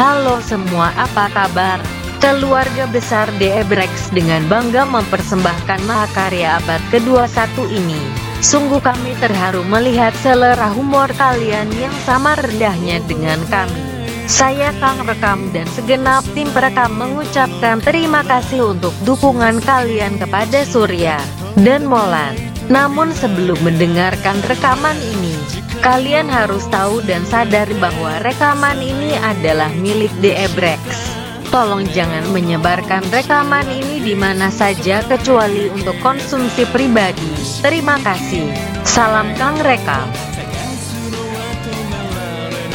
Halo semua, apa kabar? Keluarga besar DE Brex dengan bangga mempersembahkan mahakarya abad ke-21 ini. Sungguh kami terharu melihat selera humor kalian yang sama rendahnya dengan kami. Saya Kang Rekam dan segenap tim perekam mengucapkan terima kasih untuk dukungan kalian kepada Surya dan Molan. Namun sebelum mendengarkan rekaman ini, kalian harus tahu dan sadar bahwa rekaman ini adalah milik DE Brex. Tolong jangan menyebarkan rekaman ini di mana saja kecuali untuk konsumsi pribadi. Terima kasih. Salam Kang Rekam.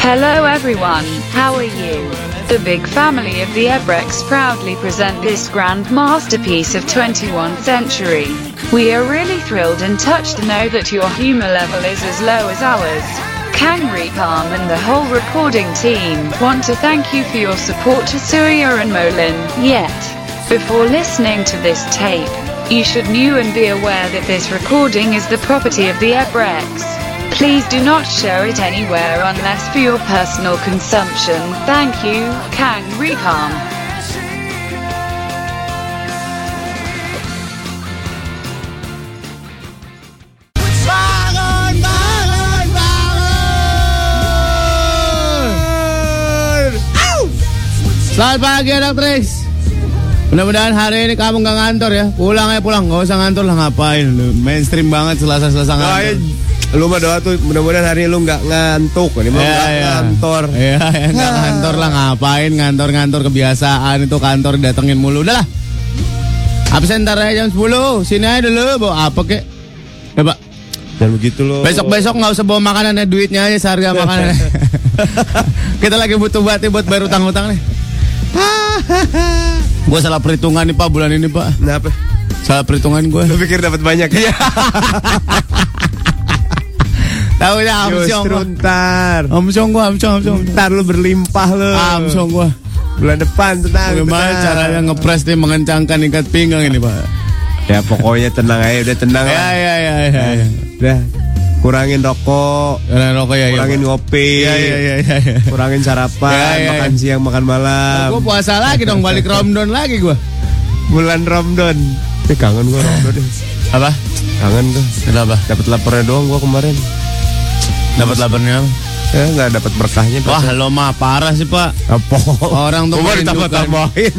Hello everyone, how are you? The big family of the Ebrex proudly present this grand masterpiece of 21st century. We are really thrilled and touched to know that your humor level is as low as ours. Kangri Palm and the whole recording team want to thank you for your support to Surya and Molin. Yet, before listening to this tape, you should know and be aware that this recording is the property of the Ebrex. Please do not show it anywhere unless for your personal consumption. Thank you, Kang bangun. Selamat pagi anak Trix Mudah-mudahan hari ini kamu nggak ngantor ya. Pulang ya pulang, nggak usah ngantor lah ngapain? Lu Mainstream banget selasa-selasa ngantor lu mah doa tuh mudah-mudahan hari lu nggak ngantuk. Ini mah nggak iya. ngantor. Iya, ya, nggak ngantor lah ngapain ngantor-ngantor kebiasaan itu kantor datengin mulu. Udah lah. Absen ntar aja jam 10 Sini aja dulu bawa apa kek? Ya pak. Dan begitu lo. Besok-besok nggak usah bawa makanan ya Duitnya aja seharga makanan. Kita lagi butuh banget nih buat bayar utang-utang nih. Gue salah perhitungan nih pak bulan ini pak. Kenapa? Salah perhitungan gue Lu pikir dapat banyak ya? Tahu ya Justru amsyong ntar. Amsyong gua amsyong amsyong Ntar lu berlimpah lu. Amsyong gua Bulan depan tenang. Bagaimana tenang. caranya ngepres nih mengencangkan ikat pinggang ini pak Ya pokoknya tenang aja, udah tenang Ya ya ya ya ya Udah kurangin rokok, Jangan rokok ya ya kurangin Pak. ngopi, Ya ya ya ya ya kurangin sarapan, Ya, ya, makan ya. siang, makan malam. Gua puasa lagi dong balik Ramadan lagi gua Bulan Ramadan. Eh kangen gua Ramadan. Apa? Kangen gua. Kenapa? Dapat lapornya doang gua kemarin. Dapat laparnya apa? Ya nggak dapat berkahnya. Wah lo mah parah sih pak apa? Orang tuh merindukan,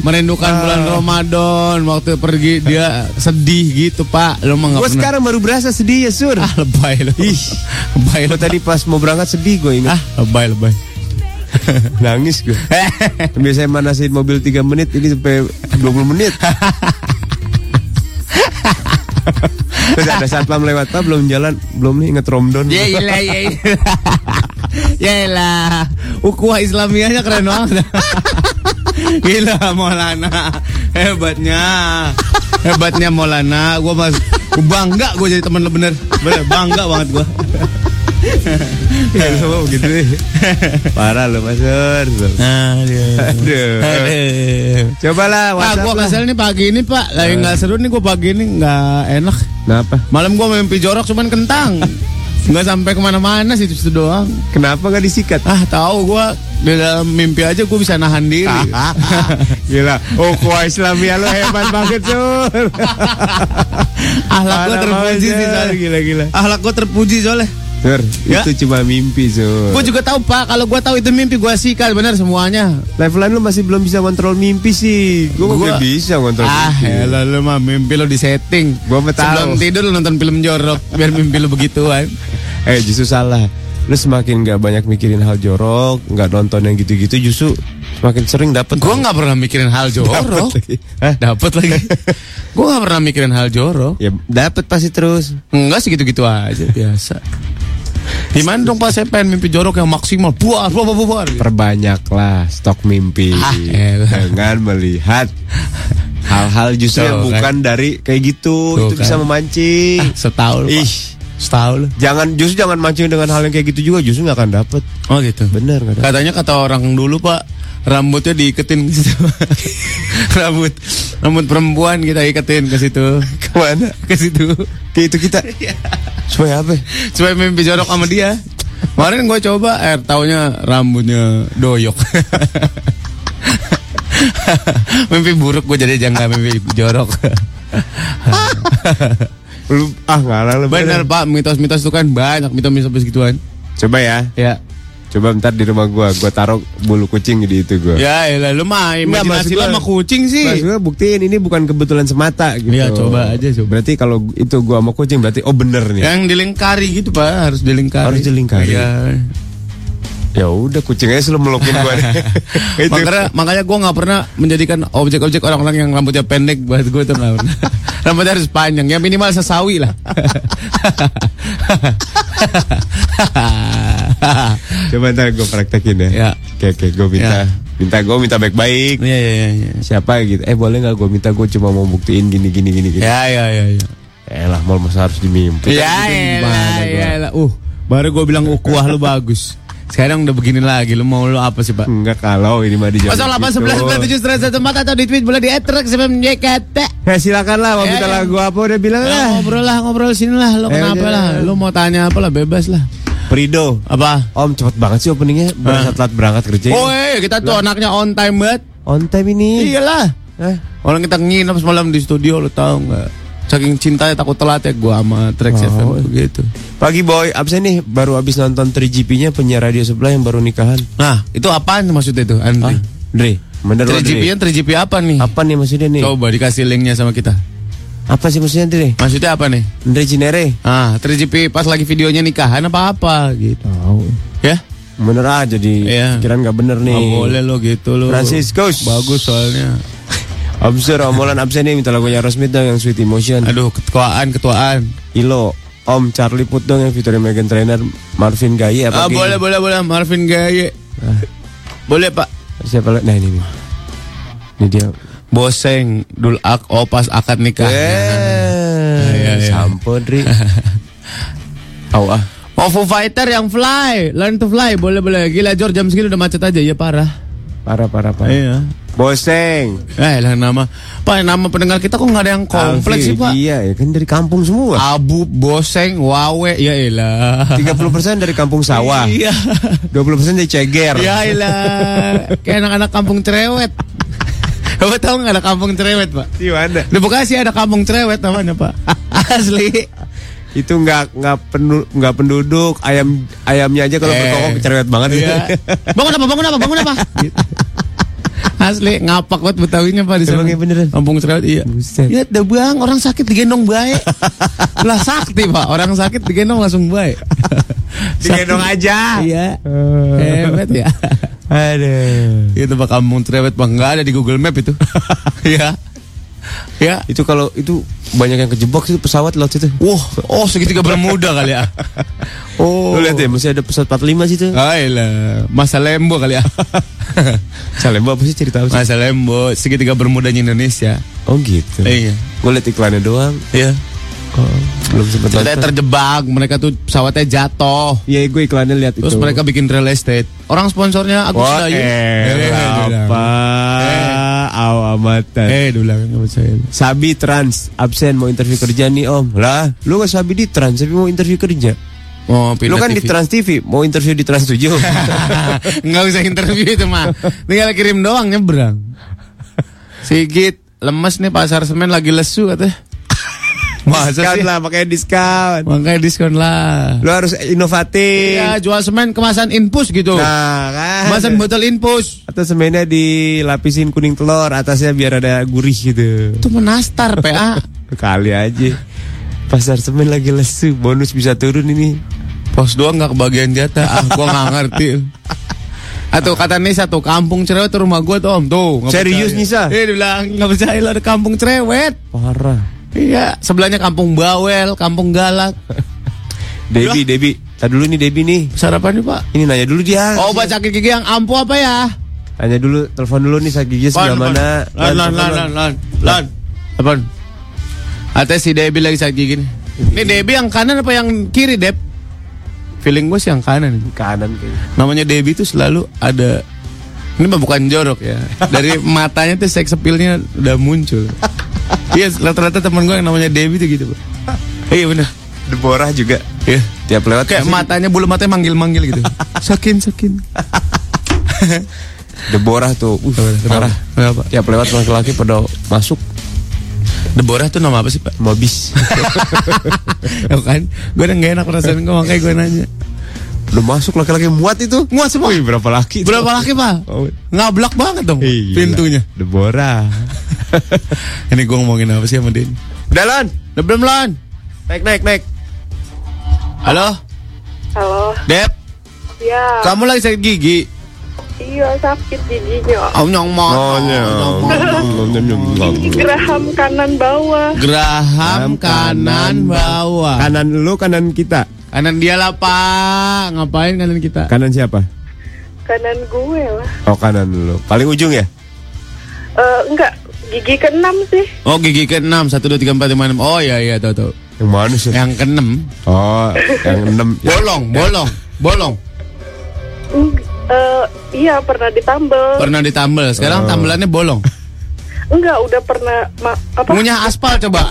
merindukan Ah. bulan Ramadan Waktu pergi dia sedih gitu pak Lo mah Gua gak pernah sekarang baru berasa sedih ya sur. Ah lebay lo Ih. Lebay lo tadi pas mau berangkat sedih gue ingat. Ah lebay lebay Nangis gue. Biasanya manasin mobil 3 menit ini sampai 20 menit. Terus ada satpam lewat pak belum jalan belum nih inget Romdon. Ya ilah ya. Ya ilah. Ukuah Islamiahnya keren banget. Gila Maulana. Hebatnya. Hebatnya Maulana. Gua mas gua bangga gue jadi temen lo bener. Bener bangga banget gua. Ya, mah begitu nih. Parah lu Mas Sur. Aduh. Aduh. Aduh. Cobalah Pak, WhatsApp gua kesel nih pagi ini pak. Lagi nggak seru nih gua pagi ini nggak enak. Kenapa? Malam gua mimpi jorok cuman kentang. Nggak sampai ke mana-mana sih itu doang. Kenapa nggak disikat? Ah tahu gua di dalam mimpi aja gua bisa nahan diri. Gila. Oh, kuah Islamia lu hebat banget, Sur. Ahlak gua Parah terpuji sih soalnya. Gila, gila. Ahlak gua terpuji soalnya. Sur, Ya. itu cuma mimpi, Sur. Gua juga tahu pak, kalau gua tahu itu mimpi gua sikat benar semuanya. Levelan lu masih belum bisa kontrol mimpi sih. Gua, Gua- bisa kontrol Ah, mimpi. elah lu mah mimpi lo di setting. Gua mah tahu. Sebelum tidur lu nonton film jorok biar mimpi lu begituan. Eh, justru salah. Lu semakin nggak banyak mikirin hal jorok, nggak nonton yang gitu-gitu, justru semakin sering dapet. Gua nggak pernah mikirin hal jorok. lagi. Hah? Dapat lagi. gua nggak pernah mikirin hal jorok. Ya, dapet pasti terus. Enggak sih gitu-gitu aja biasa. Gimana dong pak saya pengen mimpi jorok yang maksimal buar buar buar buar. Perbanyaklah stok mimpi Ah, elah. dengan melihat hal-hal justru Tuh, yang kan. bukan dari kayak gitu. Tuh, itu bisa kan. memancing. Ah, setahu lu, Pak. Ih, Setahu lu. jangan justru jangan mancing dengan hal yang kayak gitu juga, justru nggak akan dapet. Oh gitu. Bener dapet. Katanya kata orang dulu pak rambutnya diiketin ke situ. rambut rambut perempuan kita iketin ke situ. Ke mana? Ke situ. Kayak itu kita. Supaya apa? Supaya mimpi jorok sama dia. Kemarin gue coba, eh taunya rambutnya doyok. mimpi buruk gue jadi jangan mimpi jorok. Lu ah ngalah lu. Bener pak, mitos-mitos itu kan banyak mitos-mitos gituan. Coba ya. Ya. Coba bentar di rumah gua, gua taruh bulu kucing di itu gua. Ya, elah, lu mah imajinasi lu sama kucing sih. Mas gua buktiin ini bukan kebetulan semata gitu. Iya, coba aja, coba. Berarti kalau itu gua sama kucing berarti oh bener nih. Yang dilingkari gitu pak, harus dilingkari. Harus dilingkari. Iya. Ya udah kucing aja selalu melukin gua. deh. Itu. Makanya, makanya gue nggak pernah menjadikan objek-objek orang-orang yang rambutnya pendek buat gue tuh nggak pernah. Rambutnya harus panjang, ya minimal sesawi lah. Coba ntar gua praktekin ya. Ya. Oke oke gua minta Ya. minta gua minta baik-baik. Iya iya iya. iya. Siapa gitu? Eh boleh nggak gua minta gua cuma mau buktiin gini gini gini gini. Ya ya ya. ya. Eh lah mal masa harus dimimpi. Ya Kan gitu ya gua? ya lah. Uh, baru gue bilang ukuah lu bagus. Sekarang udah begini lagi, lu mau lu apa sih pak? Enggak kalau ini mah di jalan 08 11 97 114 atau di tweet boleh di @rex JKT. Ya silakan lah mau Ya, minta ya. lagu apa udah bilang Lah, lah. ngobrol lah ngobrol sini lah, lu Eh, kenapa lah? Lu mau tanya apa lah bebas lah. Prido. Apa? Om cepet banget sih openingnya berasa telat berangkat kerja. Oh, eh, kita tuh anaknya on time banget. On time ini. Iyalah. Eh, Orang kita nginep semalam di studio lo tau nggak? Saking cintanya takut telat ya gua sama Trax Oh. FM begitu. Pagi boy, absen nih baru habis nonton 3GP-nya penyiar radio sebelah yang baru nikahan. Nah, itu apaan maksudnya itu, Andri? Dre, bener loh 3GP Dre. nya 3GP apa nih? Apa nih maksudnya nih? Coba dikasih linknya sama kita. Apa sih maksudnya Dre? Maksudnya apa nih? Dre Cinere. Ah, 3GP pas lagi videonya nikahan apa apa gitu. Tahu. Ya? Bener aja di Iya. pikiran nggak bener nih. Nggak boleh lo gitu lo. Franciscus. Bagus soalnya. Obser omolan absen nih minta lagunya Rosmith dong yang Sweet Emotion. Aduh, ketuaan, ketuaan. Ilo, Om Charlie Put dong yang fiturnya Megan Trainer, Marvin Gaye apa Ah, boleh, boleh, boleh. Marvin Gaye. Boleh, Pak. Siapa lagi? Nah ini nih. Ini dia. Boseng, dul ak, opas akad nikah. Eh, Iya, iya. sampo Dri. Au ah. Mau Foo Fighter yang fly, learn to fly, boleh boleh. Gila Jor jam segini udah macet aja ya parah. Parah parah parah. Iya. Boseng. Eh lah nama, pak nama pendengar kita kok nggak ada yang kompleks Alfi, sih pak? Iya, ya kan dari kampung semua. Abu, Boseng, Wawe, ya elah. 30% dari kampung sawah. Iya. 20% dari ceger. Ya elah. Kayak anak-anak kampung cerewet. Bapak tahu nggak ada kampung cerewet pak? Di mana? Di Bekasi ada kampung cerewet namanya pak. Asli. Itu nggak nggak pendu, nggak penduduk ayam ayamnya aja kalau Eh. berkokok cerewet banget. Iya. Bangun apa? Bangun apa? Bangun apa? Gitu. Asli ngapak banget Betawinya pak di sana. Emang beneran? Kampung cerewet iya. Buset. Ya udah bang, orang sakit digendong baik. lah sakti pak, orang sakit digendong langsung baik. Digendong aja. Iya. Eh. Hebat ya. Aduh. itu pak kampung cerewet bang, nggak ada di Google Map itu. Iya. Ya. Itu kalau itu banyak yang kejebak itu pesawat laut itu. Wah, oh segitiga bermuda kali ya. Oh. Lu lihat ya, masih ada pesawat 45 situ. Ayolah, masa lembo kali ya. Salemba apa sih cerita apa sih? masa lembo, segitiga bermudanya Indonesia. Oh gitu. Iya. Gue liat iklannya doang. Iya. Oh, belum sempat Ceritanya terjebak, mereka tuh pesawatnya jatuh. Iya, gue iklannya lihat Terus itu. mereka bikin real estate. Orang sponsornya Agus Wah, Dayu. eh, apa? Aw amatan. Eh, dulu nggak percaya. Sabi trans absen mau interview kerja nih om. Lah, lu gak Sabi di trans tapi mau interview kerja. Oh, lu kan di TV. Trans TV, mau interview di Trans 7. Nggak usah interview itu mah. Tinggal kirim doang nyebrang. Sigit lemes nih pasar semen lagi lesu katanya. Masa diskon sih? lah, makanya diskon. Makanya diskon lah. Lu harus inovatif. Iya, jual semen kemasan infus gitu. Nah, kan. Kemasan botol infus. Atau semennya dilapisin kuning telur, atasnya biar ada gurih gitu. Itu menastar PA. Kali aja. Pasar semen lagi lesu, bonus bisa turun ini. Pos doang nggak kebagian jatah. Ah, gua nggak ngerti. Atau kata Nisa tuh kampung cerewet rumah gua tuh om tuh. Serius, percaya. Nisa? Iya dibilang nggak percaya lo ada kampung cerewet. Parah. Iya, sebelahnya kampung bawel, kampung galak. Debi, Debi. Tadi dulu nih Debi nih. Sarapan nih pak. Ini nanya dulu dia. Oh, baca sakit gigi yang ampuh apa ya? Tanya dulu, telepon dulu nih sakit gigi sebelah mana. Lan, lan, lan, lan, lan, lan. Apaan? Ate si Debbie lagi sakit gigi nih. Ini Debbie yang kanan apa yang kiri, Deb? Feeling gue sih yang kanan. Kanan kayaknya. Namanya Debbie tuh selalu ada ini bukan jorok ya. Dari matanya tuh seks appeal-nya udah muncul. Iya, rata-rata teman gue yang namanya Debbie tuh gitu, Pak. Iya benar. Deborah juga. Iya. Tiap lewat Kayak matanya bulu matanya manggil-manggil gitu. Sakin, sakin. Deborah tuh, uh, parah. Kenapa? Tiap lewat laki-laki pada masuk Deborah tuh nama apa sih pak? mobis. Ya kan? Gue udah gak enak perasaan gue makanya gue nanya. Udah masuk laki-laki muat itu. Muat semua. Wih, berapa laki? itu? Berapa laki pak? Oh, Ngablak banget dong iya. pintunya. Deborah. Ini gue ngomongin apa sih sama Denny? Udah Lon, Udah belum Lon? naik naik naik. Halo? Halo, Dep? ya, Kamu lagi sakit gigi? iya sakit giginya. Oh nyong mau. Oh, Gigi geraham kanan bawah. Geraham kanan bawah. Kanan lu, kanan kita. Kanan dia lah pak. Ngapain kanan kita? Kanan siapa? Kanan gue lah. Oh kanan lu. Paling ujung ya? Eh enggak, gigi keenam sih. Oh gigi ke-6 1 2 3 4 5 6. Oh iya iya tahu tahu. Yang mana sih? Yang ke-6 Oh, yang enam. Ya. bolong, bolong, bolong. Mm, eh, iya pernah ditambel. Pernah ditambel. Sekarang Oh. tambelannya bolong. Enggak, udah pernah ma- apa? Punya aspal coba.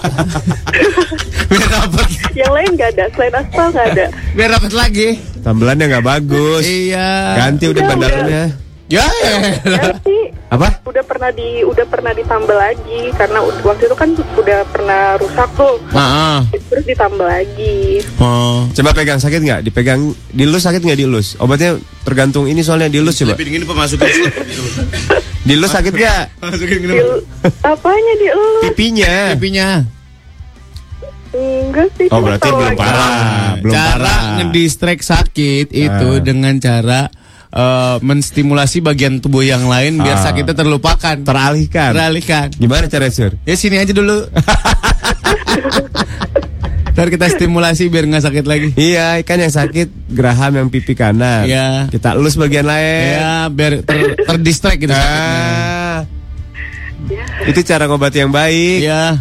Biar dapat. Yang lain enggak ada, selain aspal enggak ada. Biar dapat lagi. Tambelannya nggak bagus. Iya. Ganti udah Udah, bandalannya. Ya. Ya sih, Apa? udah pernah di udah pernah ditambel lagi karena waktu itu kan udah pernah rusak tuh. Nah, Terus ditambel lagi. oh. Coba pegang sakit nggak? Dipegang, dilus sakit nggak dilus? Obatnya tergantung ini soalnya dilus coba. Lebih dingin pemasukan. Dilus sakit nggak? Masukin Di, apanya di elu? Pipinya. Pipinya. Enggak sih. Oh, berarti belum aja. parah. belum cara parah. ngedistract sakit itu Ah. dengan cara eh, menstimulasi bagian tubuh yang lain biar Ah. sakitnya terlupakan. Teralihkan. Teralihkan. Gimana cara sur? Ya sini aja dulu. Ntar kita stimulasi biar nggak sakit lagi. Iya, kan yang sakit geraham yang pipi kanan. Iya. Kita elus bagian lain. Ya biar ter, terdistract gitu. sakitnya. Ah. Itu cara ngobati yang baik. Ya,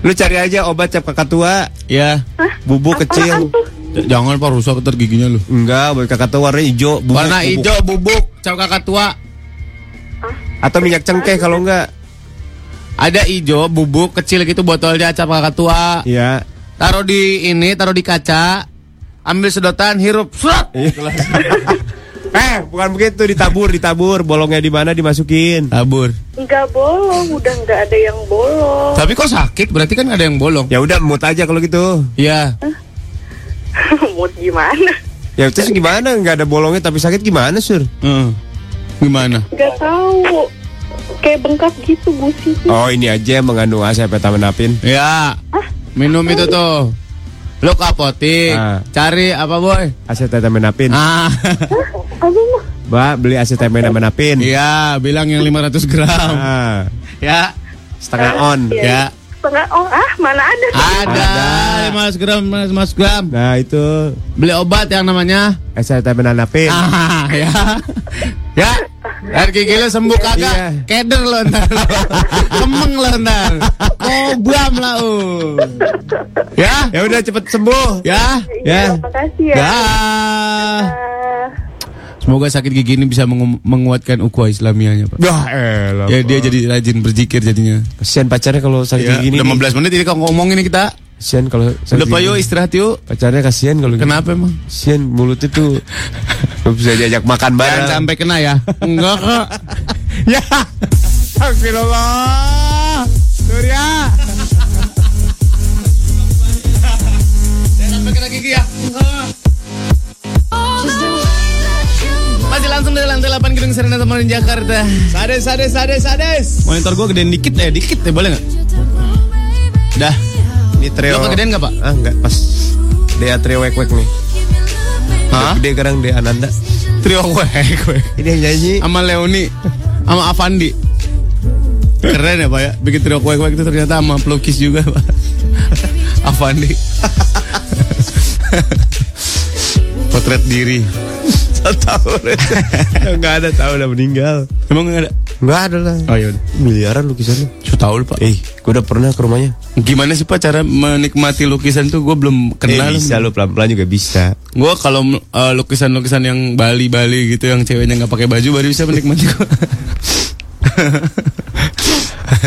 Lu cari aja obat cap kakak tua, ya. bubuk kecil. Jangan pak rusak ntar giginya lu. Enggak, obat kakak tua warna hijau, bubuk, Warna bubuk. hijau bubuk, cap kakak tua. Atau minyak cengkeh kalau enggak. Ada hijau bubuk kecil gitu botolnya cap kakak tua. Iya. Taruh di ini, taruh di kaca. Ambil sedotan, hirup, surat. eh, bukan begitu ditabur, ditabur. Bolongnya di mana dimasukin. Tabur. Enggak bolong, udah enggak ada yang bolong. Tapi kok sakit? Berarti kan ada yang bolong. Ya udah mut aja kalau gitu. Iya. Mood gimana? Ya terus gimana? Enggak ada bolongnya tapi sakit gimana, Sur? Hmm. Gimana? Enggak tahu. Kayak bengkak gitu gusi. Oh, ini aja yang mengandung acetaminophen. Ya. Minum itu tuh. Lu ke apotik, Ah. cari apa boy? Acetaminophen. Ah. Mbak, beli acetaminophen. Iya, bilang yang 500 gram. Ah, Ya. setengah on. Ya. Setengah oh ah mana ada? Ada 500 gram, 500 gram. Nah, itu Beli obat yang namanya acetaminophen. Ah, ya. Ya. Air gigi lu sembuh kagak? Iya. Keder lo ntar. lo. Kemeng lo ntar. Kobam lah uh. Ya. Ya udah cepet sembuh. Ya. Ya. Iya, makasih ya. Ya. Ah. Semoga sakit gigi ini bisa mengu- menguatkan ukhuwah Islamiyahnya, Pak. Wah, elah. Ya dia jadi rajin berzikir jadinya. Kasihan pacarnya kalau sakit Ya, gini. udah 15 menit ini kalau ngomong ini kita. Kasihan kalau Udah Pak yuk istirahat yuk. Pacarnya kasihan kalau gini. Kenapa emang? Kasihan mulutnya tuh bisa diajak makan Jangan bareng. sampai kena ya. Enggak kok. ya. Astagfirullah. Surya. Jangan sampai kena gigi ya. Masih langsung dari lantai 8 Gedung Serena Taman Jakarta. Sades, sades, sades, sades. Monitor gua gedein dikit ya, dikit ya boleh nggak? Dah. Ini trio. Lo kegedean nggak pak? Ah, enggak pas. Dia trio wek wek nih. Hah? Gede sekarang dia Ananda. Trio wek wek. Ini yang nyanyi. Sama Leoni, sama Avandi. Keren ya pak ya, bikin trio wek wek itu ternyata sama pelukis juga pak. Avandi. Potret diri. Tahu. Enggak ada tahu udah meninggal. Emang nggak ada? Enggak ada lah. Oh iya. Miliaran lukisannya. Sudah tahu pak. Eh, gue udah pernah ke rumahnya. Gimana sih pak cara menikmati lukisan tuh? Gue belum kenal. eh, bisa lu pelan-pelan juga bisa. Gue kalau uh, lukisan-lukisan yang Bali-Bali gitu yang ceweknya nggak pakai baju baru bisa menikmati gua.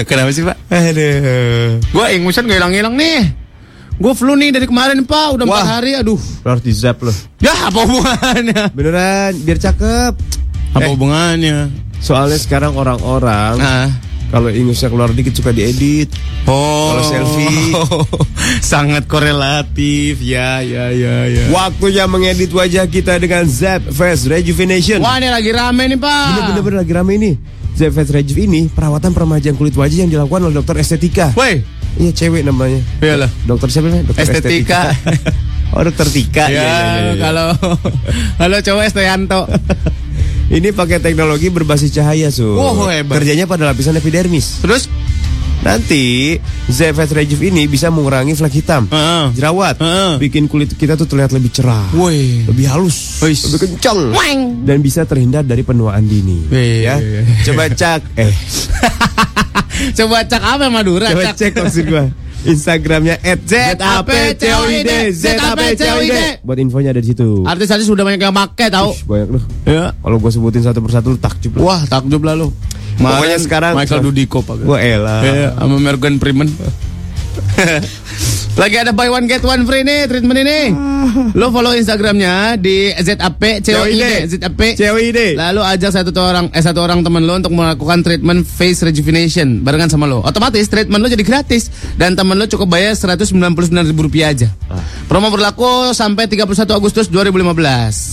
Kenapa sih pak? Aduh. Gue ingusan gak hilang-hilang nih. Gue flu nih dari kemarin pak, udah empat hari. Aduh, harus di zap loh. ya apa hubungannya? Beneran, biar cakep. Apa Eh. hubungannya? Soalnya sekarang orang-orang Nah. kalau ingusnya keluar dikit suka diedit. Oh, Kalau selfie. sangat korelatif. Ya, ya, ya, ya. Waktunya mengedit wajah kita dengan Zap Face Rejuvenation. Wah, ini lagi rame nih, Pak. Bener-bener lagi rame ini. Zap Face Rejuve ini perawatan peremajaan kulit wajah yang dilakukan oleh dokter estetika. Woi, Iya cewek namanya. iyalah. Dokter siapa namanya? Dokter Estetika. oh dokter Tika. Ya, Iya, iya, iya, iya. kalau kalau cowok Esteanto. Ini pakai teknologi berbasis cahaya, Su. Oh, hebat. Kerjanya pada lapisan epidermis. Terus Nanti ZFS Rejuve ini bisa mengurangi flek hitam, Heeh. jerawat, Heeh. bikin kulit kita tuh terlihat lebih cerah, Woi. lebih halus, Wis. lebih kencang, Weng. dan bisa terhindar dari penuaan dini. Wih. Ya, coba cek, eh, Coba cek apa Madura? coba cek maksud gua. Instagramnya ZAPCOID, ZAPCOID. Buat infonya ada di situ. Artis-artis sudah banyak yang tahu. Ish, banyak loh. Ya. Kalau gua sebutin satu persatu takjub lah. Wah, takjub lah lu. Pokoknya sekarang Michael Dudikoff pakai. Gua elah. Ya, sama Morgan Freeman. Lagi ada buy one get one free nih treatment ini. Lo follow Instagramnya di ZAP COID ZAP COID. Lalu ajak satu orang eh satu orang teman lo untuk melakukan treatment face rejuvenation barengan sama lo. Otomatis treatment lo jadi gratis dan teman lo cukup bayar Rp199.000 aja. Promo berlaku sampai 31 Agustus 2015.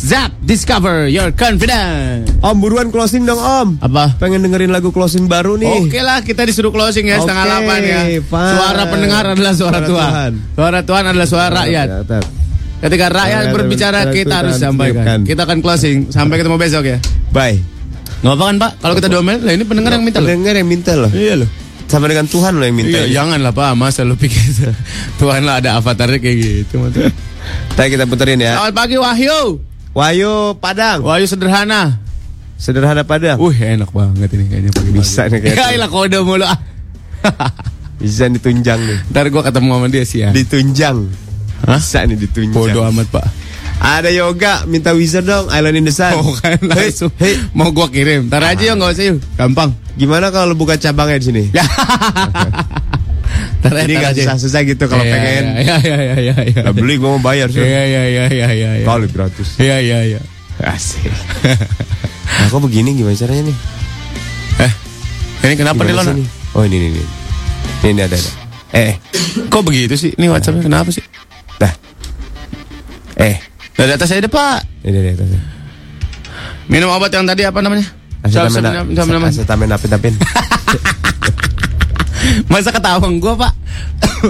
Zap, discover your confidence. Om buruan closing dong Om. Apa? Pengen dengerin lagu closing baru nih. Oke lah kita disuruh closing ya setengah Oke, delapan ya. fine. Suara pendengar adalah suara, Suara Tuhan. Tuhan. Suara Tuhan adalah suara rakyat. Ketika rakyat berbicara kita harus sampaikan. Kita akan closing. Sampai ketemu besok ya. Bye. Nggak apa kan Pak? Kalau kita domel, lah ini pendengar yang minta loh. Pendengar yang minta loh. Iya loh. Sama dengan Tuhan loh yang minta. Iya, jangan lah Pak. Masa lu pikir Tuhan lah ada avatarnya kayak gitu. Tadi kita puterin ya. Selamat pagi Wahyu. Wahyu Padang. Wahyu sederhana. Sederhana Padang. Wih enak banget ini kayaknya pagi Bisa nih kayaknya. Ya ilah kode mulu ah. Bisa ditunjang nih. Ntar gua ketemu sama dia sih ya. Ditunjang. Hah? Bisa nih ditunjang. Bodoh amat Pak. Ada yoga, minta wizard dong, Island in the Sun. Oh kan langsung hei, Mau gua kirim Ntar aja yuk gak usah yuk Gampang gimana kalau buka cabangnya di sini? Ya Ntar Jadi nggak susah-susah gitu kalau Iya, pengen. Iya iya iya iya iya Lah beli gua mau bayar sih. Iya iya iya iya iya iya. Kali gratis. Iya iya iya Asik. Nah, kok begini gimana caranya nih? Eh Ini kenapa nih nih? Oh ini ini ini. Ini, ada ada. Eh, Kok begitu sih? Ini Whatsappnya kenapa sih? dah. Eh, di atas saya ada pak ini ini ini. Minum obat yang tadi apa namanya? Siap. Asetamin apin apin. Masa kata abang gua pak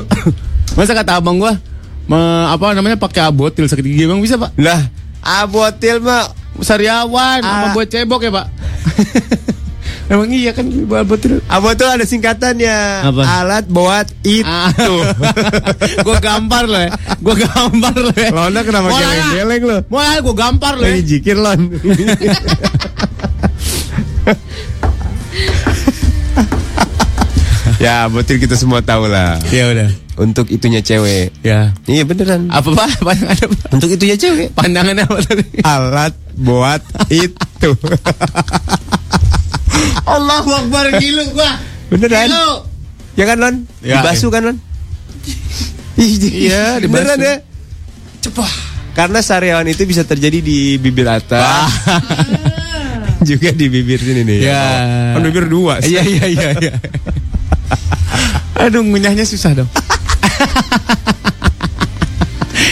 Masa kata abang gua me- Apa namanya pakai abotil sakit gigi emang bisa pak? Lah, abotil mah Sariawan Ah. apa buat cebok ya pak? Emang iya kan abotil abotil ada singkatannya. Apa? Alat buat itu. Ah. gue gampar loh ya. Gue gampar loh ya. Lona kenapa Mau geleng-geleng lo? Mulai gue gampar loh ya. Jikir lon. ya, abotil kita semua tahu lah. Ya udah. Untuk itunya cewek. Ya. Iya beneran. Apa pak? Apa yang ada pak? Untuk itunya cewek. Pandangannya apa tadi? Alat buat itu. Allah Akbar gilu gua. Beneran? Gilu. Ya kan Lon? Ya, dibasuh kan Lon? Iya, dibasuh. Beneran ya? Cepah. Karena sariawan itu bisa terjadi di bibir atas, juga di bibir sini nih. Ya. Kan bibir dua. Iya iya iya iya. Aduh ngunyahnya susah dong.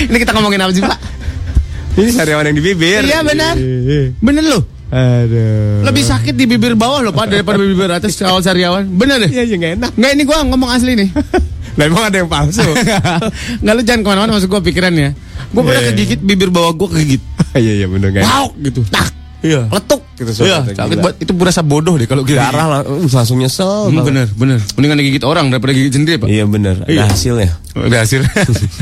Ini kita ngomongin apa sih pak? Ini sariawan yang di bibir. Iya, benar. Iya. Bener loh. Aduh. Lebih sakit di bibir bawah loh pak daripada bibir atas awal sariawan. Bener deh. Iya, iya nggak enak. Nggak ini gua ngomong asli nih. Lah emang ada yang palsu. Nggak lu jangan ke mana-mana masuk gua pikirannya. Gua pernah Iya, iya. kegigit bibir bawah gua kegigit. Iya iya bener enak. Wow gitu. Tak. Iya. Letuk Gitu, Iya, sakit banget. Itu berasa bodoh deh kalau gitu. Darah lang- uh, langsung nyesel. Hmm, bener, bener. Mendingan digigit orang daripada gigit sendiri, Pak. Iya bener. Ada Iya. hasilnya. Udah hasil.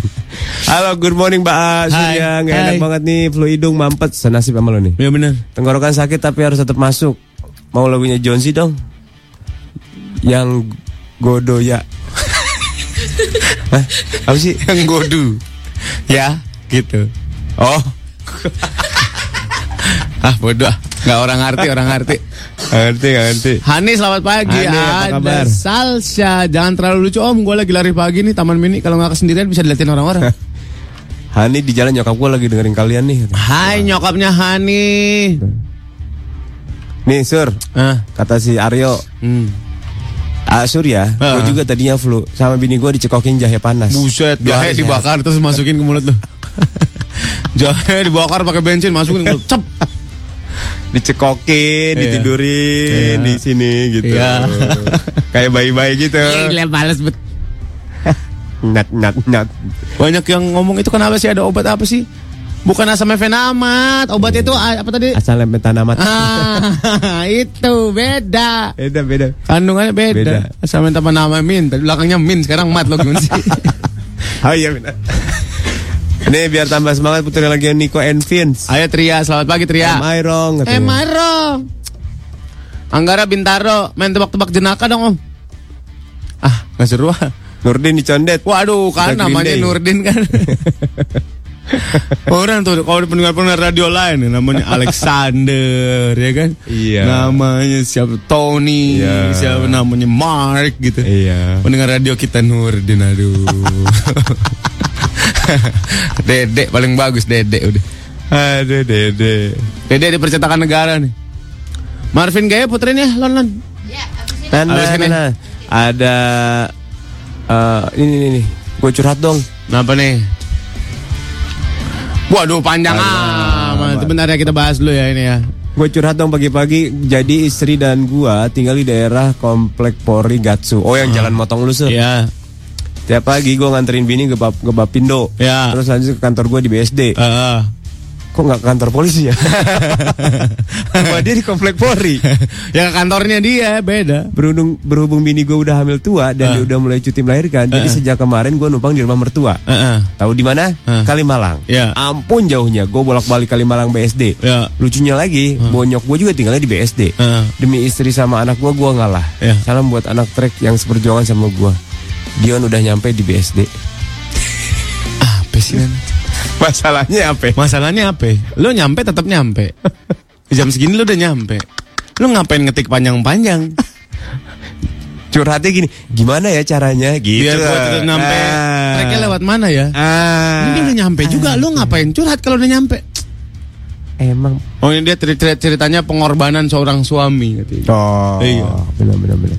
Halo, good morning A. Surya. Hai. Nggak enak banget nih, flu hidung mampet. Senasib sama lo nih. Iya bener. Tenggorokan sakit tapi harus tetap masuk. Mau lagunya Jonesy dong? Yang Godoya. Hah? Apa sih? Yang godu. ya, gitu. Oh, Ah, bodoh. Nggak orang ngerti, orang ngerti. ngerti, ngerti. Hani selamat pagi Hani, apa Ada kabar? Salsha Jangan terlalu lucu om Gue lagi lari pagi nih Taman mini Kalau nggak kesendirian bisa dilihatin orang-orang Hani di jalan nyokap gue lagi dengerin kalian nih. Hai nyokapnya Hani Nih Sur, Ah, kata si Aryo, hmm. ah, Surya, Ah. gue juga tadinya flu sama bini gue dicekokin jahe panas. Buset, jahe dibakar terus masukin ke mulut lu. jahe dibakar pakai bensin masukin ke mulut. Cep. Dicekokin, Iya. ditidurin Iya. di sini gitu. Iya. Kayak bayi-bayi gitu. males bet. Nat nat nat. Banyak yang ngomong itu kenapa sih ada obat apa sih? Bukan asam efenamat, obat itu apa tadi? Asal metanamat. Ah, itu beda. Beda beda. Kandungannya beda. Beda. Asam efenamat tadi belakangnya min, sekarang mat lo gimana sih? Oh iya benar. Nih biar tambah semangat putri lagi Nico and Vince. Ayo Tria, selamat pagi Tria. Am I wrong? katanya. Am I wrong? Anggara Bintaro, main tebak-tebak jenaka dong om. Ah, nggak seru ah. Nurdin dicondet. Waduh, kan namanya. Nurdin kan. Orang tuh kalau pendengar-pendengar radio lain namanya Alexander ya kan? Iya. Namanya siapa Tony, Iya. siapa namanya Mark gitu. Iya. Pendengar radio kita Nurdin aduh. Dedek paling bagus Dedek udah. Aduh dede. Dedek di percetakan negara nih. Marvin Gaya putrin ya, lon lon. Habis ini. nah. Ada eh ini nih nih. Gue curhat dong. Apa nih? Waduh panjang amat. Sebentar ya kita bahas dulu ya ini ya. Gue curhat dong pagi-pagi. Jadi istri dan gua tinggal di daerah komplek Polri Gatsu. Oh yang jalan motong lu Sur. Ya. Tiap pagi gue nganterin bini ke, Bap- ke Bapindo. Ya. Terus lanjut ke kantor gue di BSD. Heeh. Kok nggak ke kantor polisi ya? Rumah dia di komplek Polri. ya kantornya dia beda. Berhubung berhubung bini gue udah hamil tua dan Ah. dia udah mulai cuti melahirkan. Jadi Ah. sejak kemarin gue numpang di rumah mertua. Heeh. Tahu di mana? Ah. Kalimalang. Ya. Ampun jauhnya. Gue bolak-balik Kalimalang BSD. Ya. Lucunya lagi, bonyok gue juga tinggalnya di BSD. Heeh. Demi istri sama anak gue, gue ngalah. Ya. Salam buat anak trek yang seperjuangan sama gue. Dion udah nyampe di BSD. Apa sih kan? Masalahnya apa? Masalahnya apa? Lo nyampe tetap nyampe. Jam segini lo udah nyampe. Lo ngapain ngetik panjang-panjang? Curhatnya gini, gimana ya caranya? Gitu. Biar gue terus nyampe. Ah. Treknya lewat mana ya? Ah. Ini udah nyampe juga. Lo ngapain curhat kalau udah nyampe? Emang. Oh ini dia cerita ceritanya pengorbanan seorang suami. Oh. Iya. Benar benar benar.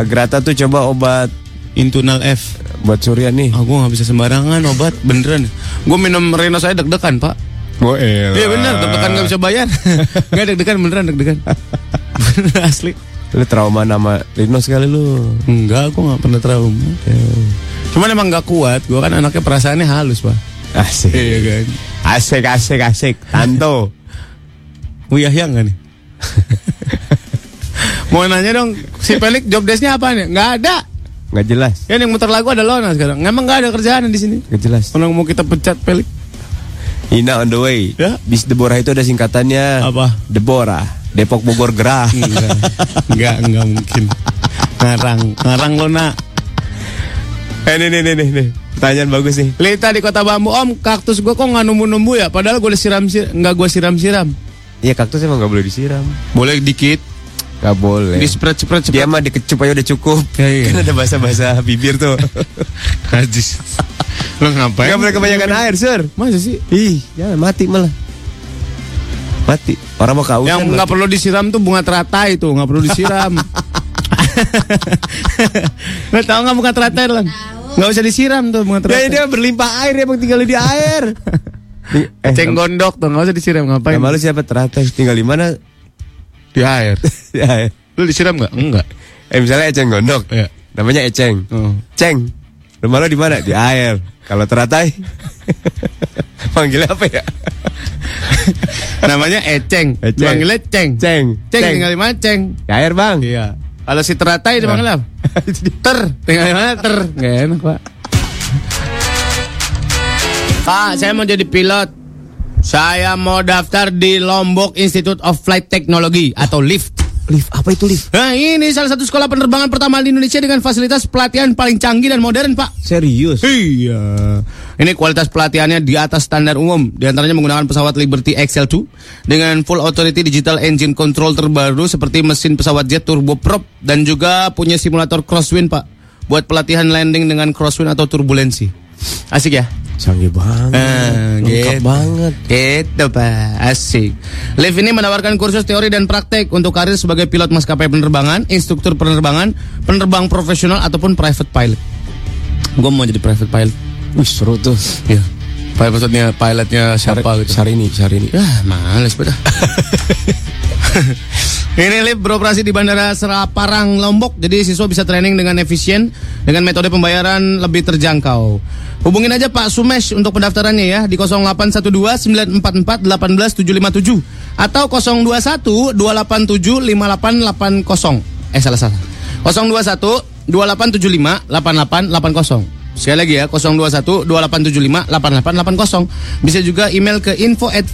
Agrata tuh coba obat Internal F. buat Surya nih. Aku nggak bisa sembarangan obat beneran. Gue minum Reno saya deg-degan pak. Oh, Iya bener deg-degan nggak bisa bayar. Nggak deg-degan beneran deg-degan. Bener asli. Lu trauma nama Rino sekali lu. Enggak, aku nggak pernah trauma. Cuman emang nggak kuat. Gue kan anaknya perasaannya halus pak. Asik. Iya kan. Asik asik asik. Tanto. Wiyah yang kan nih. Mau nanya dong, si Pelik job desk-nya apa nih? Nggak ada. Nggak jelas. Ya yang muter lagu ada Lona sekarang. Emang nggak ada kerjaan di sini. Nggak jelas. Kalau mau kita pecat Pelik. Ina on the way. Ya. Bis Deborah itu ada singkatannya. Apa? Deborah. Depok Bogor Gerah. Enggak, enggak, enggak mungkin. Ngarang, ngarang Lona. eh nih nih nih nih. nih. Pertanyaan bagus nih. Lita di kota bambu om kaktus gue kok nggak numbu-numbu ya padahal gue siram sir nggak gue siram-siram Iya kaktus emang nggak boleh disiram. boleh dikit Nggak boleh. di spread spread Dia spread mah dikecup aja udah cukup. Ya, iya. Kan ada bahasa-bahasa bibir tuh. najis lo ngapain Nggak boleh kebanyakan air, Sur. masa sih Ih, jangan mati malah. Mati. Orang mau kausan. yang nggak perlu disiram tuh bunga teratai itu nggak perlu disiram lo tau nggak bunga teratai lan nggak usah disiram tuh bunga Ya teratai dia berlimpah air emang tinggal di air. eh, ceng gondok tuh nggak usah disiram ngapain Nama lu siapa teratai? Tinggal di mana? Di air Di air. lo disiram nggak enggak Eh misalnya Eceng Gondok. Iya. Namanya Eceng. oh. Ceng. Rumah lu di mana? Di air. Kalau teratai Panggilnya apa ya? namanya eceng Eceng. dipanggilnya ceng Ceng. ceng tinggal di mana ceng Di air, Bang. Iya. Kalau si teratai dipanggil apa? ter. Tinggal di mana ter? Gak enak pak. Pak, saya mau jadi pilot. Saya mau daftar di Lombok Institute of Flight Technology atau LIFT. Lift apa itu lift? Nah ini salah satu sekolah penerbangan pertama di Indonesia dengan fasilitas pelatihan paling canggih dan modern pak. Serius? Iya. Ini kualitas pelatihannya di atas standar umum. Di antaranya menggunakan pesawat Liberty XL2 dengan full authority digital engine control terbaru seperti mesin pesawat jet turboprop dan juga punya simulator crosswind, Pak. Buat pelatihan landing dengan crosswind atau turbulensi. Asik ya? Canggih banget. Eh, Lengkap gitu. banget. Itu pak, asik. Live ini menawarkan kursus teori dan praktek untuk karir sebagai pilot maskapai penerbangan, instruktur penerbangan, penerbang profesional ataupun private pilot. Gue mau jadi private pilot. Wih, seru tuh. Iya. Pilot maksudnya pilotnya siapa gitu? Syahrini, Syahrini. Ya, males betul. Ini lift beroperasi di Bandara Seraparang, Lombok. Jadi siswa bisa training dengan efisien dengan metode pembayaran lebih terjangkau. Hubungin aja Pak Sumesh untuk pendaftarannya ya di 0812 944 18757 atau 021 287 5880. Eh salah salah. 021 2875 8880. Sekali lagi ya 021 2875 8880. Bisa juga email ke info at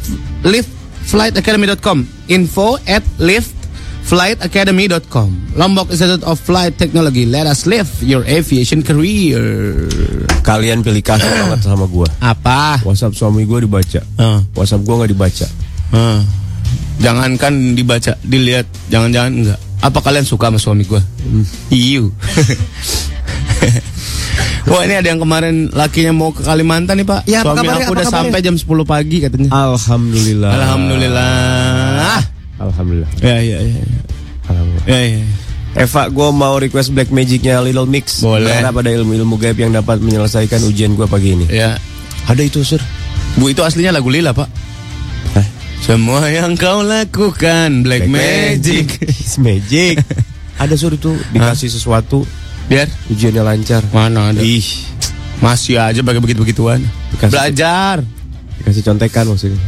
liftflightacademy.com info at liftflightacademy.com Lombok Institute of Flight Technology Let us live your aviation career Kalian pilih kasih banget sama gua. Apa? WhatsApp suami gua dibaca. Eh, WhatsApp gua nggak dibaca. eh. Jangankan dibaca, dilihat Jangan-jangan enggak Apa kalian suka sama suami gue? Iyu Wah ini ada yang kemarin lakinya mau ke Kalimantan nih pak Ya, apa Suami kabarnya, aku apa udah kabarnya? sampai jam 10 pagi katanya Alhamdulillah. Alhamdulillah Alhamdulillah. Ya ya ya ya. Alhamdulillah. ya, ya. Eva, gue mau request Black Magicnya Little Mix. Boleh. Berharap ada ilmu-ilmu gaib yang dapat menyelesaikan ujian gue pagi ini. ya Ada itu, Sir. Bu itu aslinya lagu Lila pak Hah? Semua yang kau lakukan Black, Magic It's magic. ada Sur itu dikasih sesuatu Biar ujiannya lancar. Mana ada Ih, Masih aja pakai begitu-begituan Belajar dikasih contekan maksudnya.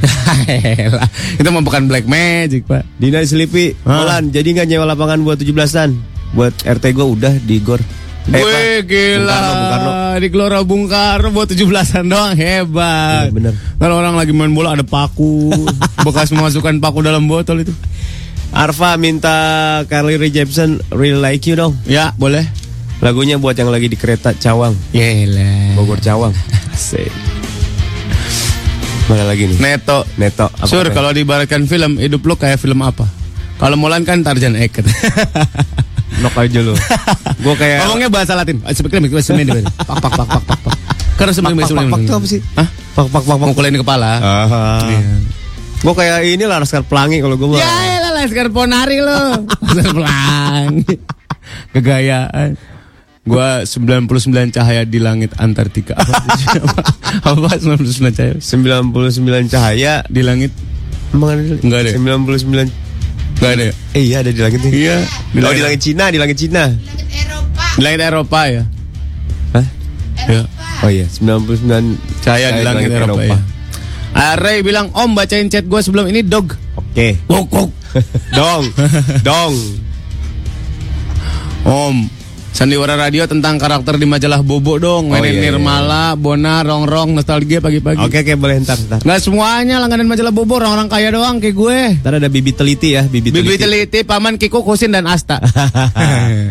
Itu mah bukan black magic pak Dina Selipi? Molan, jadi nggak nyewa lapangan buat 17-an? Buat RT gue udah di GOR. Eh, Gue Pak, gila Bung Karno, Bung Karno. Di Gelora Bung Karno buat 17an doang Hebat Iya, bener. Kalau orang lagi main bola ada paku Bekas memasukkan paku dalam botol itu Arfa minta Carly Rae Jepsen Real Like You dong. Ya boleh Lagunya buat yang lagi di kereta Cawang, Yelah Bogor Cawang. Asik. Mana lagi nih? Neto Neto. apa Sur kalau diibaratkan film Hidup lu kayak film apa? Kalau Molan kan Tarzan Eket Nok aja lu. Gue kayak Ngomongnya bahasa Latin Seperti bahasa Semen Pak pak pak pak pak pak Karena sebenarnya pak pak pak itu apa sih? Hah? Pak pak pak pak. Mukulin kepala. Iya. Gue kayak ini lah Laskar Pelangi kalau gue Ya elah Laskar Ponari lo Laskar Pelangi Kegayaan Gua 99 cahaya di langit Antartika. Apa, apa 99 cahaya? 99 cahaya? Di langit. Emang ada di- Nggak ada ya? 99 Gak ada ya? Eh iya ada di langit nih. Iya Oh di langit. Cina Di langit Cina. Di langit Eropa ya? Hah? Ya Oh iya 99 Cahaya di langit Eropa, ya. Ah, Ray bilang Om bacain chat gue sebelum ini dog. Oke. Kok kok Dong. Dong. Om Sandiwara Radio tentang karakter di majalah Bobo dong. Oh, Mainin iya, iya. Nirmala, Bona, Rongrong, Nostalgia pagi-pagi. Oke oke boleh ntar ntar. Nggak semuanya langganan majalah Bobo orang-orang kaya doang kayak gue. Ntar ada bibi teliti ya Bibi, Bibi teliti, Paman Kiko, Kusin, dan Asta.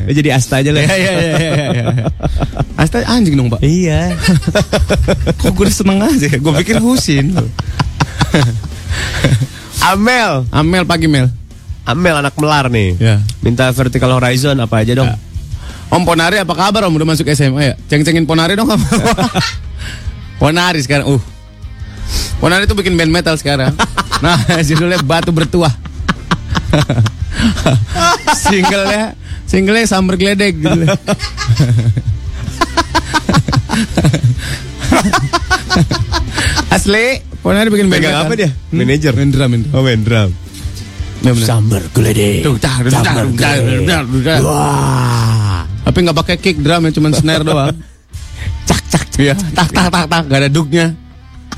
Ya, Jadi Asta aja lah. Iya, iya, iya, iya, iya. Asta anjing dong pak. Iya. Kok gue udah seneng aja? Ya? Gue pikir Husin. Amel. Amel pagi Mel. Amel anak melar nih. Ya. Minta vertical horizon apa aja dong Om Ponari apa kabar om? Udah masuk SMA ya? Ceng-cengin Ponari dong Ponari sekarang uh. Ponari tuh bikin band metal sekarang. Nah judulnya Batu Bertuah. Singlenya Singlenya Samber Gledek gitu. Asli Ponari bikin band Pegang metal. apa dia? Manajer? Main drum main drum. Oh main drum. Sambar geledek dah, dah. Wah Tapi nggak pakai kick drum ya, cuma snare doang. cak cak. Iya, tak tak tak tak, gak ada duknya.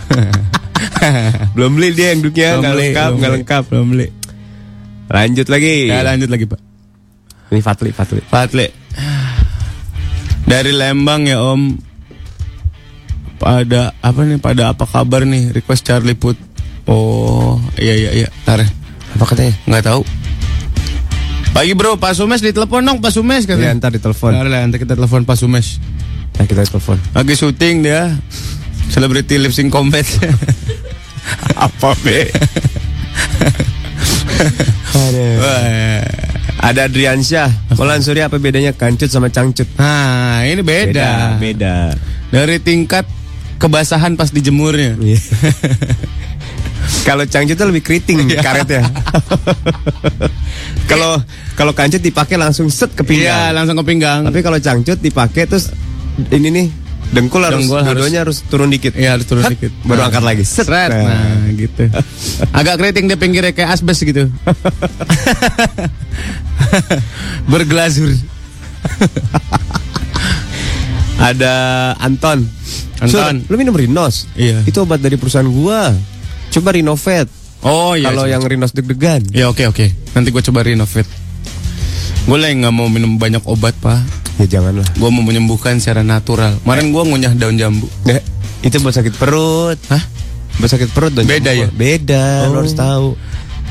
Belum beli dia yang duknya Nggak lengkap Nggak lengkap Belum beli. Lanjut lagi Ya lanjut lagi pak. Ini Fatli Fatli Fatle. Dari Lembang ya Om. Pada apa nih? Pada apa kabar nih? Request Charlie Put. Oh iya iya iya. Tar. Apa katanya? Nggak tahu. Pagi bro, Pak Sumes ditelepon dong Pak Sumes Ya katanya. ntar ditelepon Ntar lah, nanti kita telepon Pak Sumes. Nah kita telepon Lagi syuting dia. Celebrity lip sync combat. Apa be? Ada Adriansyah Molan Surya apa bedanya kancut sama cangcut? Nah, ini beda. Beda Dari tingkat kebasahan pas dijemurnya. Iya. Kalau cangcut tuh lebih keriting karetnya. Kalau kalau kancut dipakai langsung set ke Iya, pinggang. langsung ke pinggang. Tapi kalau cangcut dipakai terus ini nih dengkul harus Dengkul harus- dua-duanya harus turun dikit. Iya, harus turun Hap, dikit. Baru Nah. angkat lagi. Set. Seret. Nah, gitu. Agak keriting di pinggirnya kayak asbes gitu. Berglazur. Ada Anton. Anton. Sur, lu minum Rinos? Iya. Itu obat dari perusahaan gua. Coba Rinovet. Oh iya. Kalau yang Rinos deg-degan. Ya oke oke. Nanti gue coba renovate. Gue lagi nggak mau minum banyak obat pak. Ya janganlah. Gue mau menyembuhkan secara natural. Kemarin gue ngunyah daun jambu. Nggak, itu buat sakit perut. Hah? Buat sakit perut dan Beda ya? Beda, Oh. lo harus tahu.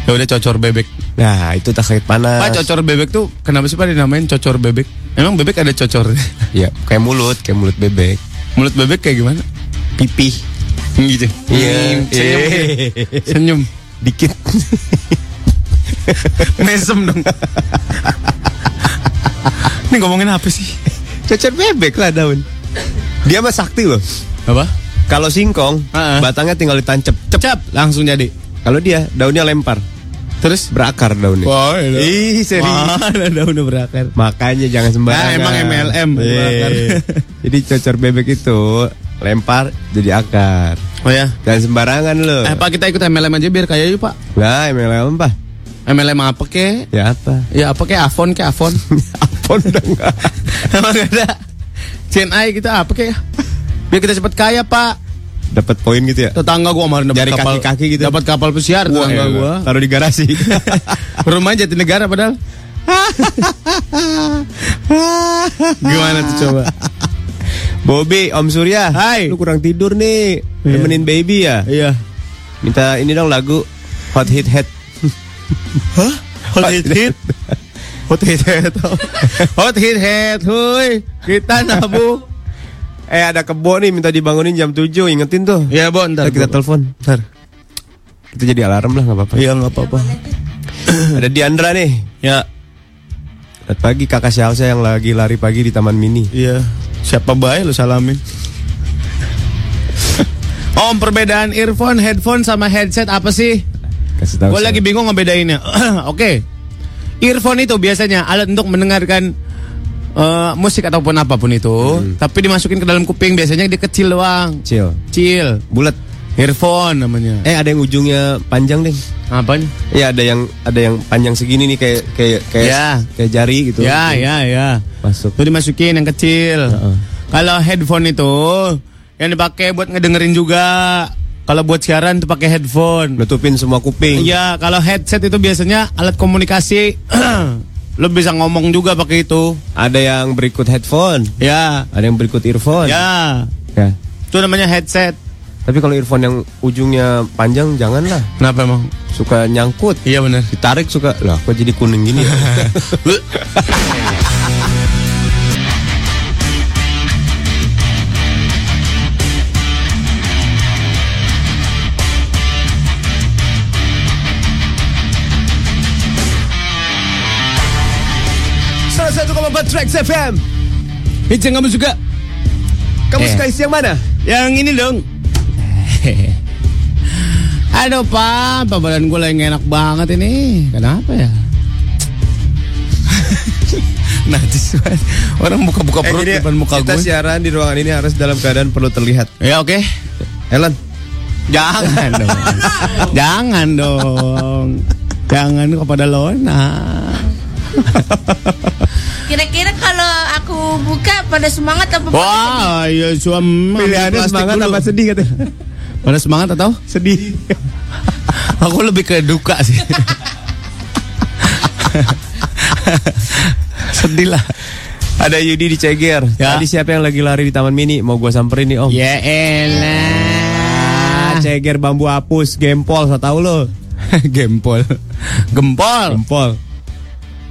Ya udah cocor bebek. Nah, itu tak sakit panas. Pak cocor bebek tuh kenapa sih pak dinamain cocor bebek? Emang bebek ada cocor? Ya, kayak mulut, kayak mulut bebek. Mulut bebek kayak gimana? Pipi. Gitu. Iya. Hmm, Senyum. Senyum. Dikit. Mesem dong. Ini ngomongin apa sih? Cocor bebek lah daun. Dia mah sakti loh. Apa? Kalau singkong, Ah, ah. batangnya tinggal ditancep. Cep. Cap langsung jadi. Kalau dia daunnya lempar. Terus berakar daunnya. Wah, Ih, serius. Mana daunnya berakar? Makanya jangan sembarangan. Nah, emang MLM, Iya. berakar. Jadi cocor bebek itu lempar jadi akar. Oh ya. Jangan sembarangan loh. Eh Pak kita ikut MLM aja biar kaya yuk Pak. Lah, MLM apa? MLM apa ke? Ya apa? Ya apa ke? Avon ke Avon? Apa dong? Emang gak ada. CNI gitu apa ke? Biar kita cepet kaya Pak. Dapat poin gitu ya? Tetangga gua kemarin dapat kapal kaki-kaki gitu. Dapat kapal pesiar tetangga gua. Taruh di garasi. Rumah Jatinegara padahal. Gimana tuh coba? Bobby, Om Surya. Hai. Lu kurang tidur nih. Iya. Nemenin baby ya. Iya. Minta ini dong lagu Hot Hit Head. Hah? Hot hit hit. Hot hit head. Hot hit head. Hui. Kita nabu. Eh ada kebo nih minta dibangunin jam 7 Ingetin tuh Ya, Bo, ntar kita telepon Ntar. Kita jadi alarm lah gak apa-apa Iya, nggak apa-apa. Ada Diandra nih Ya. Selamat pagi kakak Syalsa yang lagi lari pagi di Taman Mini Iya. Siapa baik lu salamin? Om perbedaan earphone, headphone sama headset apa sih? Kasih tahu Gue lagi bingung ngebedainnya. Oke. Earphone itu biasanya alat untuk mendengarkan eh, musik ataupun apa pun itu, tapi dimasukin ke dalam kuping biasanya dia kecil doang. Chill Kecil. Bulat Earphone namanya. Eh ada yang ujungnya panjang deh Apanya? Iya ada yang ada yang panjang segini nih kayak kayak kayak Ya. kayak jari gitu. Ya, ya, ya. Masuk. Itu dimasukin yang kecil. Heeh. Kalau headphone itu yang dipakai buat ngedengerin juga. Kalau buat siaran tuh pakai headphone. Nutupin semua kuping. Iya, kalau headset itu biasanya alat komunikasi. Lo bisa ngomong juga pakai itu. Ada yang berikut headphone, Ya. ada yang berikut earphone. Ya. Ya. Itu namanya headset. Tapi kalau earphone yang ujungnya panjang janganlah. Kenapa emang? Suka nyangkut. Iya benar. Ditarik suka lah kok jadi kuning gini ya? Salah satu empat Trax FM. Hits yang kamu suka? Kamu Eh. suka isi yang mana? Yang ini dong. Aduh pak, badan gue lagi enak banget ini. Kenapa ya? Najis banget. Orang buka-buka Eh, perut gini, depan muka kita gue. siaran di ruangan ini harus dalam keadaan perlu terlihat. Ya oke. Ellen, Jangan dong. Jangan dong. Jangan kepada Lona. Kira-kira kalau aku buka pada semangat apa pada Wah, iya suam pilihannya semangat dulu. apa sedih katanya? Pada semangat atau? Sedih. Aku lebih ke duka sih. Sedih lah. Ada Yudi di Ceger. Ya. Tadi siapa yang lagi lari di Taman Mini? Mau gua samperin nih Om. Ya elah. Ah, Ceger bambu hapus, gempol, so tau lo. Gempol. Gempol. Gempol.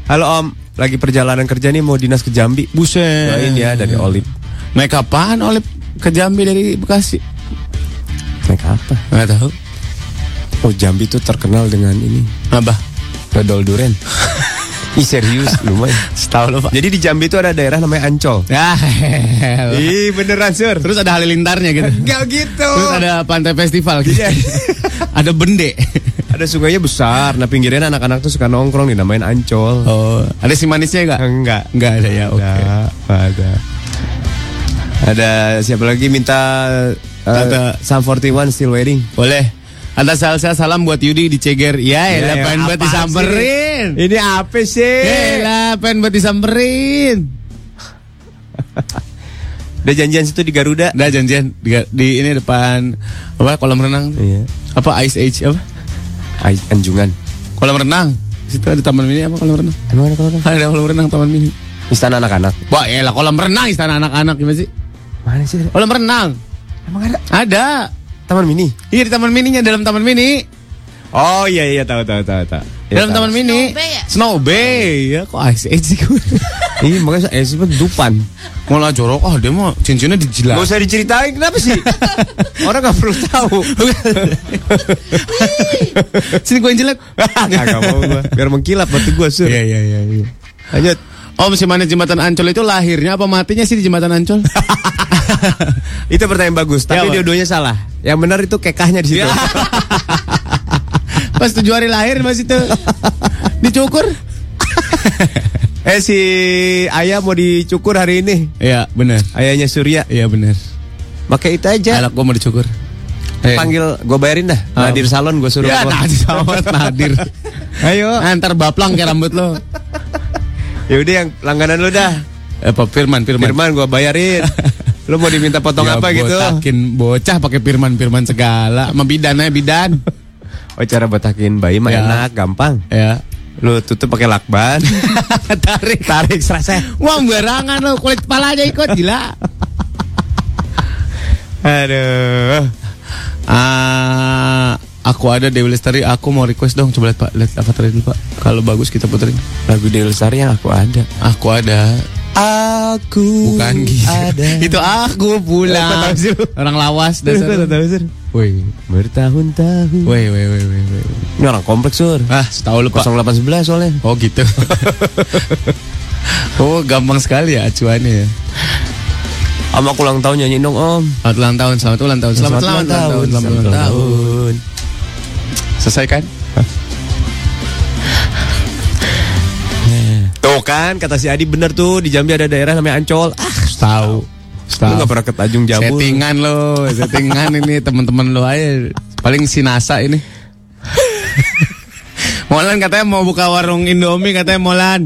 Halo Om, lagi perjalanan kerja nih mau dinas ke Jambi. Buset. Doain ya dari Olip. Naik kapan Olip ke Jambi dari Bekasi? Naik apa? Nggak tahu. Oh Jambi tuh terkenal dengan ini. Apa? Dodol duren. Ih serius lumayan. Setahu lo, Pak. Jadi di Jambi itu ada daerah namanya Ancol. Elah. Ih beneran sur. Terus ada halilintarnya gitu. Enggak gitu. Terus ada pantai festival gitu. Iya. ada bende. Ada sungainya besar. Nah pinggirnya anak-anak tuh suka nongkrong dinamain Ancol. Oh, ada si manisnya enggak? Enggak. Enggak ada ya. Oke. Ada. Ada. Ada siapa lagi minta uh. Sam 41 still waiting. Boleh. Ada salsa salam buat Yudi di Ceger. Ya, Ya, ya, pengen buat disamperin. sih? Ini apa sih? Elah pengen buat disamperin. Udah janjian situ di Garuda. Udah janjian di, di ini depan apa kolam renang. Iya. Apa Ice Age apa? Ay, Anjungan. Kolam renang. Situ ada taman mini apa kolam renang? Emang ada kalau Ada kolam renang taman mini. Istana anak-anak. Wah, elah kolam renang istana anak-anak gimana sih? Mana sih? Kolam renang. Emang ada Ada. taman mini? Iya di taman mininya dalam taman mini. Oh iya iya tahu tahu tahu tahu. Iya, dalam tahu. taman mini. Snow Bay ya? Snow Bay. Ya kok Ice Age sih gue. Iya makanya eh sih dupan. Malah jorok ah dia mah cincinnya dijilat. Gak usah diceritain kenapa sih? Orang gak perlu tahu. Sini gue yang jelek. Gak mau gua. Biar mengkilap batu gua sur. Iya iya iya. iya. Lanjut. Oh, si manis jembatan Ancol itu lahirnya apa matinya sih di jembatan Ancol? Itu pertanyaan bagus, Ya, tapi Pak. dua-duanya salah. Yang benar itu kekahnya di situ. Ya. Pas tujuh hari lahir mas itu dicukur. eh si Ayah mau dicukur hari ini. Iya benar. Ayahnya Surya. Iya benar. Pakai itu aja. Anak gue mau dicukur. Eh. Panggil gue bayarin dah. Ah. Nadir Salon gue suruh. Ya gua. Nadir sama Nadir. Ayo. Antar baplang kayak rambut lo. Ya udah yang langganan lu dah. Eh, Pak Firman, Firman. Firman gue bayarin. Lu mau diminta potong Ya, apa gitu? Botakin bocah pakai Firman, Firman segala. Sama bidan aja bidan. Oh cara botakin bayi mah Ya. enak, gampang. ya. Lu tutup pakai lakban. tarik, tarik serasa. Wah, barangan lo kulit kepala aja ikut gila. Aduh. Ah, aku ada Dewi Lestari, aku mau request dong. Coba lihat Pak, lihat avatar dulu Pak. Kalau bagus kita puterin. Lagu Dewi Lestari yang aku ada. Aku ada. Aku Bukan gitu. ada. Itu aku pulang. tahu? Orang lawas Dasar tahu. Woi, Bertahun-tahun. woi, woi, woi, woi. woi. Ini orang kompleks sur. Ah, setahu lu Pak. 0811 soalnya. Oh gitu. oh gampang sekali ya acuannya ya. Om aku ulang tahun nyanyi dong om. Selamat ulang tahun, selamat ulang tahun, selamat, selamat, ulang tahun, selamat ulang tahun. Selesai kan? Tuh kan kata si Adi bener tuh di Jambi ada daerah namanya Ancol. Ah, Tahu. lu gak pernah ke Tanjung Jambul. Settingan lo, settingan ini teman-teman lo aja. Paling si Nasa ini. Molan katanya mau buka warung Indomie katanya Molan.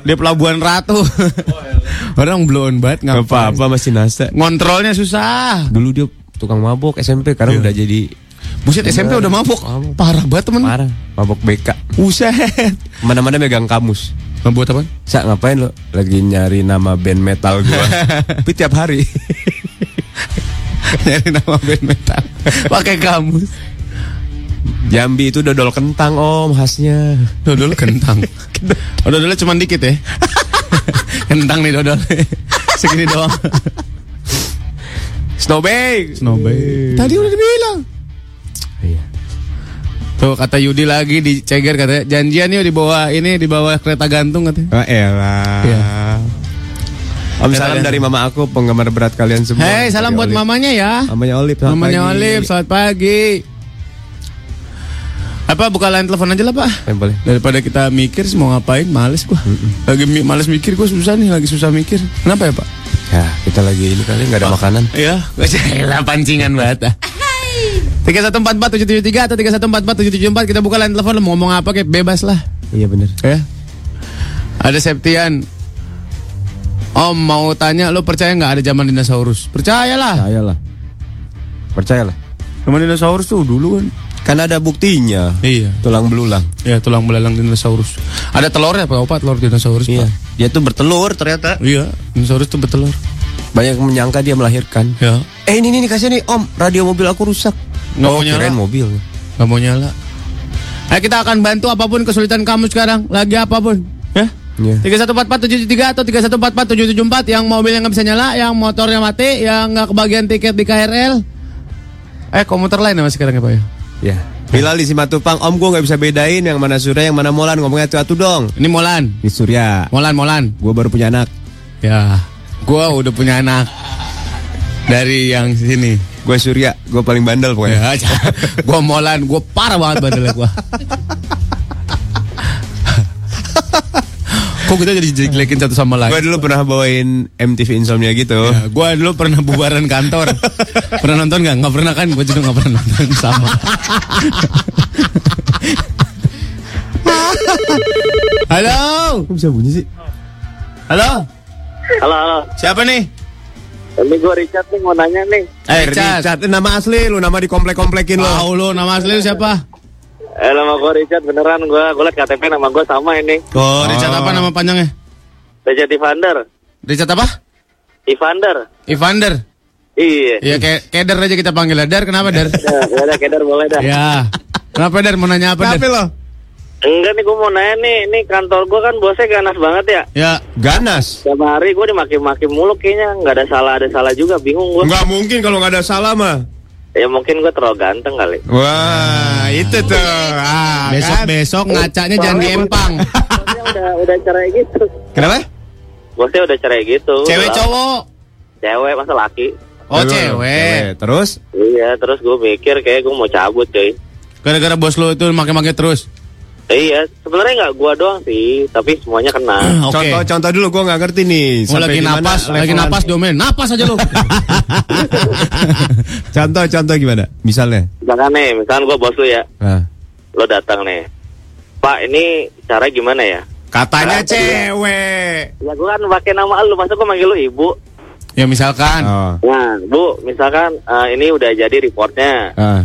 Di Pelabuhan Ratu. Orang blown banget Gak ngapa apa-apa masih nasa. Ngontrolnya susah. Dulu dia tukang mabok SMP sekarang Iya. udah jadi Buset SMP udah mabuk. Mabuk. Parah banget temen. parah. Mabok BK. Buset. Mana-mana megang kamus. Mabuk apa? Sa ngapain lo? Lagi nyari nama band metal gua. Tapi tiap hari. Nyari nama band metal. Pakai kamus. Jambi itu dodol kentang om khasnya. Dodol kentang. Oh, dodolnya cuma dikit ya. kentang nih dodol. Segini doang. Snowbay. Snowbay. Tadi udah dibilang. Iya. Tuh kata Yudi lagi di Ceger katanya janjian yuk di bawah ini di bawah kereta gantung katanya. Oh elah. Iya. Om salam dari mama aku penggemar berat kalian semua. Hei salam buat Olive. mamanya ya. Mamanya Olip. selamat Mamanya pagi. Olive selamat pagi. Apa buka line telepon aja lah pak Eh, boleh. Daripada kita mikir mau ngapain Males gua Lagi mi- males mikir gua susah nih Lagi susah mikir Kenapa ya pak? Ya kita lagi ini kali nggak ada makanan. Iya Lah pancingan banget ah. Tiga satu empat empat tujuh tujuh tiga atau tiga satu empat empat tujuh tujuh empat kita buka line telepon lo mau ngomong apa kayak bebas lah Iya bener. ya ada Septian Om mau tanya lo percaya nggak ada zaman dinosaurus percayalah Percayalah. Percayalah. zaman dinosaurus tuh dulu kan Kan ada buktinya. iya Tulang belulang. ya tulang belalang dinosaurus ada telurnya apa apa telur dinosaurus Iya. Pak? Dia tuh bertelur ternyata. iya dinosaurus tuh bertelur Banyak yang menyangka dia melahirkan. ya Eh ini nih kasih nih Om, radio mobil aku rusak. Nggak oh, mau nyala. kirain mobil. nggak mau nyala Ayo kita akan bantu apa pun kesulitan kamu sekarang lagi apa pun ya Iya. Tiga satu empat empat tujuh tiga atau tiga satu empat empat tujuh tujuh empat yang mobilnya nggak bisa nyala, yang motornya mati, yang nggak kebagian tiket di KRL. Eh komuter lain ya mas sekarang ya pak ya? Ya. Bilal di Simatupang, Om gue nggak bisa bedain yang mana Surya, yang mana Molan. Ngomongnya atu-atu dong. Ini Molan. Ini Surya. Molan, Molan. Gue baru punya anak. Ya, gua udah punya anak dari yang sini. Gue Surya. Gue paling bandel pokoknya. Ya, gua Molan, gua parah banget bandelnya gua. Kok kita jadi jelekin satu sama lain? Gue dulu pernah bawain MTV Insomnia gitu. Ya, gua dulu pernah bubaran kantor. pernah nonton nggak? Nggak pernah kan? Gua juga nggak pernah nonton sama. Halo, Kok bisa bunyi sih? halo. Halo, halo. Siapa nih? Ini gue Richard nih mau nanya nih. Eh, Richard. Richard. Nama asli lu, nama di komplek-komplekin lo. Tahu lu nama asli lu siapa? Eh, nama gue Richard beneran gue. Gue liat KTP nama gue sama ini. Oh, Richard apa nama panjangnya? Richard Evander. Richard apa? Evander. Evander. Iya. Iya kayak keder aja kita panggil Dar. Kenapa Dar? Ya, ya udah keder boleh dah. ya. Kenapa Dar? Mau nanya apa Kenapa Dar? lo? Enggak nih gue mau nanya nih. Ini kantor gue kan bosnya ganas banget ya. Ya. Ganas. Setiap hari gue dimaki-maki mulu kayaknya. Nggak ada salah, ada salah juga. Bingung gue. Nggak mungkin kalau nggak ada salah mah. Ya mungkin gue terlalu ganteng kali. Wah, itu tuh. Ah, Besok kan? besok ngacanya jangan di empang. Udah udah cerai gitu. Kenapa? Bosnya udah cerai gitu. Cewek Lah, cowok. Cewek masa laki. Oh Cewek. cewek. Terus? Iya, terus gue mikir kayak gue mau cabut cuy. Gara-gara bos lu itu make-make terus. Iya, sebenarnya nggak gua doang sih, tapi semuanya kena. Oke. Contoh contoh dulu gue nggak ngerti nih. Mau Sampai lagi napas, lagi levelan- napas domain. Napas aja lu. contoh contoh gimana? Misalnya. Misalkan nih, misalkan gua bos lu ya, Nah. lo datang nih. Pak, ini cara gimana ya? Katanya Nah, cewek. Ya gua kan pakai nama lu, masa gua manggil lu ibu? ya misalkan. Oh. Nah, Bu, misalkan eh, ini udah jadi reportnya. Ah.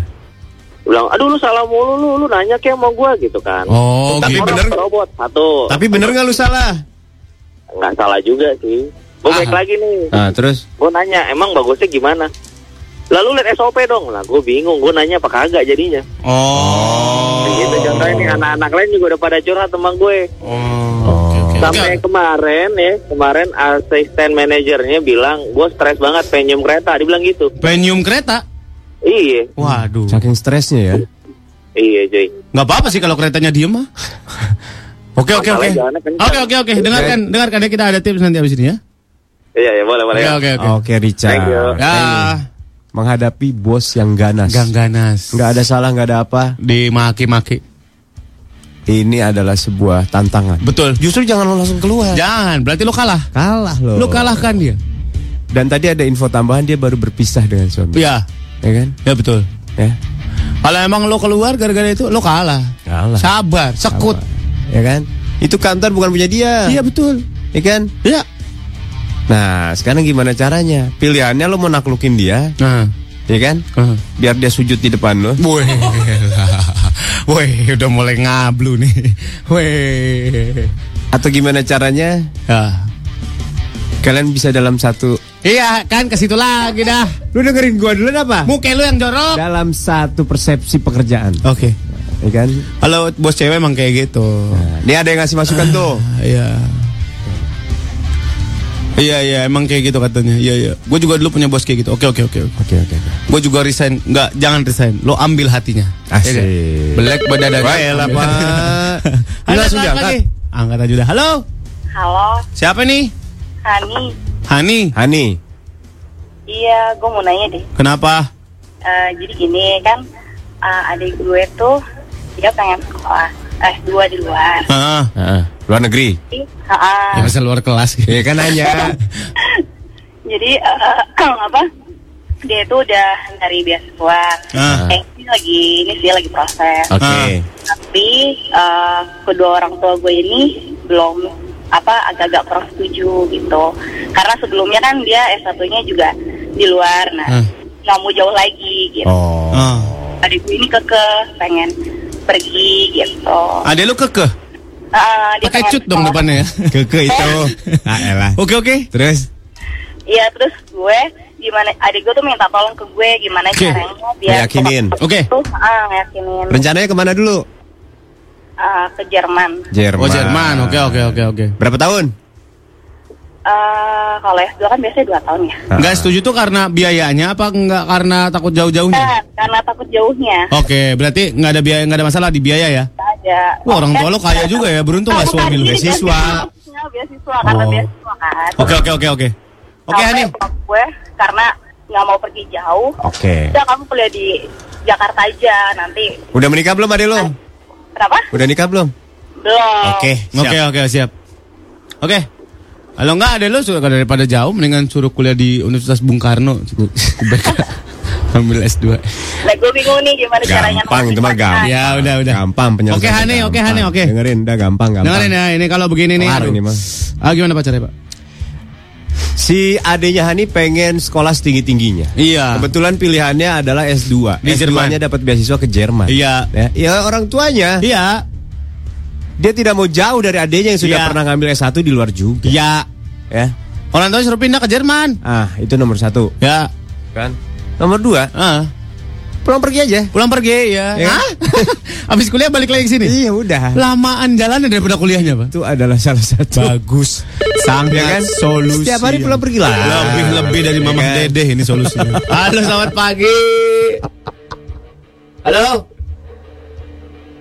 Bilang, aduh lu salah mulu lu, lu nanya kayak mau gua gitu kan. Oh, Tapi gitu. Orang bener- robot, satu. Tapi bener nggak lu salah? Nggak salah juga sih. Gua Ah. balik lagi nih. Ah, terus? Gua nanya, emang bagusnya gimana? Lalu lihat SOP dong. Lah, gue bingung. Gue nanya apa kagak jadinya. Oh. Gitu contohnya nih anak-anak lain juga udah pada curhat sama gue. Oh. Sampai kemarin ya, kemarin asisten manajernya bilang gue stres banget pengen nyium kereta. Dia bilang gitu. Penyium kereta. Iya, Waduh. Saking stresnya ya. iya cuy. Nggak apa-apa sih kalau keretanya diem mah. Oke oke oke. Oke oke oke. Dengarkan dengarkan ya kita ada tips nanti abis ini ya. Iya, iya boleh boleh. Oke ya. oke oke. Oke, Richard. Thank you. Ya. Menghadapi bos yang ganas. Gang ganas. Nggak ada salah, nggak ada apa. Dimaki-maki. Ini adalah sebuah tantangan. Betul. Justru jangan lo langsung keluar. Jangan, berarti lo kalah. Kalah lo. Lo kalahkan dia. Dan tadi ada info tambahan dia baru berpisah dengan suami. Iya. Ya kan? Ya betul. Ya. Kalau emang lo keluar gara-gara itu lo kalah. Kalah. Sabar, sekut. Ya kan? Itu kantor bukan punya dia. Iya betul. Ya kan? Iya. Nah, sekarang gimana caranya? Pilihannya lo mau naklukin dia, Nah. ya kan? Uh. Biar dia sujud di depan lo. Wih, Wih, udah mulai ngablu nih. Wih. Atau gimana caranya? Ya. Kalian bisa dalam satu Iya, kan ke situ lagi dah. Lu dengerin gua dulu apa? Muka lu yang jorok. Dalam satu persepsi pekerjaan, Oke. ya kan? Kalau bos cewek emang kayak gitu. Nah, ini ada yang ngasih masukan tuh. Iya. Iya iya emang kayak gitu katanya. Iya iya. Gue juga dulu punya bos kayak gitu. Oke oke oke. oke. Oke. Gue juga resign. Enggak, jangan resign. Lo ambil hatinya. Asik. Iya kan? Belek badadanya. Wah, elah, Pak. Ini Halo, langsung angkat diangkat. lagi. Angkat aja udah. Halo. Halo, Siapa nih? Hani. Hani. Hani, Iya, gue mau nanya deh. Kenapa? Eh, jadi gini kan, eh, adik gue tuh dia pengen sekolah S2 di luar. Heeh. Heeh. luar negeri. Heeh. Ya masa luar kelas. Ya kan nanya. jadi eh, apa? Dia itu udah dari beasiswa. Ah. Eh, ini lagi ini sih lagi proses. Oke. Tapi eh, kedua orang tua gue ini belum apa agak-agak kurang setuju gitu. Karena sebelumnya kan dia S1-nya juga di luar. Nah, Ah. nggak mau jauh lagi gitu. Oh. Ah. Adik gue ini kekeh pengen pergi gitu. Adek lu kekeh. Ah, dia Pakai cut dong depannya ya. Keke itu. Ah, elah. Oke oke. Terus? Iya terus gue gimana adik gue tuh minta tolong ke gue gimana Oke. caranya biar Ngeyakinin. Oke. tuh ah ngeyakinin Rencananya ke mana dulu? Ah, ke Jerman Jerman. Oh Jerman. Oke oke oke oke. Berapa tahun? Eh, kalau S2 kan biasanya 2 tahun ya. Nggak setuju tuh karena biayanya apa nggak karena takut jauh-jauhnya? Nah, karena takut jauhnya. Oke, berarti nggak ada biaya nggak ada masalah di biaya ya? Ada. Wah, orang tua lo kaya juga ya, beruntung lah suami lo beasiswa. Beasiswa, karena Oh. beasiswa kan. Oke, oke, oke, oke. Oke, Hani. gue karena nggak mau pergi jauh. Oke. Udah kamu kuliah di Jakarta aja nanti. Udah menikah belum adek lo? Kenapa? Udah nikah belum? Belum. Oke, siap. Oke, oke, siap. Oke. Kalau nggak ada lo sudah daripada jauh, mendingan suruh kuliah di Universitas Bung Karno. Cukup. Ambil S2. Nah, gue bingung nih gimana caranya. Gampang itu mah gampang. Ya, udah, udah. Gampang penyelesaian. Oke, Hani, oke, Hani, oke. Dengerin, udah gampang, gampang. Dengerin ya, ini kalau begini nih. Aduh. ini, Mang. Ah, gimana pacarnya, Pak? Si adenya Hani pengen sekolah setinggi-tingginya. Iya. Kebetulan pilihannya adalah S2. Di S2-nya dapat beasiswa ke Jerman. Iya. Ya, ya orang tuanya. Iya. Dia tidak mau jauh dari adenya yang sudah Iya. pernah ngambil S1 di luar juga. Iya. Ya. Orang tua suruh pindah ke Jerman. Ah, itu nomor satu. Ya. Kan? Nomor dua, Ah. Pulang pergi aja. Pulang pergi ya. Ya. Hah? Habis kuliah balik lagi ke sini. Iya udah. Lamaan jalannya daripada kuliahnya, Pak. Itu adalah salah satu. Bagus. Sangat Ya kan? solusi. Setiap hari pulang pergi lah. Lebih lebih dari Ya Mama kan? Dede ini solusinya. Halo, selamat pagi. Halo.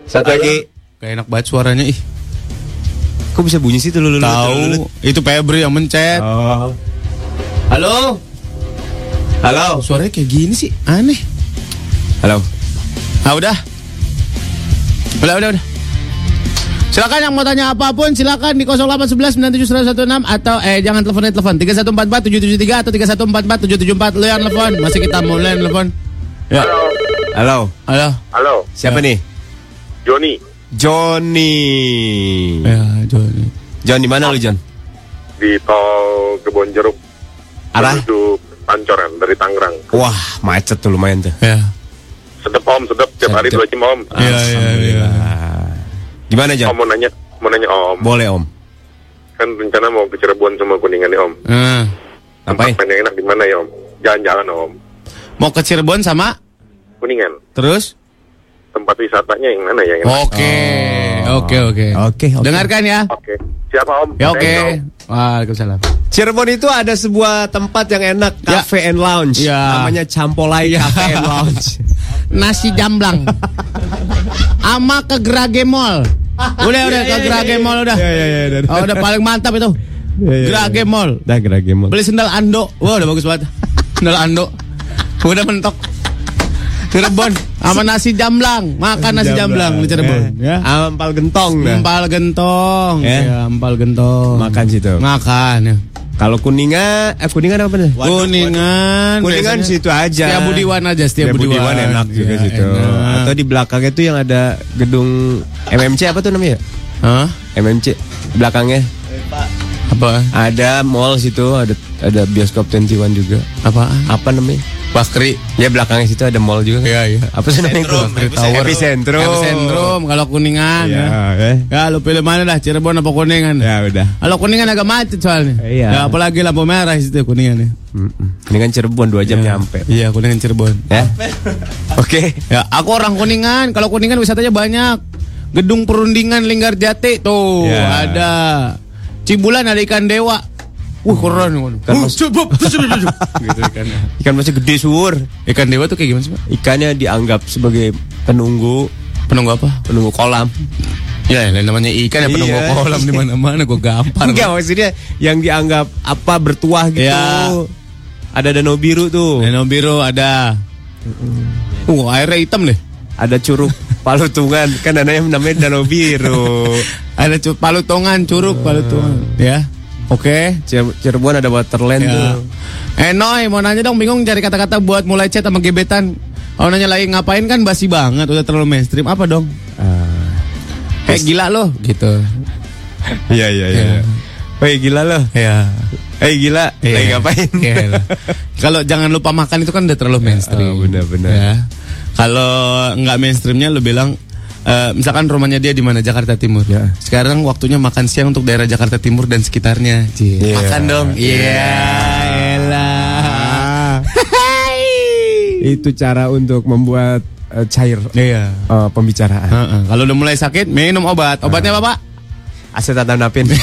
Satu lagi. Kayak enak banget suaranya ih. Kok bisa bunyi sih tuh lu? lu- lu- lu- Tahu, itu Febri yang mencet. Oh. Halo. Halo. Suaranya kayak gini sih, aneh. Halo. Ah udah. Udah, udah, udah. Silakan yang mau tanya apa pun silakan di 0811 atau eh jangan telepon telepon 3144 773 atau 3144 774 lu yang telepon masih kita mulai telepon. Ya. Halo. Halo. Halo, Siapa Ya. nih? Joni Johnny. Ya, Joni. John di mana lu John? di tol Kebon Jeruk Arah? menuju Pancoran dari Tangerang. Wah, macet tuh lumayan tuh. Ya. Sedep om, sedep tiap hari dua jam om. Iya, iya, iya. Gimana John? Om mau nanya, mau nanya om. Boleh Om. Kan rencana mau ke Cirebon sama Kuningan nih om. Eh, Ngapain? Tempat yang enak di mana ya om? Jalan-jalan om. mau ke Cirebon sama Kuningan. terus? Tempat wisatanya yang mana ya? enak? Oke. Oke, oke. Oke, oke. Dengarkan ya. Oke. Siapa om? Ya oke. Om. Waalaikumsalam. Cirebon itu ada sebuah tempat yang enak, Ya. cafe and lounge. Ya. Namanya Campolai Cafe and Lounge. Nasi jamblang. Ama ke Grage Mall. Udah, udah ke Grage Mall udah. Iya, iya, iya, udah. Oh, udah paling mantap itu. Grage. Mall. Dah gerage mall. Beli sendal Ando. Wah, udah bagus banget. Sendal Ando. Udah mentok. Cirebon sama nasi jamblang. Makan nasi jamblang di Cirebon, ya. Ampal gentong dah. Empal gentong. Ya. Ya, empal gentong. Makan situ. Makan ya. Kalau kuningan, eh kuningan apa nih? Kuningan. Kuningan situ aja. Setia Budiwan aja, Setia Budiwan. enak juga Ya, situ. enak. Atau di belakangnya tuh yang ada gedung MMC apa tuh namanya? Hah? MMC belakangnya Apa? ada mall situ, ada ada bioskop 21 juga. Apa? Apa namanya? Bakri. Ya belakangnya situ ada mall juga. Iya, iya. Apa sih namanya? itu? Epicentrum. Epicentrum kalau Kuningan Iya, ya. eh. Ya lu pilih mana dah Cirebon apa Kuningan? Ya udah. Kalau Kuningan agak macet soalnya. Iya. Ya apalagi lampu merah situ Kuningan ya. Mm-mm. Kuningan Cirebon 2 jam nyampe. Iya Kuningan Cirebon. Ya. Oke. Ya aku orang Kuningan. Kalau Kuningan wisatanya banyak. Gedung Perundingan Linggar Jati tuh Ya. ada. Cibulan ada ikan dewa. Wah keren. Kan Uh, mas- coba, gitu ikannya. Ikan masih gede sur. Ikan dewa tuh kayak gimana sih Pak? Ikannya dianggap sebagai penunggu Penunggu apa? penunggu kolam. Ya, yang namanya ikan ya penunggu Iya. kolam di mana-mana gue gampar. Enggak maksudnya yang dianggap apa bertuah gitu. Ya. Ada danau biru tuh. Danau biru ada. Uh, airnya hitam deh. Ada curug Palutungan kan dananya namanya danau biru. Ada cu- palutongan, curug palutongan. Ya. Oke. Cir- Cirebon ada waterland Ya. tuh. Eh Noy, mau nanya dong bingung cari kata-kata buat mulai chat sama gebetan. Kalau nanya lagi ngapain kan basi banget, udah terlalu mainstream. Apa dong? Eh gila loh, gitu. Iya iya iya. Ya. Woi gila loh. Ya. Eh gila, lagi ngapain? Iya. Kalau jangan lupa makan itu kan udah terlalu mainstream. Ah, benar-benar. Ya. Kalau nggak mainstreamnya lu bilang eh, misalkan rumahnya dia di mana Jakarta Timur. Ya. Sekarang waktunya makan siang untuk daerah Jakarta Timur dan sekitarnya. Iya. Makan dong. Iya. elah. Itu cara untuk membuat eh, cair Iya. eh, pembicaraan. Heeh. Kalau udah mulai sakit minum obat. Obatnya apa pak? Acetaminophen.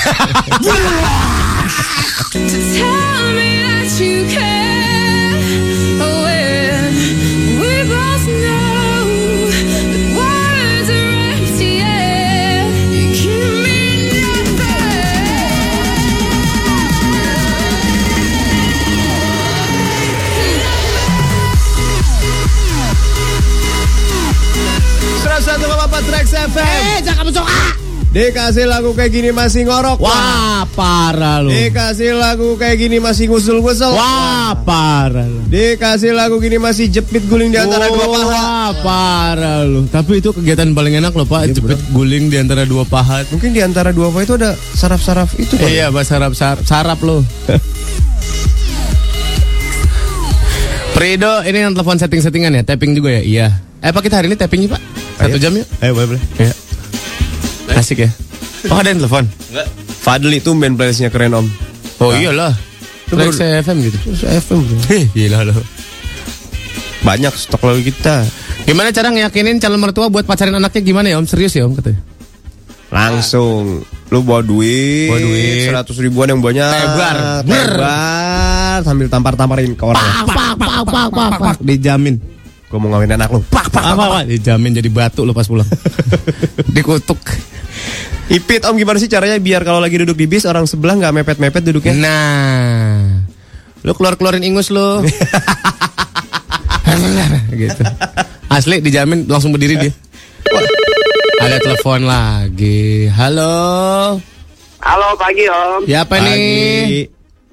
nothing. Trax FM. Eh, jangan masuk ah. Dikasih lagu kayak gini masih ngorok. Wah, parah lu. Dikasih lagu kayak gini masih ngusul-ngusul. Wah, parah lu. Dikasih lagu gini masih jepit guling di antara dua paha. Wah, parah lu. Tapi itu kegiatan paling enak loh, Pak. Jepit guling di antara dua paha. Mungkin di antara dua paha itu ada saraf-saraf itu kali. Iya, Pak, sarap, sarap lo. Prido, ini yang telepon setting-settingan ya, tapping juga ya? Iya. Eh, Pak kita hari ini tappingnya, Pak? Satu jam yuk. Ayo boleh boleh. Iya. Asik ya. Oh, ada yang telepon? Enggak. Fadli itu band playlistnya keren om. Oh iyalah. Itu baru- FM gitu. FM bro. Hih, gila lo. Banyak stok lagu kita. Gimana cara ngeyakinin calon mertua buat pacarin anaknya gimana ya Om? Serius ya Om katanya? Langsung lu bawa duit, Bawa duit. seratus ribuan yang banyak, Tebar. Tebar, sambil tampar-tamparin ke orang. Pak, pak, pak, pak, pak. Dijamin. Gue mau ngawin anak lu. Pak, pak, Apa, Pak? Dijamin jadi batu lo pas pulang. Dikutuk. Ipit om gimana sih caranya biar kalau lagi duduk di bis orang sebelah nggak mepet-mepet duduknya? Nah, lu keluar keluarin ingus lu. gitu. Asli dijamin langsung berdiri dia. Ada telepon lagi. Halo. Halo pagi Om, Ya apa nih?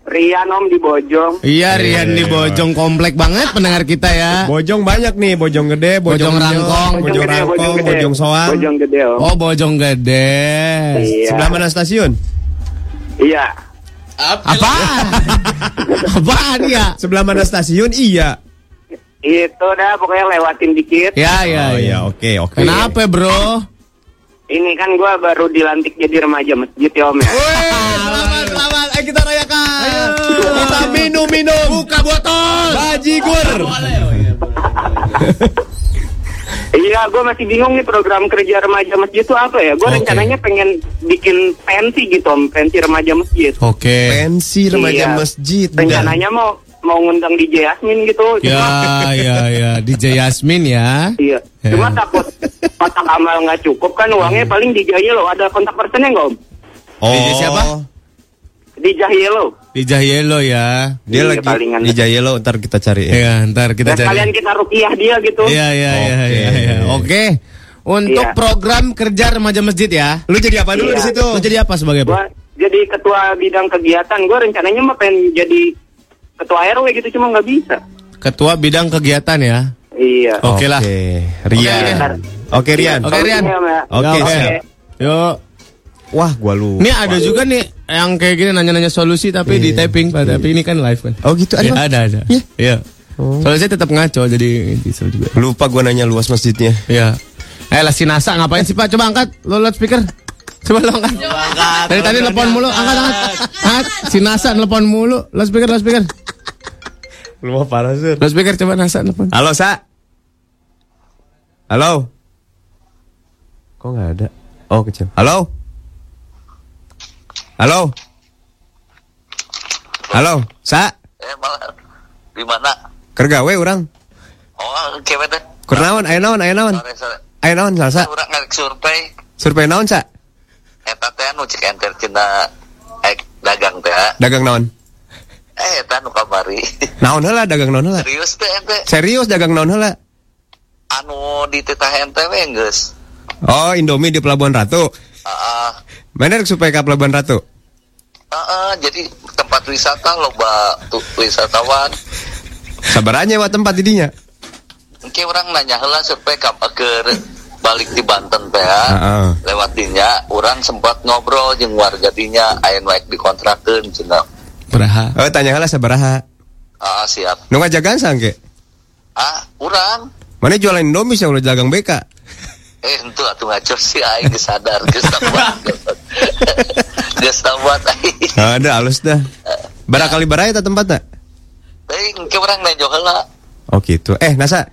Rian Om di Bojong. Iya Rian di Bojong komplek banget pendengar kita ya. Bojong banyak nih, bojong gede, bojong, Bojong Rangkong. bojong gede, rangkong, gede. bojong soang. Bojong gede Om. Oh Bojong gede. Iya. Sebelah mana stasiun? Iya. Apa? Apaan ya? Sebelah mana stasiun? Iya. Itu dah pokoknya lewatin dikit. Ya ya oh ya. iya, oke oke. Kenapa bro? Ini kan gua baru dilantik jadi remaja masjid ya Om ya. Selamat, selamat. Eh kita rayakan. Kita minum minum. Buka botol. Bajigur. Iya, gue masih bingung nih program kerja remaja masjid itu apa ya? Gue Oke. rencananya pengen bikin pensi gitu Om, pensi remaja masjid. Oke. Pensi remaja Iya. masjid. Rencananya mau mau ngundang DJ Yasmin gitu. Ya ya ya DJ Yasmin ya. Iya. Ya. Cuma takut kotak amal nggak cukup kan uangnya paling DJ Yellow. Ada kontak personnya nggak Om? Oh. DJ siapa? DJ Yellow. DJ Yellow ya. Dia Iya, lagi palingan. di Jayelo ntar kita cari ya. Iya, ntar kita Dan cari. kalian kita rukiah dia gitu. Iya iya iya Oke. iya. iya. Oke. Untuk Iya. program kerja remaja masjid ya. Lu jadi apa dulu Iya. di situ? Lu jadi apa sebagai Gua apa? jadi ketua bidang kegiatan. Gue rencananya mah pengen jadi ketua RW gitu cuma nggak bisa. Ketua bidang kegiatan ya. Iya. Oke lah. Rian. Oke, Oke, Rian. Oke, Rian. Iya, ya. Oke, Ya. Yuk. Wah, gua lu. Ini ada juga nih yang kayak gini nanya-nanya solusi tapi di typing Pak. Tapi ini kan live kan. Oh gitu ada. Iya, Bang? ada ada. Iya. Iya. Soalnya saya tetap ngaco jadi bisa juga. Lupa gua nanya luas masjidnya. Iya. Eh lah si Nasa ngapain sih Pak? Coba angkat lo speaker. Coba lo angkat. Dari tadi telepon mulu, angkat angkat. Angkat. Si Nasa telepon mulu. Lo speaker, lo speaker. Lu mau parah sih. Lo speaker coba Nasa telepon. Halo, Sa. Halo. Kok nggak ada? Oh, kecil. Halo. Halo. Halo, Sa. Eh malah di mana? Kergawe orang. Oh, kewet deh. Kurnaon, aya naon, aya naon. Aya naon, Sa. Urang ngarek survei. Survei naon, Sa? Eta teh anu cek enter cina ek dagang teh. Dagang naon? Eh eta nu kamari. Naon heula dagang naon heula? Serius teh ente. Serius dagang naon heula? Anu di titah ente we geus. Oh, Indomie di Pelabuhan Ratu. Heeh. Mana rek supaya ke Pelabuhan Ratu? Heeh, jadi tempat wisata loba tu, wisatawan. Sabarannya wa tempat didinya. Engke urang nanya heula survei ka keur balik di Banten teh. Heeh. Lewat dinya urang sempat ngobrol jeung warga dinya aya nu di kontrakeun cenah. Beraha. Oh, tanya heula sabaraha? Ah siap. Nu ngajagaan sangke. Ah, urang Mana jualan Indomie sih udah dagang BK? Eh, itu atuh ngacor sih aing geus sadar geus. Geus aing. Ada halus dah. Barakali baraya ta tempatnya? Eh, engke urang nejo heula. Oh gitu. Eh, Nasa,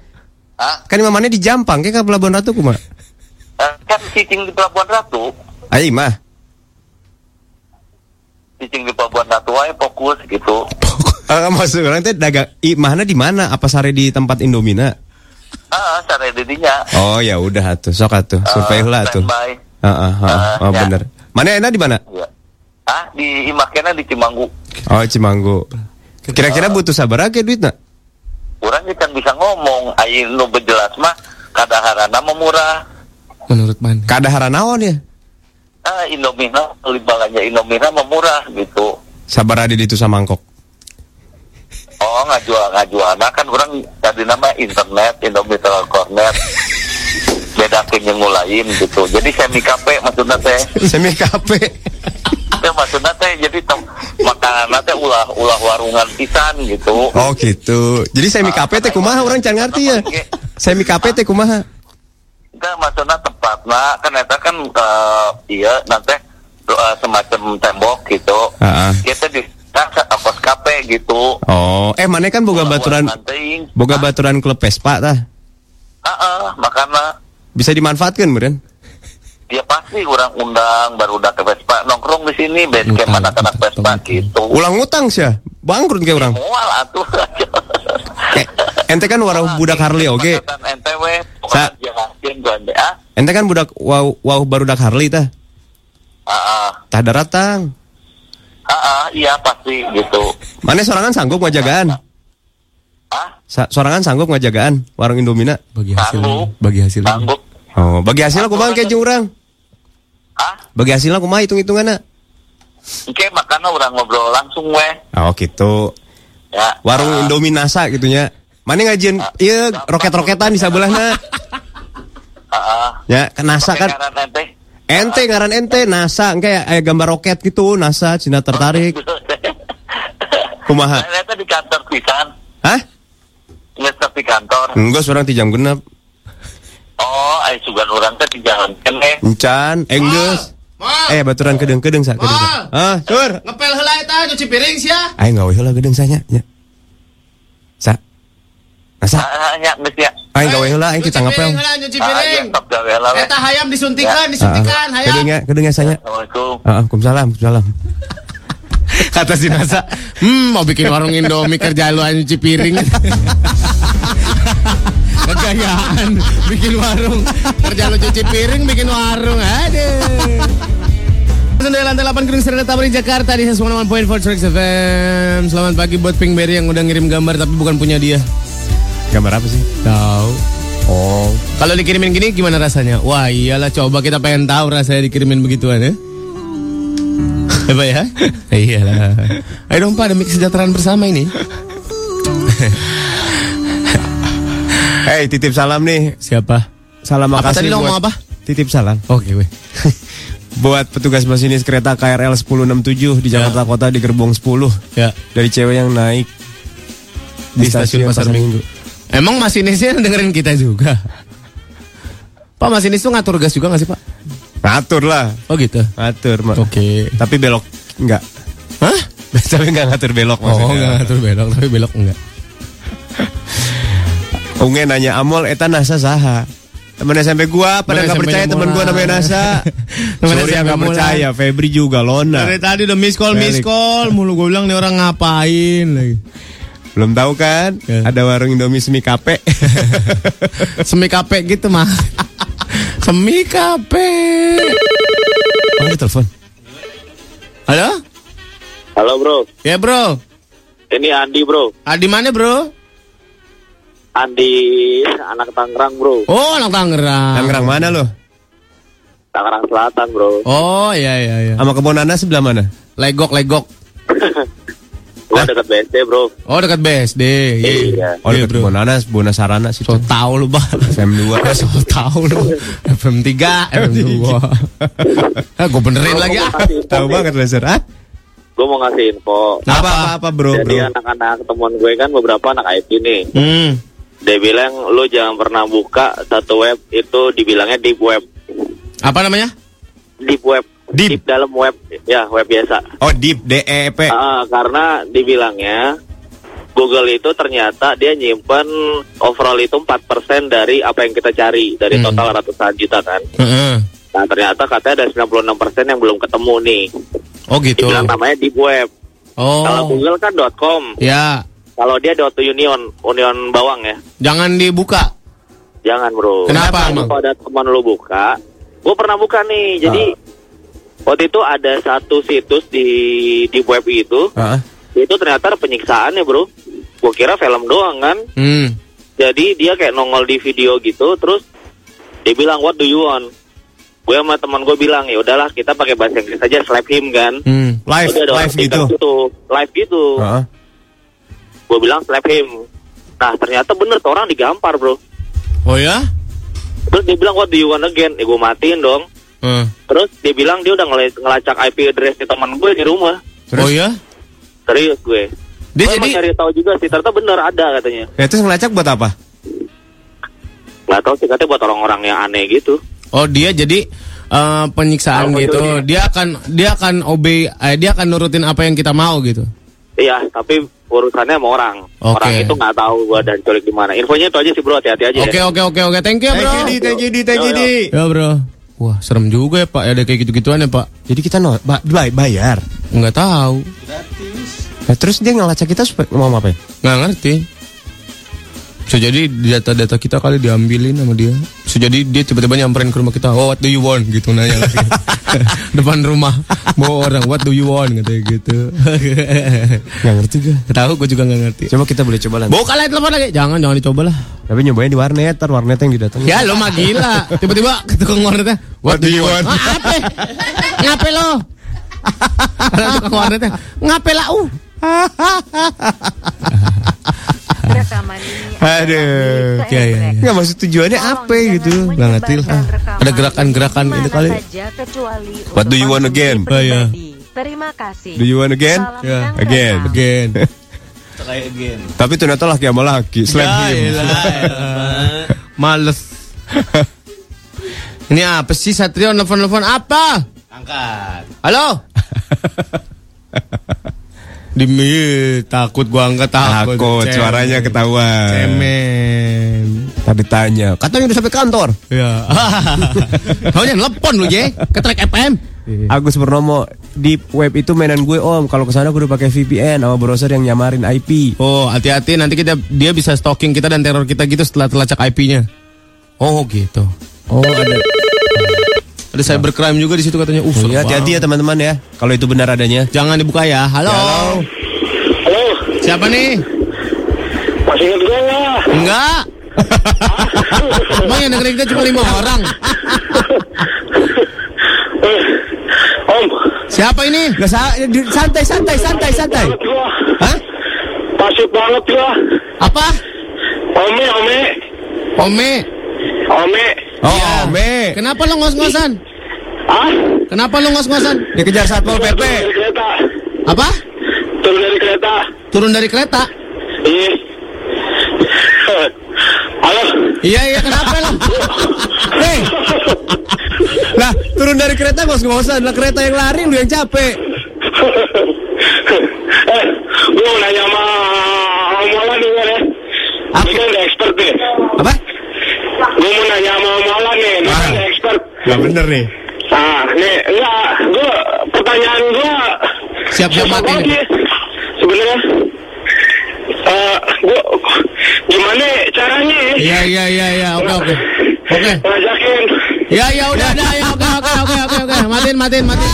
Hah? kan mamane di Jampang ke ka Pelabuhan Ratu kumaha? Eh, Kan cicing di Pelabuhan Ratu. Ayo mah. cicing di pelabuhan Ratu wae fokus gitu. Eh, maksud orang teh dagang i, mana di mana? Apa sare di tempat Indomina? Ah, sare didinya. Oh ya udah atuh, sok atuh, survei heula atuh. Standby. Heeh, heeh, Ah, oh ya. bener. Mana enak di mana? Ya. Ah, di Imakena di Cimanggu. Oh Cimanggu. Kira-kira butuh sabar aja duit nak? Orang kan bisa ngomong, air nu bejelas mah kadaharana mah murah. Menurut mana? Kadaharan naon ya? Ah, Indomina, beli balanya Indomina mah murah gitu. Sabar ada di itu samangkok. Oh, ngajual ngajual. Nah kan orang tadi nama internet, Indomie Cornet. Beda yang lain gitu. Jadi semi kape maksudnya teh. Semi kape. Teh maksudnya teh jadi tem makanan teh ulah ulah warungan pisan gitu. Oh gitu. Jadi semi kape teh kumaha orang can ngerti ya. Semi kape teh kumaha? Kita maksudnya tempat nah kan eta kan eh, iya nanti eh, semacam tembok gitu. Heeh. Kita di kos kape gitu. Oh, eh mana kan boga baturan boga baturan klub Vespa tah. Heeh, makanya Bisa dimanfaatkan meureun. Dia pasti orang undang baru udah ke Vespa nongkrong di sini base camp anak-anak Vespa gitu. Ulang utang sih, bangkrut kayak orang. Mual atuh. Eh, ente kan warau budak Harley oke. NTW, Sa- ah. Ente kan budak wow wow baru dak Harley tah. Ah, ah, Tah daratang. ah, ah, iya pasti gitu. Mana sorangan sanggup ngajagaan? Ah, Sa sorangan sanggup ngajagaan warung Indomina? Bagi hasil. Sanggup. Bagi hasil. sanggup. Oh, bagi hasilnya kumaha kayak jeung urang? Ah, Bagi hasilnya kumaha hitung-hitunganna? oke makanya orang ngobrol langsung weh. Oh gitu. Ya. Warung Ah, Indomie Nasa gitunya. Mana ngajian iya roket-roketan di sebelahna. ah, ah. Ya, kan NASA kan ente. ente ngaran ente NASA kayak aya gambar roket gitu, NASA Cina tertarik. Kumaha? Ternyata di kantor pisan. Hah? Nggak di kantor. Enggak, seorang ti jam genep. Oh, ay sugan orang teh di jalan kene. Encan, enggeus. Eh, baturan kedeng-kedeng sa, kedeng. sa. Ah, sur. Ngepel heula eta nyuci piring sia. Ayo gawe heula gedeng sanya. Ya. Sa. Nasa. Ah, ya, geus ya. Ayo gawe heula ayo kita Nyuci ngapel. piring Ah, iya. Eta hayam disuntikan, Ah, disuntikan hayam. Kedeng ya, kedeng ya sanya. Assalamualaikum. Ah, ah, Waalaikumsalam, Waalaikumsalam. Kata si Nasa, hmm mau bikin warung Indomie kerja lu aja nyuci piring. Kegayaan bikin warung kerja lu cuci piring bikin warung aduh. Dari lantai 8 Gedung Serena Tamrin Jakarta di 101.4 Trax FM. Selamat pagi buat Pinkberry yang udah ngirim gambar tapi bukan punya dia. Gambar apa sih? Tahu. Oh, Kalau dikirimin gini gimana rasanya? Wah iyalah coba kita pengen tahu rasanya dikirimin begituan ya. Apa ya? iyalah. Ayo dong Pak demi kesejahteraan bersama ini. Hey, titip salam nih. Siapa? Salam Apa makasih tadi lo buat ngomong apa? Titip salam Oke weh. buat petugas masinis kereta KRL 1067 di Jakarta Kota di gerbong 10 Ya. dari cewek yang naik Di stasiun Pasar Minggu. Emang masinisnya dengerin kita juga? Pak masinis tuh ngatur gas juga gak sih Pak? Ngatur lah, Oh gitu. ngatur. Oke. Tapi belok enggak. Hah? Tapi enggak ngatur belok Oh maksudnya. enggak ngatur belok tapi belok enggak. Unge nanya Amol eta nasa saha? Temen SMP gua pada nggak SMP percaya temen gua namanya Nasa. Temen Sorry SMP nggak percaya. Febri juga Lona. Dari tadi udah miss call miss call mulu gue bilang nih orang ngapain lagi. Belum tahu kan? Ya. Ada warung Indomie semi kape. Semi kape gitu mah. Semi kape. oh, ada telepon. Halo? Halo bro, Ya bro. ini Andi bro. Ah, di mana bro? Andi anak Tangerang bro. Oh, anak Tangerang. Tangerang mana lo? Tangerang Selatan bro. Oh, iya iya iya. Sama kebun nanas sebelah mana? Legok legok. Gua dekat BSD bro. Oh, dekat BSD. Iya. Iya. Oh, Iya, dekat kebun nanas, Bona Sarana sih. So tahu lu, Bang. FM 2. So tahu lu. FM 3, FM 2. Ah, gue benerin lagi ah. Tahu banget laser. Ah? Gue mau ngasih info. Apa apa, apa bro, Jadi anak-anak temuan gue kan beberapa anak IT nih. Hmm. Dia bilang lu jangan pernah buka satu web itu dibilangnya deep web. Apa namanya? Deep web. Deep? dalam web. Ya, web biasa. Oh, deep D E P. Ah, karena dibilangnya Google itu ternyata dia nyimpen overall itu 4% dari apa yang kita cari dari Hmm. total ratusan juta kan. Heeh. Nah ternyata katanya ada 96% yang belum ketemu nih. Oh gitu. Dibilang namanya deep web. Kalau Oh. Google kan .com. Ya, Kalau dia dot union, union bawang ya. jangan dibuka. Jangan bro. Kenapa, emang? Kalau ada teman lu buka, gue pernah buka nih. Jadi waktu itu ada satu situs di di web itu, Ah, itu ternyata ada penyiksaannya bro. Gue kira film doang kan. Hmm. Jadi dia kayak nongol di video gitu, terus dia bilang what do you want? Gue sama teman gue bilang ya udahlah kita pakai bahasa Inggris aja slap him kan. Hmm. live, orang live gitu. stiker live gitu. Ah, Gue bilang slap him. Nah ternyata bener tuh orang digampar bro. Oh ya? Terus dia bilang what do you want again? Ya gue matiin dong. Hmm. Terus dia bilang dia udah ngel- ngelacak IP address di teman gue di rumah. Oh ya? Serius gue. Dia gue jadi cari tahu juga sih, ternyata bener ada katanya. Ya terus ngelacak buat apa? Nggak tahu sih katanya buat orang-orang yang aneh gitu. Oh dia jadi eh, penyiksaan Oh, gitu. Dia akan dia akan obey, eh, dia akan nurutin apa yang kita mau gitu. Iya, tapi urusannya sama orang. Oke. Orang itu nggak tahu gue dan culik di mana. Infonya itu aja sih bro, hati-hati aja. Oke ya. oke oke oke. Thank you bro. Thank you, thank you, thank you, Yo, yo. Di. Ya bro. Wah serem juga ya pak. Ada kayak gitu-gituan ya pak. Jadi kita no, ba- bay- bayar. Nggak tahu. Nah, terus dia ngelacak kita supaya mau apa ya? Nggak ngerti. Bisa jadi data-data kita kali diambilin sama dia. Bisa jadi dia tiba-tiba nyamperin ke rumah kita. Oh, what do you want? Gitu nanya lagi. Depan rumah. Bawa orang, what do you want? Katanya gitu. Nggak ngerti gue. Tahu gue juga nggak ngerti. Coba kita boleh coba lah. Bawa kalian telepon lagi. Jangan, jangan dicoba lah. Tapi nyobain di warnet, ntar warnet yang didatengin. Ya lo mah gila. Tiba-tiba ke tukang warnetnya. What do you want? Ah, apa? Ngape lo? Tukang warnetnya. Ngape lah uh? Rekaman ini Aduh. Ya, ya, ya. Nggak maksud tujuannya Tolong apa gitu? Nggak ngerti lah. Ada gerakan-gerakan ini kali. saja What do you want again? Oh, iya. pribadi. Terima kasih. Do you want again? Ya, yang again. rekam. Again. Tapi ternyata laki sama laki. Slap Ya, him. elah. Males. Ini apa sih Satrio nelfon-nelfon apa? Angkat. Halo? Demi takut gua angkat takut. Takut, Cemen. suaranya ketahuan. Cemen. Tadi tanya, katanya udah sampai kantor. Ya. Kau jangan telepon lu, Je. Ke track FM. Agus Purnomo di web itu mainan gue om. Kalau ke sana gue udah pakai VPN sama browser yang nyamarin IP. Oh, hati-hati nanti kita dia bisa stalking kita dan teror kita gitu setelah telacak IP-nya. Oh, gitu. Oh ada. Ada cybercrime juga di situ katanya. Uh, Oh, ya, hati-hati ya teman-teman ya. Kalau itu benar adanya. Jangan dibuka ya. Halo. Halo, Siapa nih? masih inget gue nggak? Enggak. Emang yang dengerin kita cuma lima orang. Eh, Om, Siapa ini? Gak santai, santai, santai, santai. Hah? Pasif banget gua. Apa? Ome, ome, Ome. Ome. Oh, Iya. Ome. Kenapa lo ngos-ngosan? Ah, Kenapa lo ngos-ngosan? Dikejar satpol PP. turun dari kereta. Apa? Turun dari kereta. Turun dari kereta? Iya. Halo. Iya iya kenapa lo? Hei. Lah, turun dari kereta ngos-ngosan. Lah kereta yang lari lu yang capek. eh, gue mau nanya sama Om nih kan ya. Ini kan udah expert nih. Gue mau nanya sama Om Molan nih, ini kan expert. Gak bener nih. Nah, nih, enggak, gue pertanyaan gue Siap-siap mati nih. Sebenarnya, eh, gue gimana caranya? ya? Iya iya iya iya oke oke. Oke. Ngajakin. Ya ya udah udah ya oke oke oke oke oke. Matiin matiin matiin.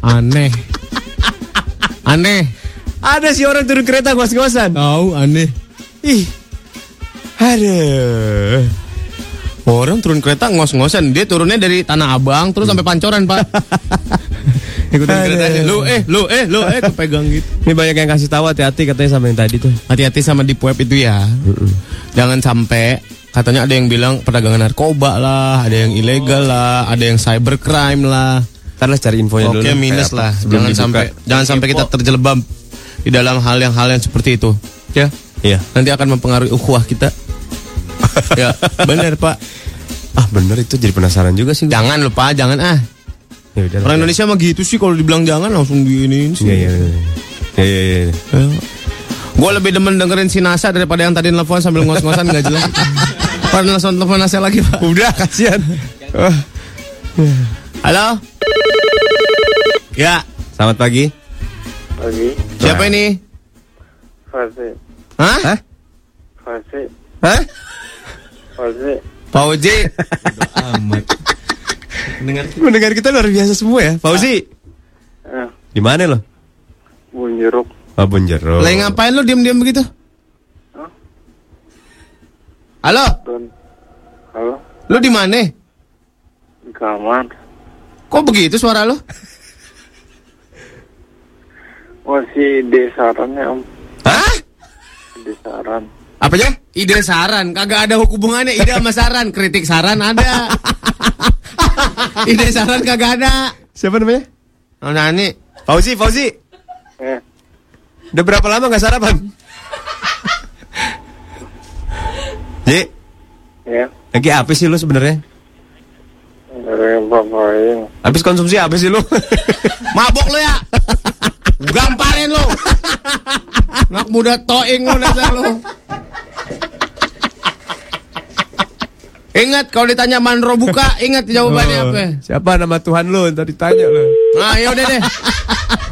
Aneh. Aneh. Ada sih orang turun kereta ngos-ngosan. Tahu aneh. Ih. Aduh. Orang turun kereta ngos-ngosan. Dia turunnya dari Tanah Abang terus sampai Pancoran, Pak. Ikutin Aduh. kereta. Lu eh, lu eh, lu eh kepegang gitu. Ini banyak yang kasih tahu hati-hati katanya sama yang tadi tuh. Hati-hati sama deep web itu ya. Jangan sampai katanya ada yang bilang perdagangan narkoba lah, ada yang ilegal lah, ada yang cybercrime lah. Ntar lah cari infonya dulu. Oke, minus lah. Jangan dibuka. sampai jangan sampai kita terjelebab di dalam hal yang hal yang seperti itu. Ya. Iya. Nanti akan mempengaruhi ukhuwah kita. Ya, benar, Pak. Ah bener itu jadi penasaran juga sih. Jangan lupa, jangan ah. Ya udah. Orang Indonesia mah gitu sih kalau dibilang jangan langsung diinin sih. Iya iya iya. Iya iya iya. Gue lebih demen dengerin si Nasa daripada yang tadi nelfon sambil ngos-ngosan nggak jelas. Pak nelfon telepon Nasa lagi pak. Udah kasihan. Oh. Halo. Ya. Selamat pagi. Pagi, Siapa ini? Fase, Hah? Hah? Fase, Hah? Fase. Pak Oji. amat. Dengar. Mendengar kita luar biasa semua ya. Fauzi, Eh, di mana lo? Bunjeruk. Oh, Bonjero. Lagi ngapain lu diam-diam begitu? Halo, Don. Halo, lu di mana? di kamar. Kok begitu suara lu? Masih ide saran ya, Om. Hah? Ide saran. Apa ya? Ide saran, kagak ada hubungannya ide sama saran. Kritik saran ada. ide saran kagak ada. Siapa namanya? Oh, Nani. Fauzi, Fauzi. Eh, Udah berapa lama nggak sarapan? Ji, ya. lagi apa sih lu sebenarnya? Bapain. Habis konsumsi apa sih lu? Mabok lu ya? Gamparin lu. Anak muda toing lu dasar lu. Ingat kalau ditanya manro buka, ingat jawabannya Oh, apa? Siapa nama Tuhan lu? Tadi tanya lu. Nah, ya udah deh.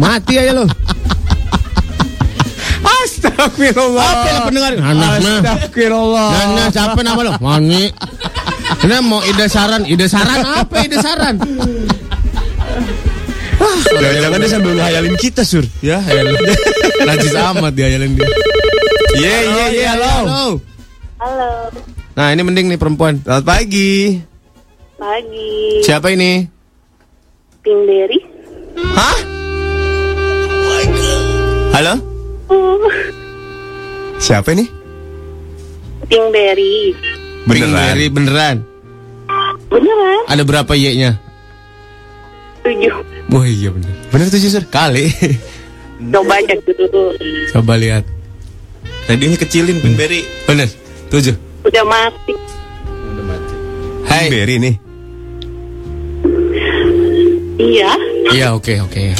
Mati aja lu. Astagfirullah. Oke lah pendengar. Anak nah. Astagfirullah. Nanya siapa nama lu? Mani. Ini mau ide saran, ide saran apa ide saran? Jangan-jangan dia sambil ngehayalin kita, Sur. Ya, hello. Najis amat dia jalan dia. Iya, iya, iya, halo. Halo, Nah, ini mending nih perempuan. Selamat pagi. pagi. Siapa ini? Pinkberry. Hah? Halo? Siapa nih? Pinkberry. Beneran. Pinkberry beneran. Beneran? Ada berapa Y-nya? Tujuh. Wah iya bener. Bener tuh, Sur. Kali. Coba cek dulu. Coba lihat. Tadinya kecilin Pinkberry. Bener. Tujuh. Udah mati. Hai. Berry nih. Iya. Iya oke oke.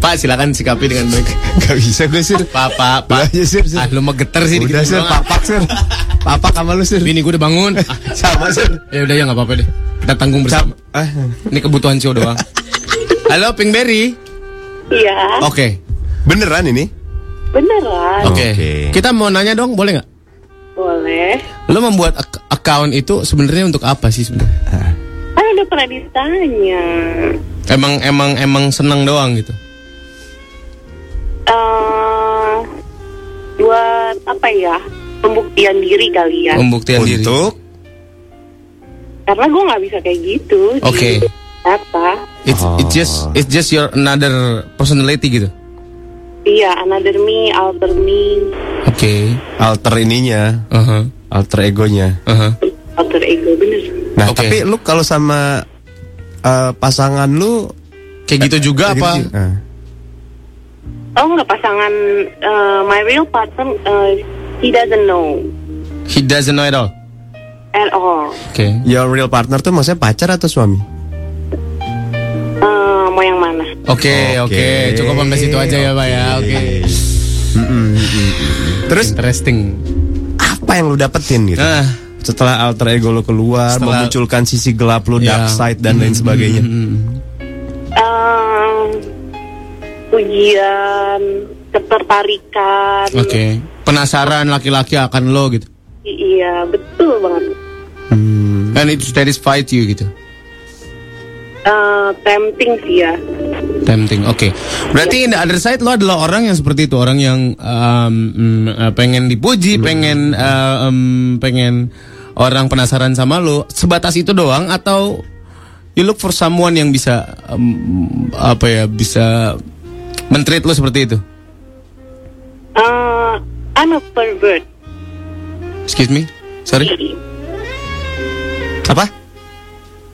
Pak silakan sikapi dengan baik. Gak bisa gue, Sur. Pak pak pak. Udah aja, Sur, Sur. Ah lu mah geter sih Udah, dikit Sur. doang. Papak, sama lu, Sur. Bini gue udah bangun. Ah, Sama, Sur. ya udah ya nggak apa-apa deh. Kita tanggung bersama. Ah. Ini kebutuhan show doang. Halo Pinkberry. Iya. Oke. Beneran ini? Beneran. Oke. Oke. Kita mau nanya dong, boleh nggak? Boleh. Lo membuat ak- account itu sebenarnya untuk apa sih sebenarnya? Kan udah pernah ditanya. Emang emang emang seneng doang gitu. eh buat apa ya? Pembuktian diri kali ya. Pembuktian diri. Untuk? Karena gue nggak bisa kayak gitu. Oke. Data. It's it's just it's just your another personality gitu. Iya, another me, alter me, Oke. Alter ininya. Aha. Alter egonya. Aha. alter ego bener. Nah, Oke. tapi lu kalau sama eh, pasangan lu Kayak gitu juga kayak apa? gitu, ah. Oh nggak pasangan eh, my real partner eh, he doesn't know He doesn't know at all. at all. Oke. Your real partner tuh maksudnya pacar atau suami? Yang mana? Oke, Oke. oke. Cukup sampai situ aja ya, Pak ya. Oke. Terus Interesting. apa yang lu dapetin gitu? Nah, Setelah alter ego lu keluar, Setelah- memunculkan sisi gelap lu, Ya. dark side dan lain sebagainya. Eh, ujian ketertarikan. Oke. Penasaran laki-laki akan lo gitu. I- Iya betul banget. Hmm. And it satisfied you gitu. Eh, tempting sih ya. Tempting. Oke. Berarti in the other side lo adalah orang yang seperti itu, orang yang um, uh, pengen dipuji, pengen uh, um, pengen orang penasaran sama lo. Sebatas itu doang atau you look for someone yang bisa um, apa ya, bisa mentreat lo seperti itu? Eh, I'm a pervert. Excuse me. Sorry. Apa?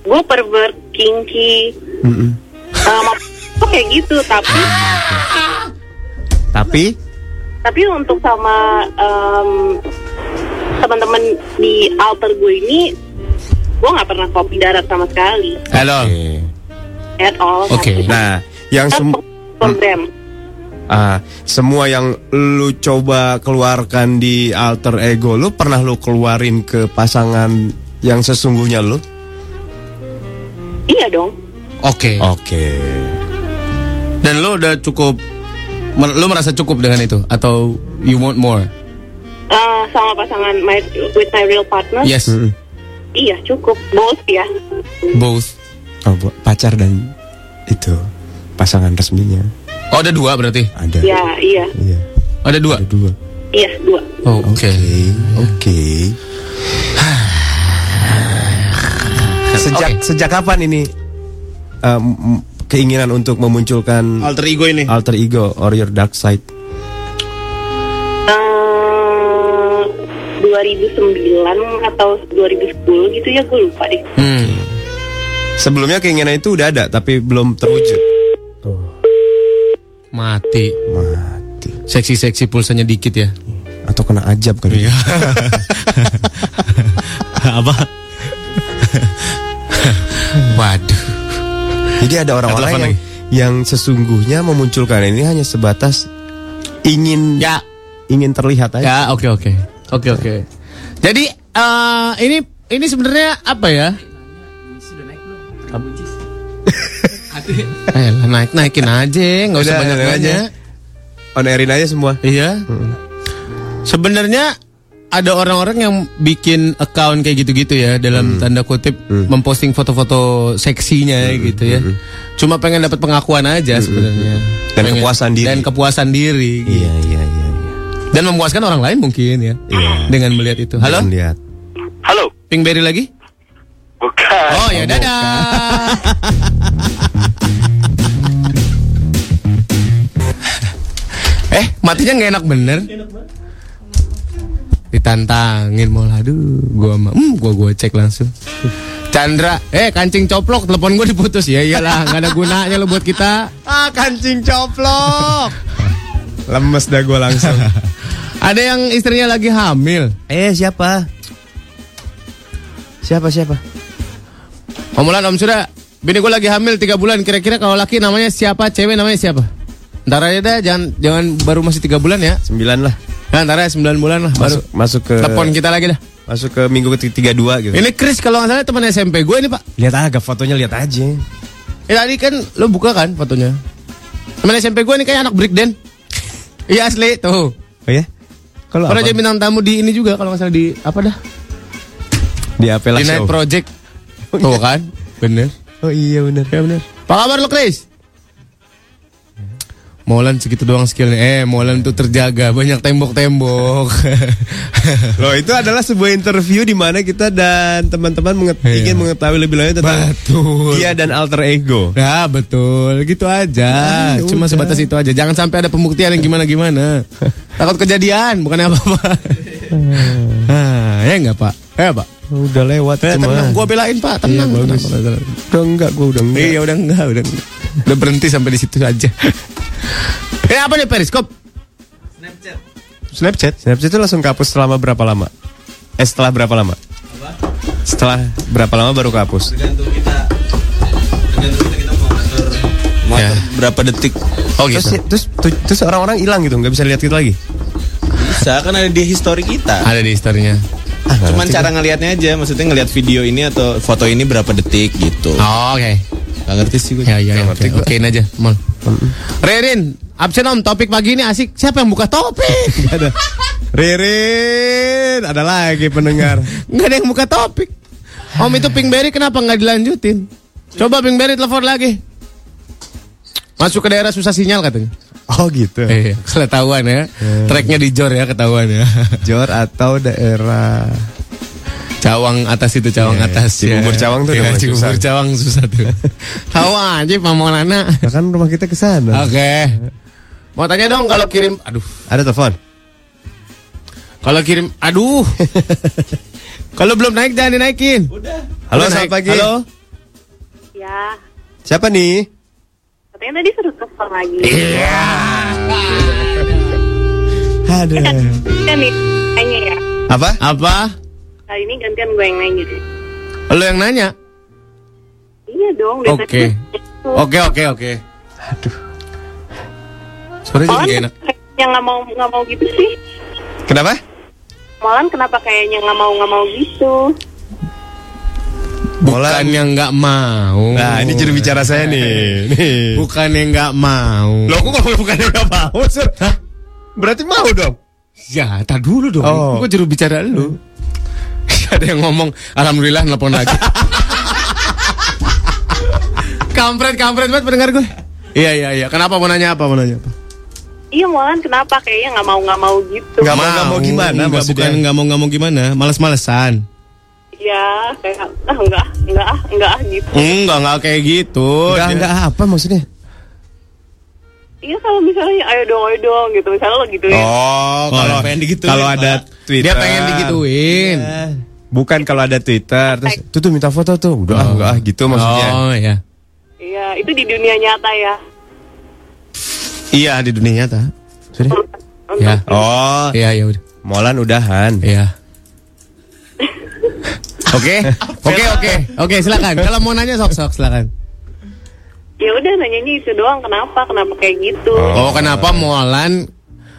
Gue pervert, kinky. Eh, mau- tuh kayak gitu tapi Tapi tapi untuk sama em, teman-teman di alter gue ini gue nggak pernah kopi darat sama sekali Halo. at all Oke. nah, yang sem- for them ah, semua yang lu coba keluarkan di alter ego lu pernah lu keluarin ke pasangan yang sesungguhnya lu? Iya dong Oke. Oke. Dan lo udah cukup lo merasa cukup dengan itu atau you want more? Eh, sama pasangan my, with my real partner. Yes. Iya cukup, both ya. Both. Oh, bu- pacar dan itu pasangan resminya. Oh, ada dua berarti? Ada. Ya iya, Iya. Ada dua. Ada dua. iya dua. Oh, Oke. Oke. Sejak sejak kapan ini um, keinginan untuk memunculkan Alter ego ini. alter ego or your dark side? Eh, 2009 atau 2010 gitu ya, gue lupa deh. Hmm. Sebelumnya keinginan itu udah ada tapi belum terwujud. Mati. Mati. Seksi-seksi pulsanya dikit ya. Atau kena ajab kali. Iya. Apa? Waduh. Jadi ada orang-orang yang, lagi. yang sesungguhnya memunculkan ini hanya sebatas ingin Ya. ingin terlihat aja. Ya, oke oke. Oke oke. Jadi eh ini ini sebenarnya apa ya? Eh, naik naikin aja, nggak usah banyak nanya. On airin aja semua. Iya. Sebenarnya ada orang-orang yang bikin account kayak gitu-gitu ya dalam tanda kutip memposting foto-foto seksinya gitu ya. Cuma pengen dapat pengakuan aja sebenarnya. Dan Pengen- kepuasan diri. Dan kepuasan diri. gitu. Iya iya iya. iya. Dan memuaskan orang lain mungkin ya. Iya. Dengan melihat itu. Halo? Dan lihat. Halo. Pinkberry lagi? Bukan. Oh ya dadah. eh matinya nggak enak bener. Ditantangin mau aduh gua mah hmm, gua gua cek langsung. Chandra, eh kancing coplok telepon gua diputus ya iyalah nggak ada gunanya lo buat kita. Ah kancing coplok. Lemes dah gue langsung. Ada yang istrinya lagi hamil. eh siapa? Siapa siapa? Om Mulan, Om Surya, bini gue lagi hamil 3 bulan. Kira-kira kalau laki namanya siapa, cewek namanya siapa? Ntar aja dah, jangan jangan baru masih 3 bulan ya. Sembilan lah. Nah, ntar aja 9 bulan lah baru. Masuk masuk ke Telepon kita lagi dah. masuk ke minggu ke dua gitu. Ini Chris kalau nggak salah teman SMP gue ini pak. Lihat aja fotonya lihat aja. Eh tadi kan lo buka kan fotonya. Teman SMP gue ini kayak anak breakdance. Iya asli tuh. Oh ya? Kalau Pernah apa? jadi bintang tamu di ini juga kalau nggak salah di apa dah? Di Apela di Night. Project. Tuh kan, bener. Oh iya benar. Ya bener. Apa kabar lo Chris? Molan segitu doang skillnya. Eh, Molan tuh terjaga banyak tembok-tembok. Loh itu adalah sebuah interview di mana kita dan teman-teman menget- Iya. ingin mengetahui lebih lanjut tentang Betul. dia dan alter ego. Ya betul, gitu aja. Ah, ya Cuma udah. sebatas itu aja. Jangan sampai ada pembuktian yang gimana-gimana. Takut kejadian, bukan apa-apa. ah, ya enggak pak? Ya pak. Udah lewat Eh, cuma. tenang, gua belain pak, tenang. Iya, bagus. tenang, tenang. Udah enggak, gua udah enggak. Iya udah enggak, udah enggak. Udah berhenti sampai di situ aja. Ini apa nih periskop? Snapchat. Snapchat itu langsung kapus selama berapa lama? Eh setelah berapa lama? Setelah berapa lama baru kehapus? Tergantung kita. Tergantung kita kita mau atur mau Ya. berapa detik. Oh Terus, gitu. terus, tu- terus orang-orang hilang gitu, nggak bisa lihat kita lagi. Bisa kan ada di history kita. Ada di historinya. Cuman cara ngelihatnya aja, maksudnya ngelihat video ini atau foto ini berapa detik gitu. Oh, Oke. Gak ngerti sih gue. Ya ya, ya oke. Okein aja, Mol. Rerin, absen om topik pagi ini asik. Siapa yang buka topik? Nggak ada. Ririn, ada lagi pendengar. Nggak ada yang buka topik. Om itu Pinkberry kenapa nggak dilanjutin? Coba Pinkberry telepon lagi. Masuk ke daerah susah sinyal katanya. Oh gitu. Eh, ketahuan ya. Tracknya di Jor ya ketahuan ya. Jor atau daerah Cawang atas itu Cawang Iya, atas. Cibubur Cawang tuh namanya Cibubur susah. Cawang susah tuh. Tahu aja Pak Maulana. Nah, kan rumah kita ke sana. Oke. Mau tanya dong kalau kirim aduh. Ada telepon. Kalau kirim aduh. kalau belum naik jangan dinaikin. Halo, Udah selamat naik. pagi. Halo. Ya, Siapa nih? katanya tadi suruh telepon lagi. Iya. Ada. Kan nih, nanya ya. Apa? Apa? Kali ini gantian gue yang nanya deh. Lo yang nanya? Iya dong, Oke. tadi itu. Oke oke oke. Aduh. Suaranya jadi enak. yang nggak mau nggak mau gitu sih. Kenapa? Molan kenapa kayaknya nggak mau nggak mau gitu? Bukannya nggak mau. Nah, ini juru bicara saya nih. Nih. Bukannya nggak mau. Loh, kok kalau bukannya nggak mau, Sur? Berarti mau dong. Ya, tak dulu dong. Oh. Gue juru bicara lu. Ada yang ngomong, alhamdulillah nelpon lagi. kampret, kampret banget pendengar gue. Iya, iya, iya. Kenapa mau nanya apa? Mau nanya apa? Iya Molan kenapa kayaknya nggak mau nggak mau gitu. Nggak mau, nggak mau gimana Enggak, bukan nggak mau nggak mau gimana. Males-malesan. Iya kayak ah enggak enggak ah enggak ah gitu. Enggak, enggak kayak gitu. Enggak, enggak apa maksudnya? Iya kalau misalnya ayo dong ayo dong gitu misalnya lo gituin. Oh, kalau pengen digituin, Kalau ada Twitter. Dia pengen digituin. Bukan kalau ada Twitter terus tuh tuh minta foto tuh. Udah ah, enggak ah gitu maksudnya. Oh, iya. Iya itu di dunia nyata ya. Iya, di dunia nyata. Sudah. Ya. Oh, Iya, ya udah. Molan udahan. Iya. Oke, oke, oke, oke, silakan. Kalau mau nanya sok sok silakan. Ya udah nanyanya itu doang kenapa kenapa kayak gitu. Oh, kenapa Molan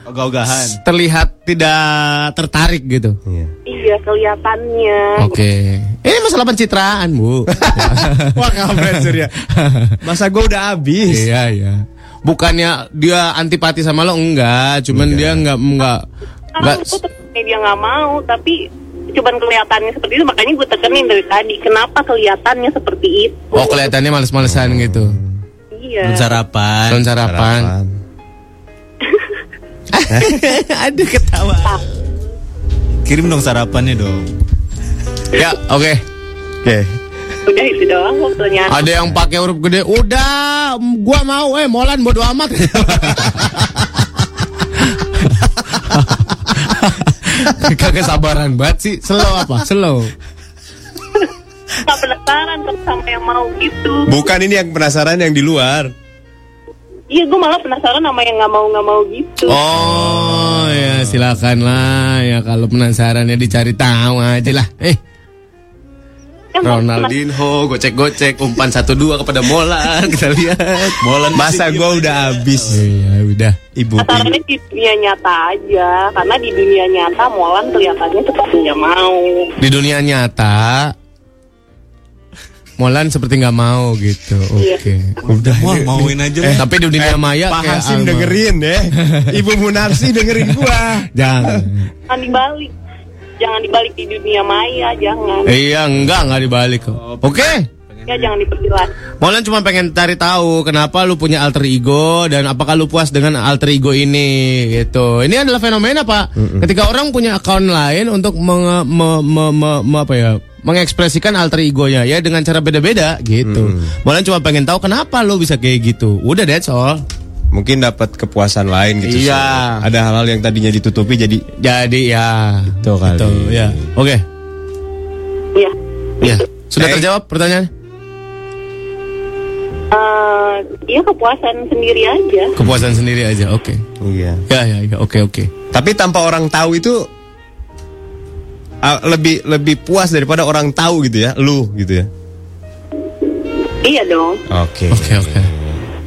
Ogah-ogahan. terlihat tidak tertarik gitu? Iya kelihatannya. Oke. Ini masalah pencitraan, Bu. Wah, kampret Surya. Masa gue udah habis. iya, iya. Bukannya dia antipati sama lo enggak, cuman dia enggak enggak enggak dia nggak mau tapi cuman kelihatannya seperti itu makanya gue tekenin dari tadi kenapa kelihatannya seperti itu. Oh, kelihatannya males-malesan gitu. Iya. Belum sarapan. Belum sarapan. Aduh ketawa. Kirim dong sarapannya dong. Ya, oke. Oke. Udah itu doang pertanyaan. Ada yang pakai huruf gede. Udah, gua mau eh Molan bodo amat. Kagak sabaran banget sih. Slow apa? Slow. Gak penasaran sama yang mau gitu. Bukan ini yang penasaran yang di luar. Iya gue malah penasaran sama yang nggak mau nggak mau gitu. Oh ya silakan lah ya kalau penasaran ya dicari tahu aja lah. Eh Ronaldinho gocek-gocek umpan satu dua kepada Molan kita lihat. Molan Masa gue udah habis. Iya udah. Ibu Penasarannya di dunia nyata aja karena di dunia nyata Molan kelihatannya seperti nggak mau. Di dunia nyata Molan seperti nggak mau gitu. Iya. Oke. Udah. Wah, mauin aja Eh, tapi di dunia maya Pak kayak Hasim Alma. dengerin deh. Ibu Munarsi dengerin gua. Jangan. Jangan dibalik. Jangan dibalik di dunia maya, jangan. Iya enggak enggak dibalik kok. Oke. Ya jangan diperjelas. Molan cuma pengen cari tahu kenapa lu punya alter ego dan apakah lu puas dengan alter ego ini gitu. Ini adalah fenomena pak. Ketika orang punya account lain untuk menge- me- me- me- me- apa ya mengekspresikan alter egonya ya dengan cara beda-beda gitu. Molan cuma pengen tahu kenapa lu bisa kayak gitu. Udah that's all. Mungkin dapat kepuasan lain gitu. Iya. Sur. Ada hal-hal yang tadinya ditutupi jadi Jadi ya. Itu kali. Gitu, ya. Oke. Iya. Ya. Sudah Eh. terjawab pertanyaan? Eh, Iya kepuasan sendiri aja. Kepuasan sendiri aja. Oke. Iya. Ya ya ya. Oke oke. Tapi tanpa orang tahu itu ah, lebih lebih puas daripada orang tahu gitu ya, lu gitu ya. Iya dong. Oke. Oke oke.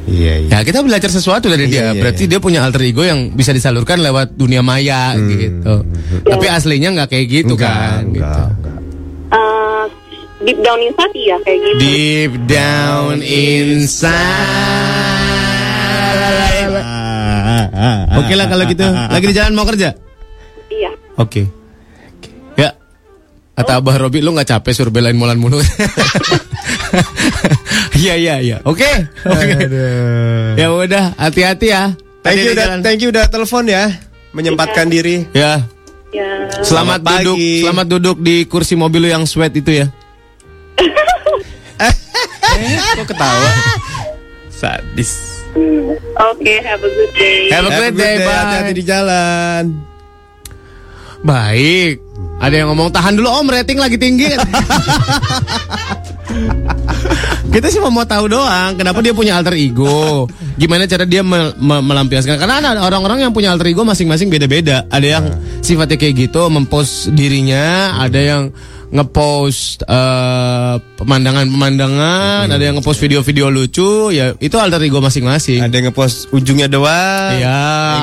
Iya iya. Ya kita belajar sesuatu dari Iya, dia. iya, Berarti dia punya alter ego yang bisa disalurkan lewat dunia maya gitu. Tapi aslinya nggak kayak gitu Enggak, kan. enggak, gitu. enggak. Eh, deep down inside iya kayak gitu. Deep down inside. Oke lah kalau gitu. Lagi di jalan mau kerja? Iya. Oke. Ya. Kata Abah Robi lu nggak capek suruh belain Molan mulu. Iya iya iya. Oke. Oke. Ya udah, hati-hati ya. Thank you udah thank you udah telepon ya. Menyempatkan diri. Ya. Ya. Selamat, Selamat duduk, pagi. selamat duduk di kursi mobil lu yang sweat itu ya. Kok ketawa? Sadis. Oke, have a good day. Have a great day, bye. Hati-hati di jalan. Baik. Ada yang ngomong tahan dulu Om, rating lagi tinggi. Kita sih mau tahu doang, kenapa dia punya alter ego? Gimana cara dia me- me- melampiaskan? Karena ada orang-orang yang punya alter ego masing-masing beda-beda. Ada yang sifatnya kayak gitu, mempost dirinya, ada yang ngepost eh, pemandangan-pemandangan, ada yang ngepost video-video lucu, ya itu alter ego masing-masing. Ada yang ngepost ujungnya doang.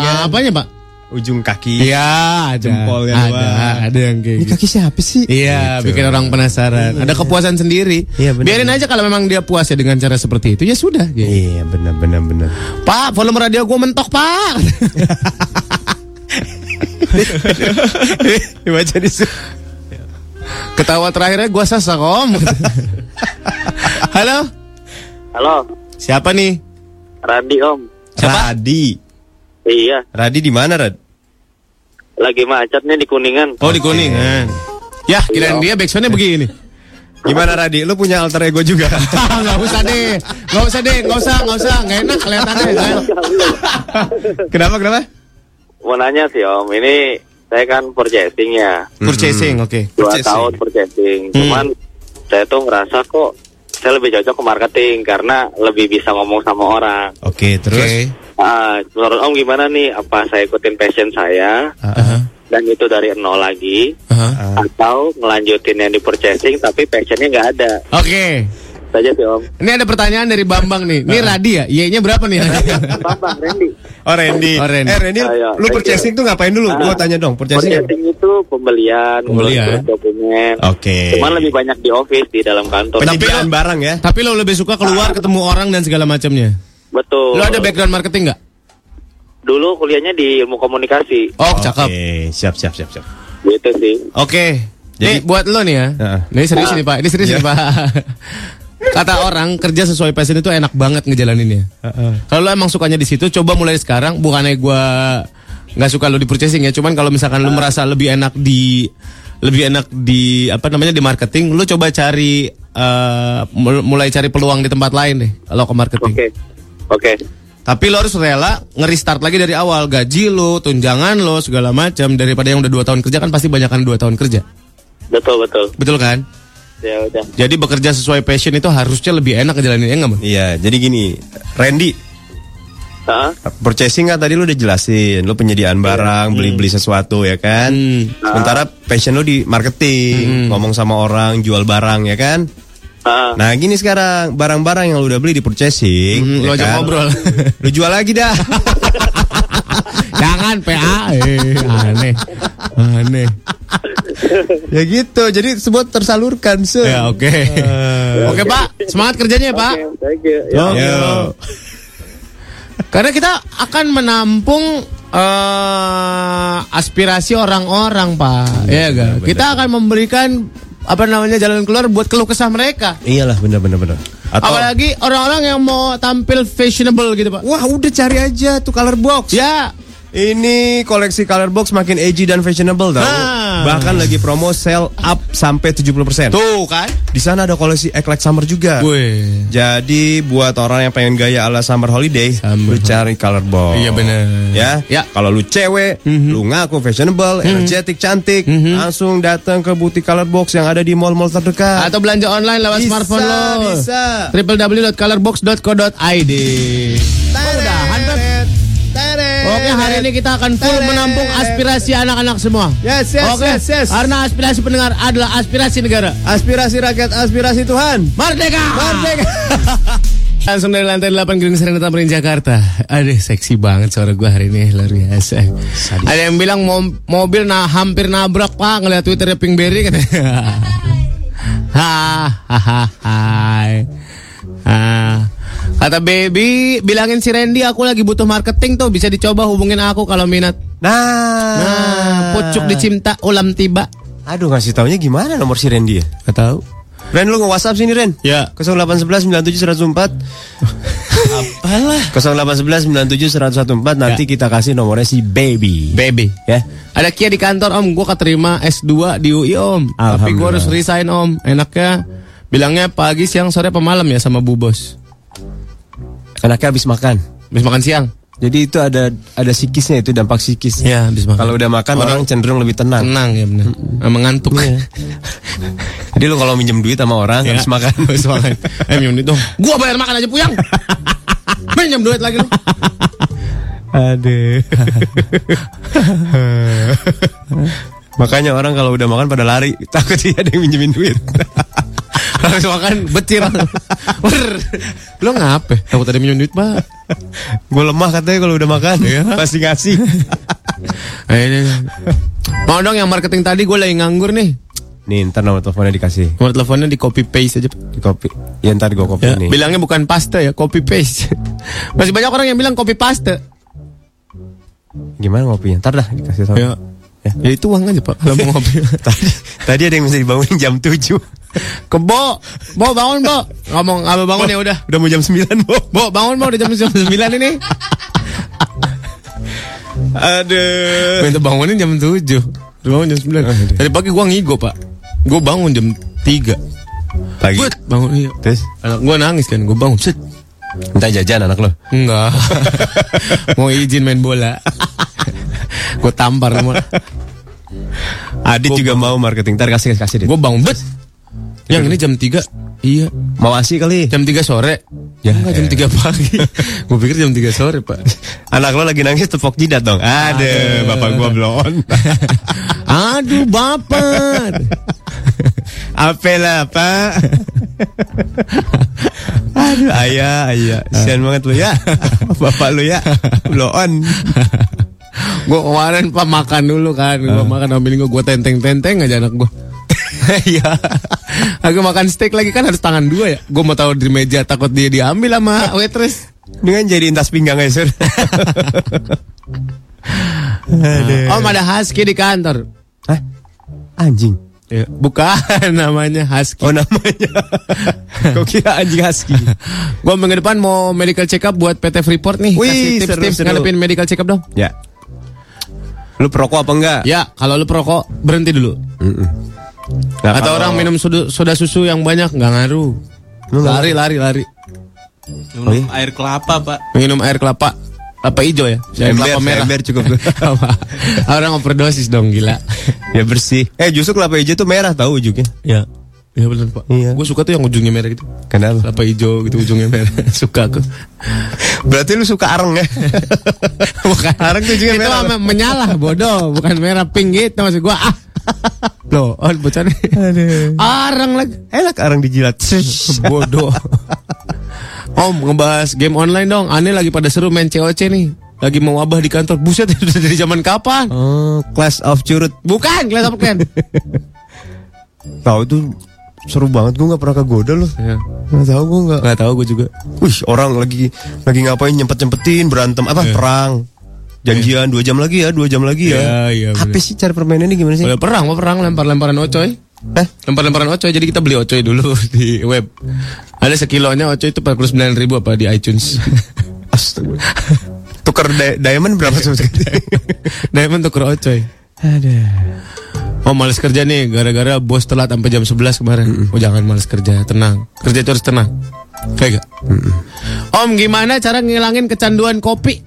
Iya, apanya Pak? Ujung kaki. Iya, ada. Jempolnya ada, doang. ada yang kayak Ini gitu. kaki siapa sih? Iya, Gitu. bikin orang penasaran. Ada kepuasan sendiri. Iya, benar. Biarin aja kalau memang dia puas ya dengan cara seperti itu, ya sudah. gitu. Iya, benar benar benar. Pak, volume radio gue mentok, Pak. Dibaca di Ketawa terakhirnya gue sesak, Om. Halo, Halo, siapa nih? Randi Om. Radi. Iya, Radi di mana, Rad? lagi macet nih di Kuningan. Oh, di Kuningan. Ya, kirain dia backsoundnya begini. Gimana Radi? Lu punya alter ego juga? Gak usah deh, gak usah deh, gak usah, gak usah, gak enak kelihatannya. kenapa kenapa? Mau nanya sih Om, ini saya kan purchasing ya. Purchasing, oke. Dua Purchasing. tahun purchasing. Hmm. Cuman saya tuh ngerasa kok saya lebih cocok ke marketing karena lebih bisa ngomong sama orang. Oke, terus? Oke. Ah, menurut Om gimana nih? Apa saya ikutin passion saya Aha, dan itu dari nol lagi aha. atau ngelanjutin yang di purchasing tapi passionnya nggak ada? Oke. Saja sih Om. Ini ada pertanyaan dari Bambang nih. Ini Radi ya? Y-nya berapa nih? Bambang, Randy. Oh Randy. Oh, Randy. Eh Randy, Ayo, lu thank purchasing tuh ngapain dulu? Ah. Gua tanya dong, purchasing. Purchasing itu pembelian, Pembelian. dokumen. Oke. Cuman lebih banyak di office di dalam kantor. Penyediaan barang ya? Tapi lo lebih suka keluar ketemu orang dan segala macamnya. Betul. Lo ada background marketing nggak? Dulu kuliahnya di ilmu komunikasi. Oh, cakep. Oke, siap siap siap siap. Gitu sih. Oke. Jadi- Nih buat lo nih ya. Heeh. Ini serius nih Pak. Ini serius Iya. nih Pak. Kata orang kerja sesuai passion itu enak banget ngejalaninnya. Kalau lo emang sukanya di situ, coba mulai sekarang. Bukannya gua nggak suka lo di purchasing ya. Cuman kalau misalkan lo merasa lebih enak di lebih enak di apa namanya di marketing, lo coba cari mul- mulai cari peluang di tempat lain deh kalau ke marketing. Oke. Oke. Tapi lo harus rela nge-restart lagi dari awal gaji lo, tunjangan lo, segala macam daripada yang udah dua tahun kerja kan pasti banyak kan dua tahun kerja, Betul betul. betul kan? Ya udah. Jadi bekerja sesuai passion itu harusnya lebih enak ngejalaninnya enggak, Bang? Iya, jadi gini, Randy, Hah? purchasing kan tadi lu udah jelasin, lu penyediaan barang, beli-beli sesuatu ya kan. Hmm. Sementara passion lu di marketing, ngomong sama orang, jual barang ya kan. Hah? Nah gini sekarang barang-barang yang lu udah beli di purchasing, Hmm, ya lu ajak kan? ngobrol. lu jual lagi dah. Jangan PA, eh, aneh, aneh. ya gitu, jadi sebut tersalurkan se. Ya oke, oke Pak, semangat kerjanya ya Pak. Oke, thank you. Ya. Yo. Karena kita akan menampung eh, aspirasi orang-orang Pak, ya kan? Kita akan memberikan apa namanya jalan keluar buat keluh kesah mereka. Iyalah bener bener bener. Atau Apalagi orang-orang yang mau tampil fashionable gitu Pak. Wah udah cari aja tuh color box. Ya, Ini koleksi color box makin edgy dan fashionable tau. Nah. Bahkan lagi promo sell up sampai 70%. tuh kan. Di sana ada koleksi Like Summer juga. Wih. Jadi buat orang yang pengen gaya ala summer holiday, Summer lu cari color box. Iya, bener. Ya. Ya. Kalau lu cewek, Mhm. lu ngaku fashionable, energetik, cantik, Mhm. langsung datang ke butik color box yang ada di mall-mall terdekat. Atau belanja online lewat Bisa, smartphone lo. bisa. www.colorbox.co.id. Mudahan Beb. Oke hari ini kita akan full menampung aspirasi anak-anak semua. Yes, yes, Oke, yes, yes. Karena aspirasi pendengar adalah aspirasi negara. Aspirasi rakyat, aspirasi Tuhan. Merdeka! Merdeka. Langsung dari lantai 8 Gedung Sering Tamrin Jakarta. Aduh, seksi banget suara gua hari ini, luar biasa. Ada yang bilang mo- mobil nah hampir nabrak pak ngeliat Twitternya Pinkberry katanya. Hahaha. Ah. Kata baby, bilangin si Randy aku lagi butuh marketing tuh, bisa dicoba hubungin aku kalau minat. Nah, Nah, pucuk dicimta ulam tiba. Aduh ngasih taunya gimana nomor si Randy ya? Gak tahu. Ren lu nge-WhatsApp sini Ren. Ya. 0811 97 104. Apalah. 0811 97 114 nanti kita kasih nomornya si Baby. Baby. Ya. Ada Kia di kantor om, gue keterima S2 di UI om. Tapi gue harus resign om. Enaknya bilangnya pagi, siang, sore, apa malam ya sama bu bos. Anaknya habis makan. Habis makan siang. Jadi itu ada ada psikisnya itu dampak psikis. Ya, habis makan. Kalau udah makan orang, cenderung lebih tenang. Tenang ya benar. Emang ngantuk. Jadi lu kalau minjem duit sama orang Ya. habis makan. Habis makan. Eh minum duit dong. Gua bayar makan aja puyang. Minjem duit lagi lu. Aduh. Makanya orang kalau udah makan pada lari, takut dia ada yang minjemin duit. Habis makan becir. Ber. Lu ngape? Takut ada minjem duit, Pak. Gue lemah katanya kalau udah makan, Iya. pasti ngasih. Eh, ini. Mau dong yang marketing tadi gue lagi nganggur nih. Nih, ntar nomor teleponnya dikasih. Nomor teleponnya di copy paste aja. Di kopi. Ya ntar gue kopi Ya, nih. bilangnya bukan paste ya, copy paste. Masih banyak orang yang bilang copy paste. Gimana ngopinya? Ntar dah dikasih tahu. Ya. Ya itu uang aja pak kalau mau ngopi. tadi, tadi ada yang bisa dibangunin jam 7 Kebo, Bo bangun Bo. Ngomong apa bangun ya udah. Udah mau jam 9 Bo. Bo bangun Bo udah jam 9 ini. Aduh. Minta bangunin jam 7 Udah bangun jam 9 Tadi pagi gua ngigo pak Gua bangun jam 3 Pagi. Buat bangun iya Terus Anak gua nangis kan Gua bangun set minta jajan anak lo. Enggak Mau izin main bola Gua tampar semua Adit juga mau marketing. Ntar kasih kasih Dit. Gua bangun bet Yang ini jam 3 Iya Mau asi kali. Jam 3 sore Ya, Enggak jam 3 pagi Gua pikir jam 3 sore pak Anak lo lagi nangis tepok jidat dong. Aduh, bapak gua belum. Aduh bapak Apa lah, Pak? Aduh, ayah, ayah. Sian banget lu ya. Bapak lu ya. On. Gue kemarin pak makan dulu kan, gue makan sama bini gue, gue tenteng-tenteng aja anak gue. Iya, aku makan steak lagi kan harus tangan dua ya. Gue mau taruh di meja takut dia diambil sama waitress. Dengan jadiin tas pinggang aja, Sur. Om ada husky di kantor. Hah? Anjing. Ya, bukan namanya husky. Oh namanya. Kau kira anjing husky. Gue minggu depan mau medical check up buat PT Freeport nih. Wih, Kasih tips-tips ngadepin medical check up dong. Ya. Lu perokok apa enggak? Ya, kalau lu perokok berhenti dulu. Nah, Atau kalau- orang minum soda, soda susu yang banyak nggak ngaruh. Lari, lari, lari. Oh, iya? Air kelapa pak. Minum air kelapa. Kelapa hijau ya? Air Ember, kelapa merah. ember cukup. Apa? Orang overdosis dong gila. ya bersih. Eh justru kelapa hijau tuh merah tahu ujungnya. Ya. Iya benar pak. Iya. Gue suka tuh yang ujungnya merah gitu. Kenapa? Kelapa hijau gitu ujungnya merah. suka aku. Berarti lu suka areng ya? Bukan. Areng tuh ujungnya Itu merah. mah menyalah bodoh, bukan merah pink gitu maksud gua. Ah. Loh, oh. Aduh. Arang lagi. Enak areng dijilat. Bodoh. Om ngebahas game online dong. Aneh lagi pada seru main COC nih. Lagi mau wabah di kantor. Buset, udah dari zaman kapan? Oh, Clash of Curut. Bukan, kelas apa kan? Tahu itu seru banget gue nggak pernah kegoda loh. Ya. Nggak tahu gue nggak. Nggak tahu gue juga. Wih orang lagi lagi ngapain nyempet nyempetin berantem apa Iya. perang. Janjian dua jam lagi ya, dua jam lagi ya. Iya, iya, Apa sih cara permainannya gimana sih? Boleh perang, mau perang lempar-lemparan ocoy. Hah? Lempar-lemparan ocoy. Jadi kita beli ocoy dulu di web. Ada sekilonya ocoy itu 49 ribu apa di iTunes. Astaga. Tuker di- diamond berapa sebenarnya? Diamond tuker ocoy. Ada. Oh males kerja nih gara-gara bos telat sampai jam 11 kemarin. Oh jangan males kerja, tenang. Kerja itu harus tenang. Kayak gak? Om gimana cara ngilangin kecanduan kopi?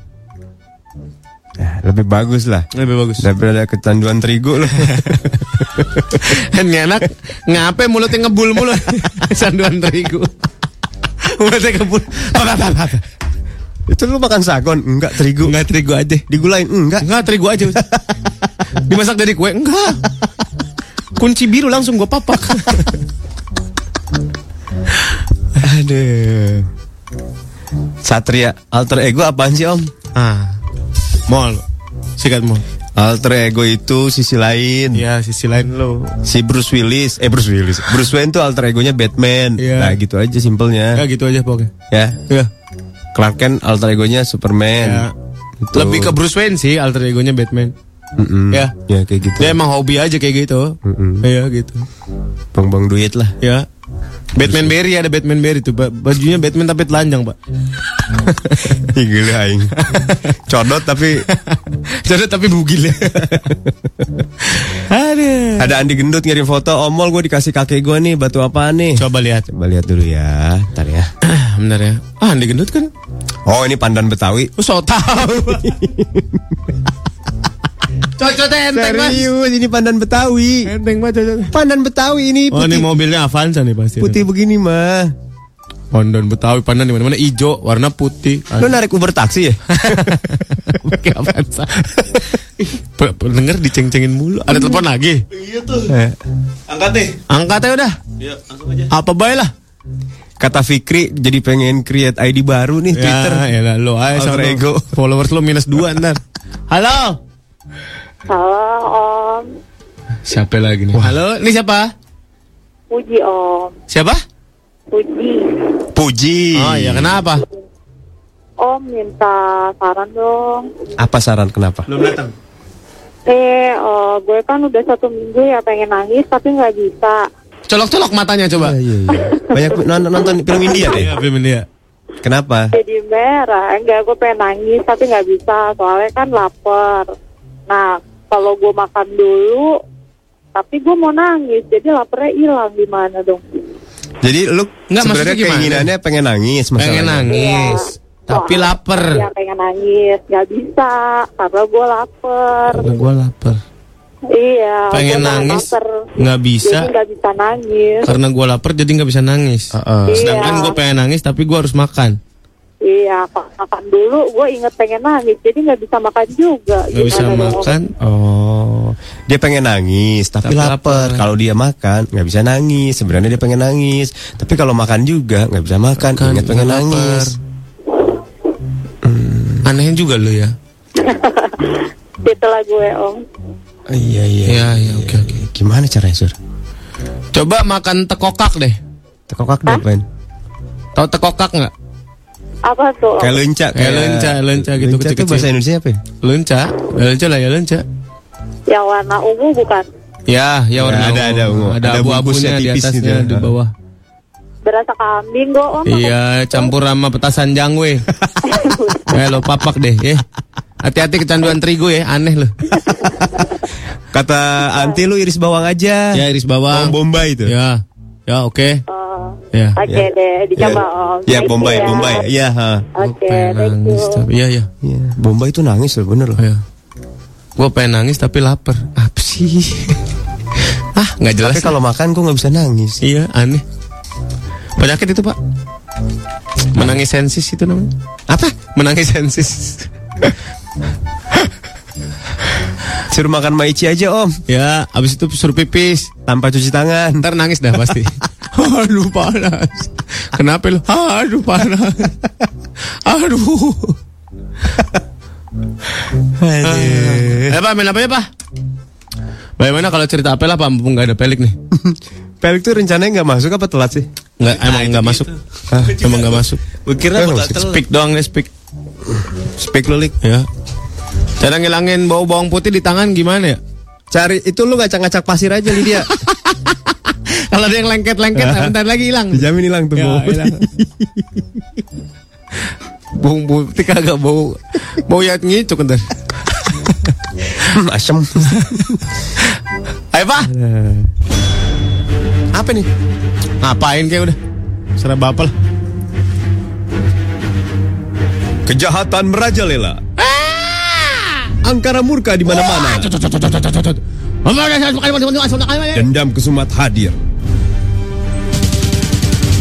Ya, lebih bagus lah. Lebih bagus. Daripada kecanduan terigu loh. Kan enak ngapain mulutnya ngebul mulu Kecanduan terigu. mulutnya ngebul. Itu lu makan sagon? Enggak terigu. Enggak terigu aja. Digulain? Enggak. Enggak terigu aja. Dimasak dari kue? Enggak. Kunci biru langsung gua papak. Aduh. Satria alter ego apaan sih om? ah. Mall. Sikat mall. Alter ego itu sisi lain. Ya sisi lain lo. Si Bruce Willis, eh Bruce Willis, Bruce Wayne tuh alter egonya Batman. Iya. Nah gitu aja simpelnya. Ya gitu aja pokoknya. Ya. Ya. Clark Kent alter egonya Superman. Ya. Itu. Lebih ke Bruce Wayne sih alter egonya Batman. Mm-mm. Ya. Ya kayak gitu. Dia emang hobi aja kayak gitu. Mm-mm. Iya gitu. Bang-bang duit lah. Ya. Batman Berry ada Batman Berry tuh. Ba- Bajunya Batman tapi telanjang, Pak. Gila aing. Codot tapi Jadi tapi bugil. Aduh. ada Andi Gendut ngirim foto omol gue dikasih kakek gue nih batu apa nih? Coba lihat. Coba lihat dulu ya. Ntar ya. Benar ya. Ah, Andi gendut kan. Oh ini pandan Betawi. Lu so tahu. Cocok enteng, Mas. Serius ini pandan Betawi. Enteng banget cocok. Pandan Betawi ini Oh, ini putih. mobilnya Avanza nih pasti. Putih begini mah. Pandan Betawi, pandan di mana-mana hijau, warna putih. Lu narik Uber taksi ya? Pakai Avanza. Pendengar diceng-cengin mulu. Ada telepon lagi? Eh, Angkat deh. Angkat aja udah. Yuk, langsung aja. Apa baik lah. Kata Fikri jadi pengen create ID baru nih Twitter. Ya, ya lah, lo aja Alter sama ego. Followers lo minus dua ntar. Halo. Halo Om, Siapa lagi nih? Halo, ini siapa? Puji Om, Siapa? Puji. Puji. Oh iya, kenapa? Om minta saran dong. Apa saran kenapa? Belum datang. Eh, eh, gue kan udah satu minggu ya pengen nangis tapi nggak bisa. Colok-colok matanya coba. Iya, iya. Banyak nonton, nonton film India deh. Iya, film India. Kenapa? Jadi merah, enggak gue pengen nangis tapi nggak bisa soalnya kan lapar. Nah, kalau gue makan dulu, tapi gue mau nangis, jadi laparnya hilang gimana dong? Jadi lu Nggak, sebenarnya maksudnya gimana? keinginannya pengen nangis Pengen nangis. Tapi Soalnya lapar. Ya pengen nangis, nggak bisa karena gue lapar. Karena gue lapar. Iya. Pengen nangis, nggak bisa. Jadi nggak bisa nangis. Karena gue lapar jadi nggak bisa nangis. Sedangkan Iya. gue pengen nangis tapi gue harus makan. Iya, makan dulu gue inget pengen nangis, jadi nggak bisa makan juga. Nggak bisa makan. Oh, dia pengen nangis tapi, Tapi lapar. lapar. Kalau dia makan nggak bisa nangis. Sebenarnya dia pengen nangis, tapi kalau makan juga nggak bisa makan. Makan, Ingat pengen lapar. nangis. Aneh juga lu ya. Itulah gue om. Oh, iya iya. Iya, iya, oke oke. Gimana caranya sur? Coba makan tekokak deh. Tekokak deh, Ben. Tahu tekokak nggak? Apa tuh? Kayak lenca, Kayak lenca, lenca gitu Lenca kecil-kecil. bahasa Indonesia apa ya? Lenca, Ya, lenca lah ya lenca. Yang warna ungu bukan? Ya, ya warna ada- ungu. ada ungu. Ada Ada abu-abunya di atasnya, gitu. di bawah. Berasa kambing kok om. Iya, campur sama petasan jangwe. eh, lo papak deh, ya. Hati-hati kecanduan terigu ya, aneh lo. Kata anti lu iris bawang aja. Ya, iris bawang. Bawang Bombay itu. Ya, ya oke. Oh, Ya. Oke Ya. deh, dicoba Ya. om. Ya, Bombay, ya. Bombay. Iya, ha. Oke, iya iya. Iya, Bombay itu nangis loh, bener loh. Iya. Gue pengen nangis tapi lapar. Apa sih? ah, nggak jelas. Tapi kalau makan kok nggak bisa nangis. Iya, aneh. Penyakit itu, Pak. Menangis sensis itu namanya. Apa? Menangis sensis. Suruh makan maici aja om, ya, abis itu suruh pipis. tanpa cuci tangan. Ntar nangis dah pasti. Aduh panas. Kenapa lu? Aduh panas. Aduh. Aduh. Eh Pak, main apa ya Pak? Bagaimana kalau cerita apel apa mumpung nggak ada pelik nih? Pelik tuh rencananya nggak masuk apa telat sih? Nggak, emang nggak masuk. Hah, emang nggak masuk. Kira Emang bakal sih. telat. Speak doang deh, speak. Speak lu lik. Ya. Cara ngilangin bau bawang putih di tangan gimana ya? Cari itu lu ngacak-ngacak pasir aja Lydia. Kalau ada yang lengket-lengket, bentar lagi hilang. Dijamin hilang tuh Ya, bau putih. Bawang putih kagak bau bau ya ngicuk ntar. Asem. Ayo Pak, Apa nih? ngapain kayak udah? Serah bapak lah. Kejahatan merajalela. Angkara murka di mana-mana. Dendam kesumat hadir.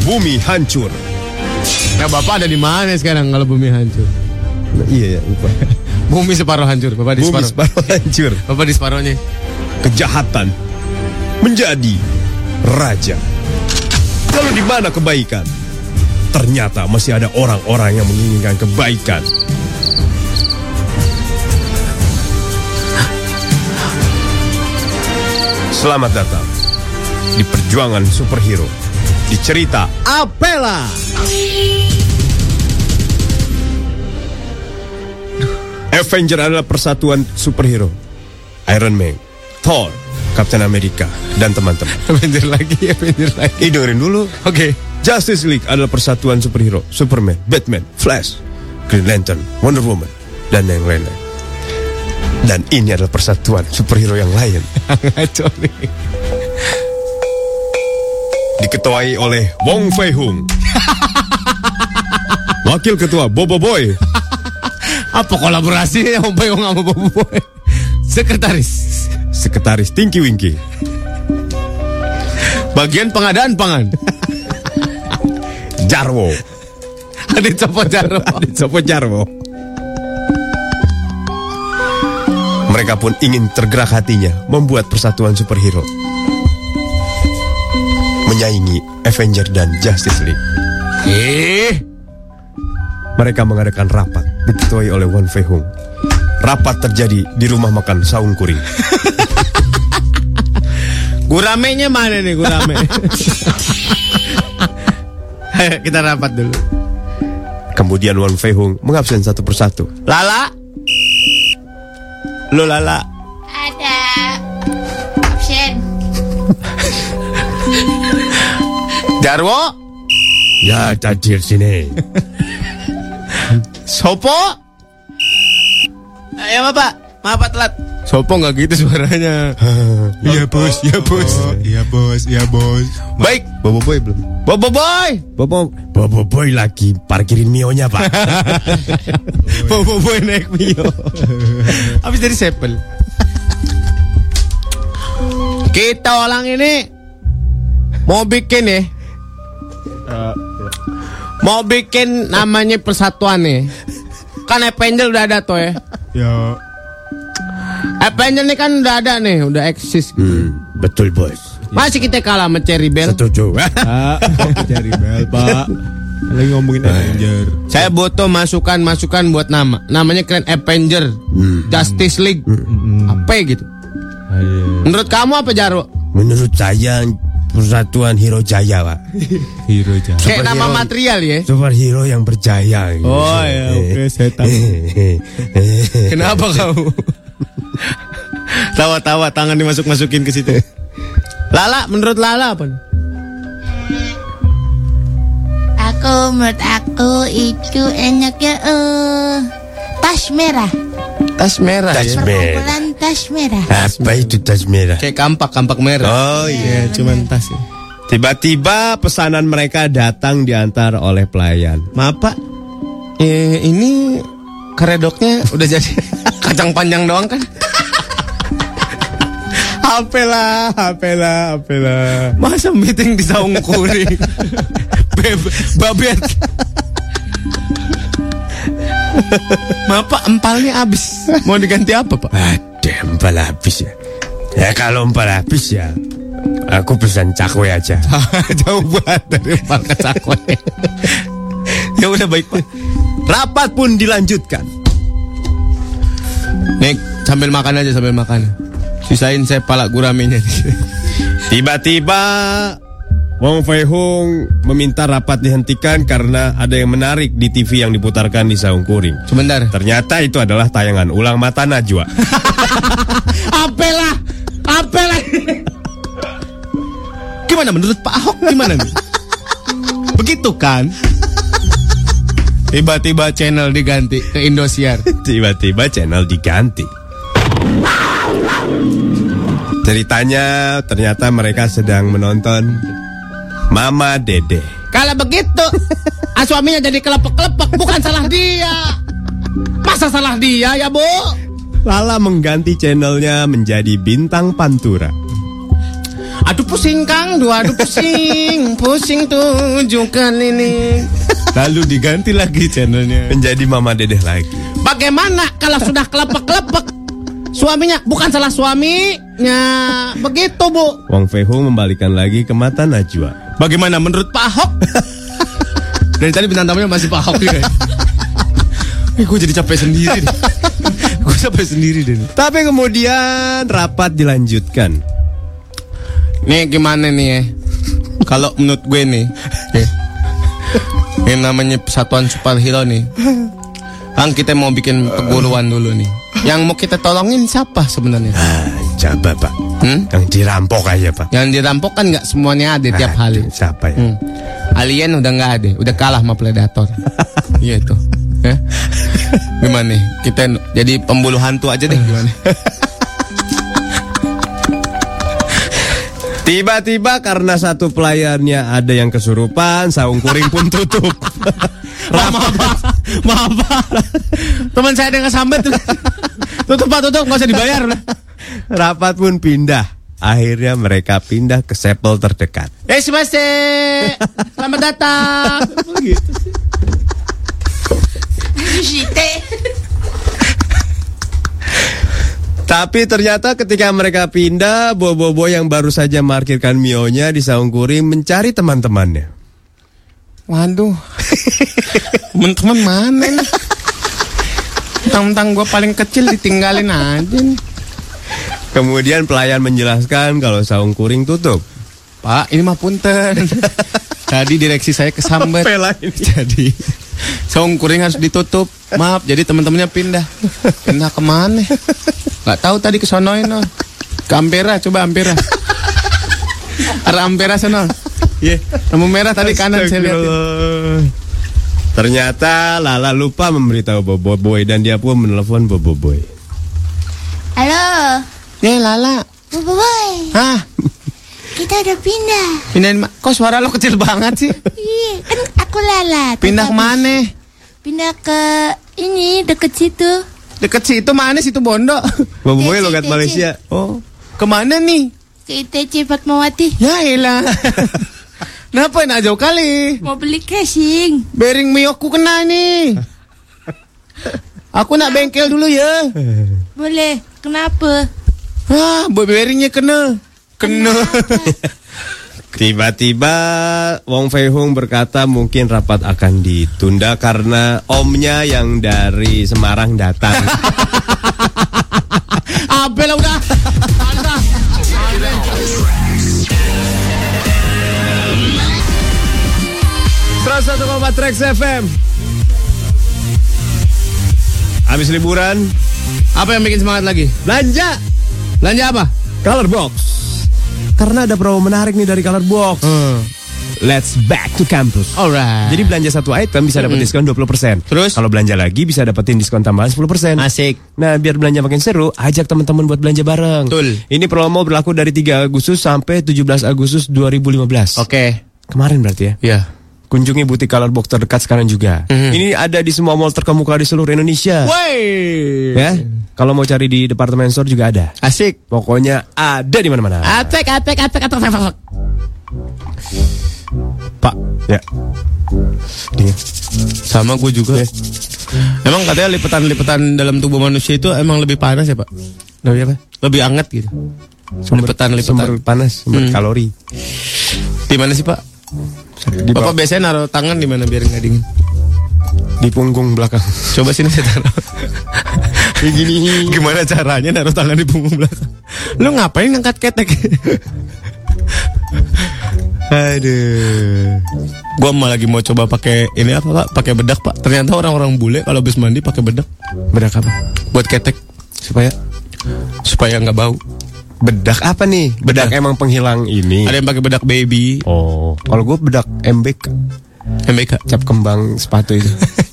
Bumi hancur. Nah bapak ada di mana sekarang kalau bumi hancur? iya ya, lupa. Bumi separuh hancur, bapak di Bumi separuh. separuh hancur. Bapak di separuhnya. Kejahatan menjadi raja. Lalu di mana kebaikan? Ternyata masih ada orang-orang yang menginginkan kebaikan. Selamat datang di perjuangan superhero di cerita Apela. Avenger adalah persatuan superhero. Iron Man, Thor, Captain America, dan teman-teman. Avenger lagi, Avenger lagi. Ih, dengerin dulu. Oke. Justice League adalah persatuan superhero. Superman, Batman, Flash, Green Lantern, Wonder Woman, dan yang lain-lain. Dan ini adalah persatuan superhero yang lain. Ngaco nih. Diketuai oleh Wong Fei Hung. Wakil Ketua Bobo Boy. Apa kolaborasinya Om Bayong sama Bobo Boy? Sekretaris. Sekretaris Tinky Winky. Bagian pengadaan pangan. Jarwo. Adit Sopo Jarwo. Sopo Jarwo. Mereka pun ingin tergerak hatinya membuat persatuan superhero. Menyaingi Avenger dan Justice League. Eh, Mereka mengadakan rapat diketuai oleh Won Fei Hung. rapat terjadi di rumah makan Saung Kuring. Guramenya mana nih gurame? Kita rapat dulu. Kemudian Wang Fei Hung mengabsen satu persatu. Lala. Lo Lala. Ada absen. Jarwo. Ya, hadir sini. Sopo. Ayo Bapak. Maaf Pak telat. Sopo nggak gitu suaranya. Iya bos, iya bos, iya bos, iya bos. Baik, Bobo Boy belum? Bobo Boy. Bobo Bobo Boy lagi parkirin Mionya, Pak. Bobo Boy naik Mio. Habis dari Sepel. Kita orang ini mau bikin nih. Mau bikin namanya persatuan nih. Kan Avenger udah ada tuh ya. Ya. Avenger nih kan udah ada nih, udah eksis. Hmm, betul, Bos. Masih kita kalah sama Cherry Bell. Setuju. Pak, cari bel, Pak. Lagi ngomongin Avenger. Saya butuh masukan-masukan buat nama. Namanya keren Avenger, Justice League, apa gitu. Menurut kamu apa Jarwo? Menurut saya Persatuan Hero Jaya, Pak. Hero Jaya. Kayak nama material ya. Superhero yang berjaya. gitu. Oh ya, oke, saya tahu. Kenapa kamu? Tawa-tawa tangan dimasuk-masukin ke situ. Lala, menurut Lala apa? Aku menurut aku itu enaknya eh tas merah. Tas merah Tas ya. merah. Tas merah. Apa itu tas merah? Kayak kampak, kampak merah. Oh iya. Ya, cuman tas ya. Tiba-tiba pesanan mereka datang diantar oleh pelayan. Maaf Pak, eh, ini keredoknya udah jadi kacang panjang doang kan? Apalah, apalah, apalah. Masa meeting di saung kuring? Beb- Babet. Maaf Pak, empalnya habis. Mau diganti apa Pak? Ada empal habis ya. Ya kalau empal habis ya, aku pesan cakwe aja. Jauh banget dari empal ke cakwe. ya udah baik Pak. Rapat pun dilanjutkan. Nih, sambil makan aja sambil makan. Sisain saya pala guramenya nih. Tiba-tiba Wong Fei Hung meminta rapat dihentikan karena ada yang menarik di TV yang diputarkan di Saung Kuring. Sebentar. Ternyata itu adalah tayangan ulang mata Najwa. Apalah, apalah. Gimana menurut Pak Ahok gimana nih? Begitu kan? Tiba-tiba channel diganti ke Indosiar. Tiba-tiba channel diganti. Ceritanya ternyata mereka sedang menonton Mama Dede. Kalau begitu, ah, suaminya jadi kelepek-kelepek, bukan salah dia. Masa salah dia ya, Bu? Lala mengganti channelnya menjadi Bintang Pantura. Aduh pusing Kang, dua aduh pusing, pusing tunjukkan ini. Lalu diganti lagi channelnya. Menjadi Mama Dede lagi. Bagaimana kalau sudah kelepek-kelepek? Suaminya bukan salah suaminya. Begitu, Bu. Wong Fei Hung membalikan lagi ke mata Najwa. Bagaimana menurut Pak Ahok? Dari tadi bintang tamunya masih Pak Ahok juga. Eh, gue jadi capek sendiri. gue capek sendiri deh. Tapi kemudian rapat dilanjutkan. Nih gimana nih ya? Kalau menurut gue nih, ya, yang namanya persatuan superhero nih, Kang kita mau bikin perguruan dulu nih. Yang mau kita tolongin siapa sebenarnya? Ah, coba Pak. Hmm? Yang dirampok aja Pak. Yang dirampok kan nggak semuanya ada tiap Ah, hari. Siapa ya? Hmm. Alien udah nggak ada, udah kalah sama predator. Iya itu. Ya. Gimana nih? Kita jadi pembuluh hantu aja deh gimana? Tiba-tiba karena satu pelayannya ada yang kesurupan, saung kuring pun tutup. maaf, maaf, maaf. Teman saya ada yang kesambet. Tutup Pak, tutup, nggak usah dibayar. Rapat pun pindah. Akhirnya mereka pindah ke sepel terdekat. Eh, Simase, selamat datang. Sih. Site. Tapi ternyata ketika mereka pindah, Bobo yang baru saja markirkan Mionya di saung kuring mencari teman-temannya. Waduh, teman-teman mana nih? Tentang gue paling kecil ditinggalin aja nih. Kemudian pelayan menjelaskan kalau saung kuring tutup. Pak, ini mah punten. Tadi direksi saya kesambet. Jadi saung kuring harus ditutup. Maaf, jadi teman-temannya pindah. Pindah ke mana? Gak tahu tadi ke sonoin no. Ke Ampera, coba Ampera. Arah Ampera sono. Iya, lampu merah tadi kanan saya lihat. Ternyata Lala lupa memberitahu Bobo Boy dan dia pun menelpon Bobo Boy. Halo, Ya Lala. Bobo Boy. Hah, Kita udah pindah. pindahin ma- Kok suara lo kecil banget sih? Iya, kan aku Lala. Pindah Tapi- ke mana? Pindah ke ini deket situ. Deket situ mana situ Bondo? Bobo Boy logat. Malaysia. Oh, ke mana nih? Ke ITC Fatmawati. Ya elah. Kenapa nak jauh kali? Mau beli casing. Bering miokku kena nih. Aku nak bengkel dulu ya. Boleh. Kenapa? Ah, boy beringnya kena. Kena. Tiba-tiba Wong Fei Hung berkata mungkin rapat akan ditunda karena omnya yang dari Semarang datang. Apa lah udah. 101,4 Trax FM. Habis liburan, Apa yang bikin semangat lagi? belanja Belanja apa? Color Box. Karena ada promo menarik nih dari Color Box. Let's back to campus. Alright. Jadi belanja satu item bisa dapat Mm-mm. diskon 20%. Terus? Kalau belanja lagi bisa dapetin diskon tambahan 10%. Asik. Nah, biar belanja makin seru, ajak teman-teman buat belanja bareng. Betul. Ini promo berlaku dari 3 Agustus sampai 17 Agustus 2015. Oke. Kemarin berarti ya. Ya. Kunjungi butik Color Box terdekat sekarang juga. Mhm. Ini ada di semua mall terkemuka di seluruh Indonesia. Woi. Ya. Kalau mau cari di departemen store juga ada. Asik. Pokoknya ada di mana-mana. Atek, atek, atek, atek, atek, atek. Pak, Ya. Dingin. sama gue juga. Emang katanya lipatan-lipatan dalam tubuh manusia itu emang lebih panas ya, Pak? Lebih apa? Lebih anget gitu. Lipatan-lipatan. Sumber panas, sumber Hmm. kalori. Di mana sih, Pak? Di, Bapak biasanya naruh tangan di mana biar nggak dingin? di punggung belakang. Coba sini saya taruh. Kayak gini. Gimana caranya naruh tangan di punggung belakang? Lu ngapain ngangkat ketek? Aduh. Gua malah lagi mau coba pakai ini apa pak? Pakai bedak pak. Ternyata orang-orang bule kalau habis mandi pakai bedak Bedak apa? buat ketek Supaya supaya nggak bau. Bedak apa nih? Bedak emang penghilang ini. Ada yang pakai bedak baby, Oh, kalau gue bedak MBK, MBK. cap kembang sepatu itu,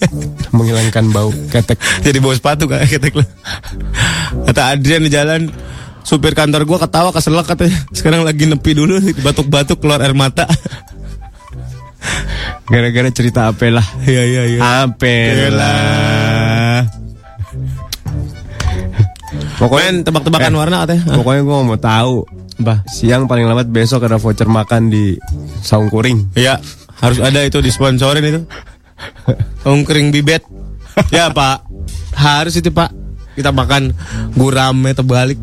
menghilangkan bau ketek. Jadi bawa sepatu kayak ketek lu. Kata Adrian di jalan, supir kantor gua ketawa keselak katanya. Sekarang lagi nepi dulu, batuk-batuk keluar air mata. Gara-gara cerita Apela. Iya iya iya. Apela. Pokoknya tebak-tebakan Eh. warna katanya. Hah? Pokoknya gue mau tahu Apa? siang paling lambat besok ada voucher makan di Saung Kuring. Iya, harus ada itu disponsorin itu. Ongkring bibet. Ya pak, harus itu pak. Kita makan gurame terbalik.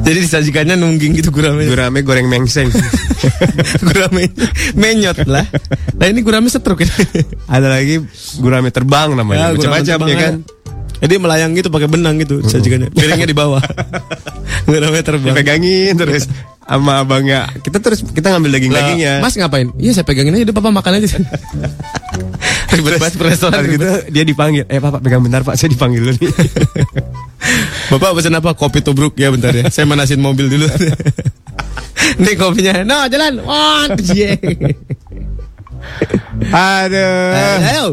Jadi disajikannya nungging gitu gurame. Gurame goreng mengseng. gurame menyot lah. Nah ini gurame setruk. ada lagi gurame terbang namanya. Ya, Macam-macam ya kan. ada. Jadi melayang gitu pakai benang gitu disajikannya. Piringnya di bawah. gurame terbang. Dipegangin terus sama abangnya. Kita terus kita ngambil daging-dagingnya. Mas ngapain? Iya saya pegangin aja, udah papa makan aja. Ribet banget restoran gitu dia dipanggil. Eh Pak, Pak, pegang bentar Pak, saya dipanggil dulu nih. Bapak pesan apa? Kopi tubruk ya bentar ya. Saya manasin mobil dulu. Nih kopinya. No, jalan. Wah, cie. Aduh. Ayo.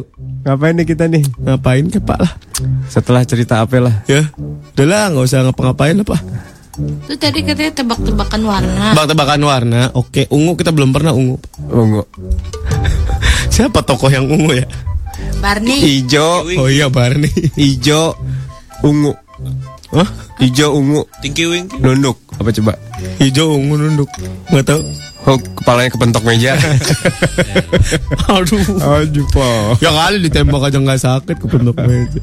Ngapain nih kita nih? Ngapain ke Pak lah? Setelah cerita Apel lah. Ya. Udah lah, nggak usah ngapa-ngapain apa. Itu tadi katanya tebak-tebakan warna. Tebak-tebakan warna. Oke, ungu kita belum pernah ungu. Ungu. Siapa tokoh yang ungu ya? Barney. Ijo, Oh iya, Barney. ijo, ungu. Hah? Ijo, ungu, Tinky Winky. nunduk. Apa coba? Hijau ungu nunduk. Nggak tahu. Oh, kepalanya kepentok meja. Aduh. Aduh, Pak. Ya kali ditembak aja nggak sakit kepentok meja.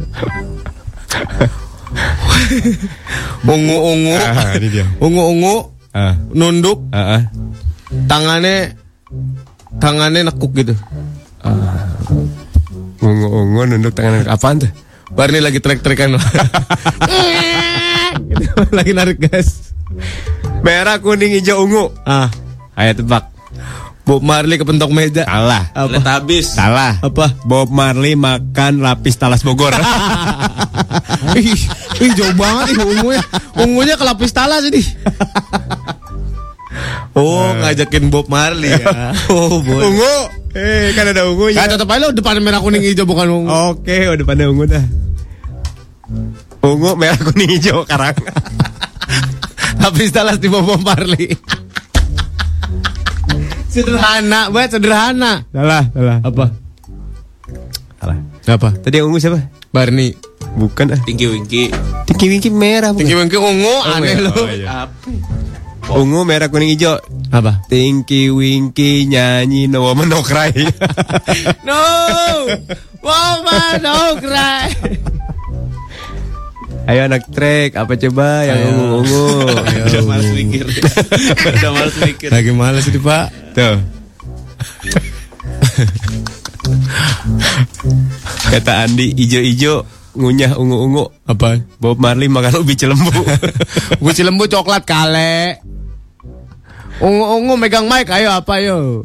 ungu ungu. Ah, ini dia. Ungu ungu. Ah, Nunduk. ah, ah. Tangannya tangannya nekuk gitu. Ungu-ungu nunduk tangan apaan tuh? Barney lagi trek-trekan lagi narik gas. Merah, kuning, hijau, ungu. Ah, ayo tebak. Bob Marley kepentok meja. Salah. Apa? habis. Salah. Apa? Bob Marley makan lapis talas Bogor. ih, ih jauh banget ih ungunya. Ungunya ke lapis talas ini. Oh, ngajakin Bob Marley ya. Oh, boleh. ungu. Eh, kan ada ungunya. Ya tetap aja lo depan merah kuning hijau bukan ungu. Oke, udah pada ungu dah. Ungu, merah, kuning, hijau, karang. Lapis talas di Bob Marley. sederhana, buat sederhana. Salah, salah. Apa? Salah. Apa? Tadi yang ungu siapa? Barney. Bukan ah. Tinggi Winky. Tinky Winky merah. bukan? Tinggi Wengki ungu, aneh merah. lo. Oh, iya. Apa? Ungu, merah, kuning, hijau. Apa? Tinky Winky nyanyi No Woman No Cry. No, woman, no cry. Ayo anak trek, apa coba yang ungu-ungu? Udah males mikir. Udah males mikir. Lagi males nih pak. Tuh. Kata Andi, ijo-ijo ngunyah ungu-ungu. Apa? Bob Marley makan ubi celembu. Gue cilembu coklat kale. Ungu-ungu megang mic, ayo apa yo?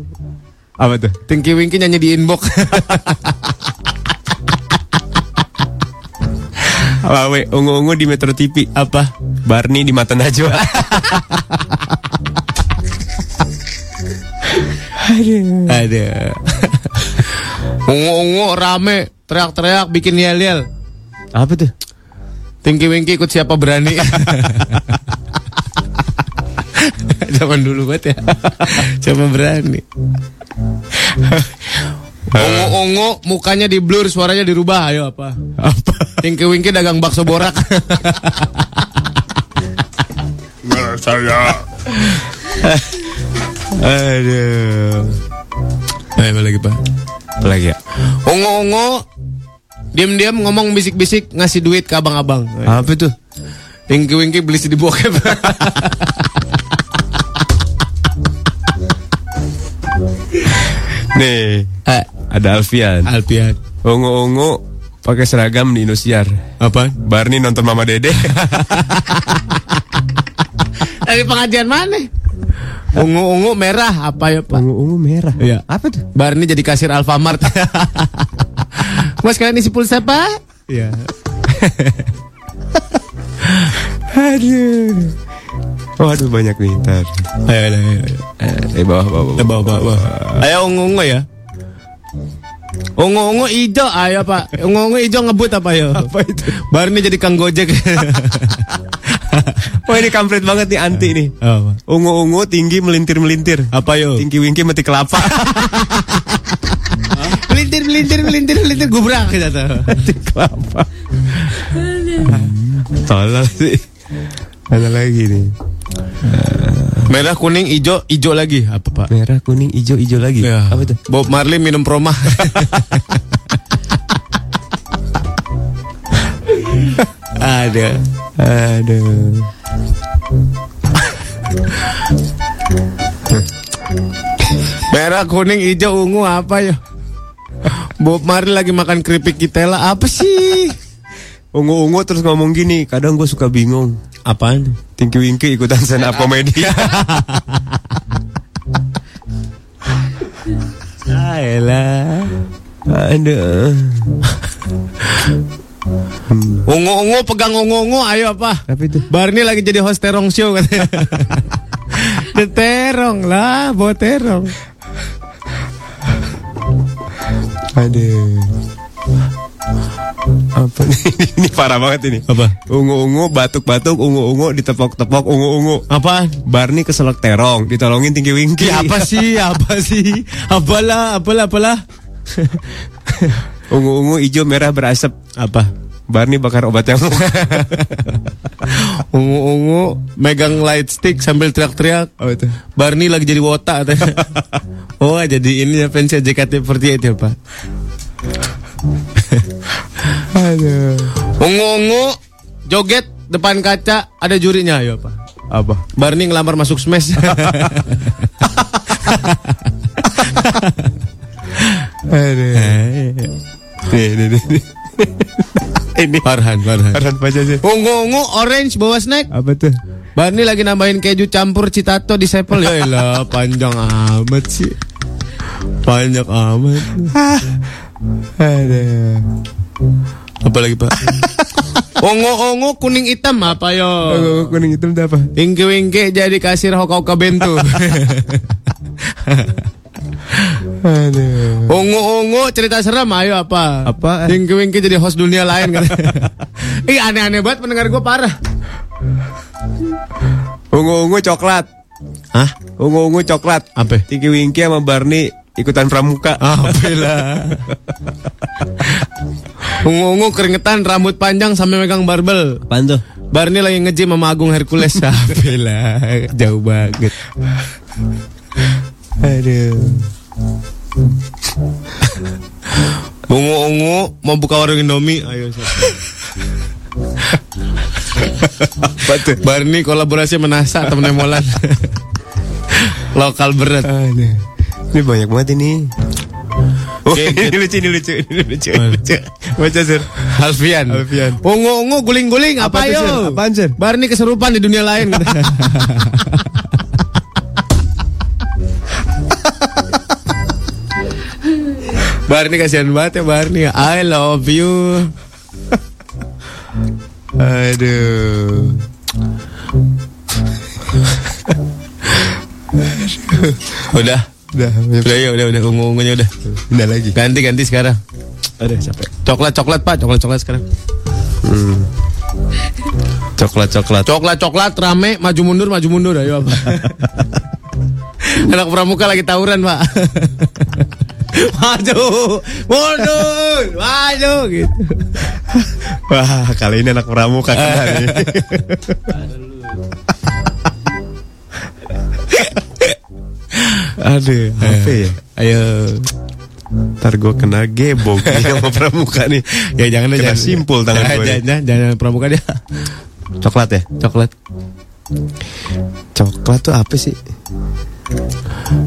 apa tuh? Tinky Winky nyanyi di inbox. Apa we? Ungu-ungu di Metro TV. apa? Barney di Mata Najwa. Ada. Ungu-ungu rame, teriak-teriak, bikin yel-yel. Apa tuh? Tinky Winky ikut siapa berani. Zaman dulu banget ya. Siapa berani. Ungu-ungu mukanya di blur, suaranya dirubah. Ayo apa? Apa? Tinky Winky dagang bakso borak. saya. Aduh. Ayo lagi pak? Apa lagi ya? Ungu-ungu diam-diam ngomong bisik-bisik ngasih duit ke abang-abang. Apa tuh? Tinky Winky beli CD bokep. Nih, Eh, ada Alfian. Alpian. Ungu-ungu pakai seragam di Indosiar. Apa? Barney nonton Mama Dede. Dari pengajian mana? Ungu-ungu merah apa ya pak? Ungu-ungu merah. Iya. Apa tuh? Barney jadi kasir Alfamart. Mas kalian isi pulsa pak? Iya. Aduh. Waduh banyak nih ntar. Ayo, ayo, ayo. Eh, bawah bawah bawah. Eh, bawa, bawa, bawa. Ayo ungu-ungu ya. Ungu-ungu hijau, ayo pak. Ungu-ungu hijau ngebut apa yo? Apa itu? Barney jadi kang gojek. Wah ini kampret banget nih anti nih. Ungu-ungu tinggi melintir-melintir. Apa yo? Tinggi wingki mati kelapa. melintir, melintir, melintir, gubrak kita mati kelapa. Tolol sih. Ada lagi nih. Merah, kuning, hijau, hijau lagi. Apa pak? Merah, kuning, hijau, hijau lagi. Ya. Apa tuh? Bob Marley minum proma. Ada. Aduh. Merah, kuning, hijau, ungu apa ya? Bob Marley lagi makan keripik kitela apa sih? Ungu-ungu terus ngomong gini, kadang gue suka bingung. Apaan? Tinky Winky ikutan stand up komedi. Ayolah. Aduh. Ungu-ungu pegang ungu-ungu ayo apa? Apa itu? Barney lagi jadi host terong show katanya. The terong lah, bawa terong. Aduh. Apa nih? ini parah banget ini. Apa? Ungu-ungu, batuk-batuk, ungu-ungu, ditepok-tepok, ungu-ungu. Apa? Barney keselak terong, ditolongin Tinky Winky. Ya, apa sih? Apa sih? Apalah, apalah, apalah. Ungu-ungu, hijau, merah, berasap. Apa? Barney bakar obat yang Ungu-ungu megang light stick sambil teriak-teriak. Oh itu. Barney lagi jadi wota oh, jadi ini ya fans JKT48 ya, Pak. Aduh. Ungu-ungu joget depan kaca ada jurinya ya, Pak. Apa? Barney ngelamar masuk smash. Aduh. Nih, nih, nih. Ini Farhan, Farhan. Farhan baca sih. Ungu-ungu orange bawa snack. Apa tuh? Barney lagi nambahin keju campur citato di sepel. Ya elah, panjang amat sih. Banyak amat. Ada. Apa lagi, Pak? Ungu-ungu kuning hitam apa yo? Oh, kuning hitam itu apa? Ingke-wingke jadi kasir hoka-hoka bento. Aduh. Ungu-ungu cerita seram ayo apa? Apa? Ingke-wingke jadi host dunia lain kan. Ih aneh-aneh banget pendengar gue parah. Ungu-ungu coklat. Hah? Ungu-ungu coklat. Apa? Tiki Winky sama Barney ikutan pramuka. Apalah. Ungu-ungu keringetan rambut panjang sampai megang barbel. Apaan tuh? Barney lagi nge-gym sama Agung Hercules. Apalah, jauh banget. Aduh. Ungu-ungu mau buka warung Indomie. Ayo. Apa? Barney kolaborasi menasa temennya Molan. Lokal berat. Aduh. Ini banyak banget ini. Oh, Oke, ini lucu, ini lucu, ini lucu, ini lucu. Baca, Sir. Alfian. Alfian. Ungu-ungu guling-guling apa, tuh, Sir? yo? Apaan, Sir? Barney keserupan di dunia lain. Barney kasihan banget ya Barney. I love you. Aduh. Udah. Udah, Udah ya, udah, udah ungu-ungunya udah. udah lagi. Ganti ganti sekarang. Aduh, capek. Coklat coklat Pak, coklat coklat sekarang. Hmm. Coklat, coklat. Coklat coklat rame maju mundur maju mundur ayo apa? Anak pramuka lagi tawuran Pak. maju mundur maju gitu. Wah, kali ini anak pramuka kena nih. Aduh, apa ya? Ayo. Ntar gue kena gebok nih sama pramuka nih. Ya jangan Kena jangan simpul tangan gue jangan, jangan, jangan pramuka dia. Coklat ya? Coklat. Coklat tuh apa sih?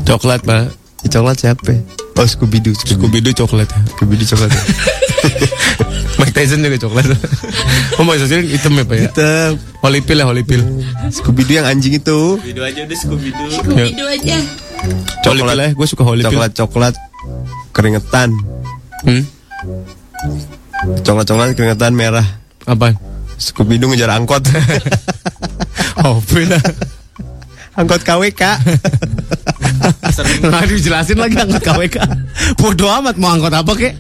Coklat Pak. Ya, coklat siapa? Oh, Scooby Doo. Scooby Doo coklat. Scooby Doo coklat. Mike Tyson juga coklat. oh Mike Tyson hitam ya Pak ya? Hitam. Holy pill ya Holy pill. Scooby Doo yang anjing itu. Video aja udah Scooby Doo. Scooby-Doo aja. Holy pill ya, gue suka Holy pill. Coklat coklat keringetan. Hmm? Coklat coklat keringetan merah. Apa? Scooby Doo ngejar angkot. Oh, pill. angkot KWK. Nggak dijelasin lagi angkot KWK. Bodoh amat mau angkot apa kek?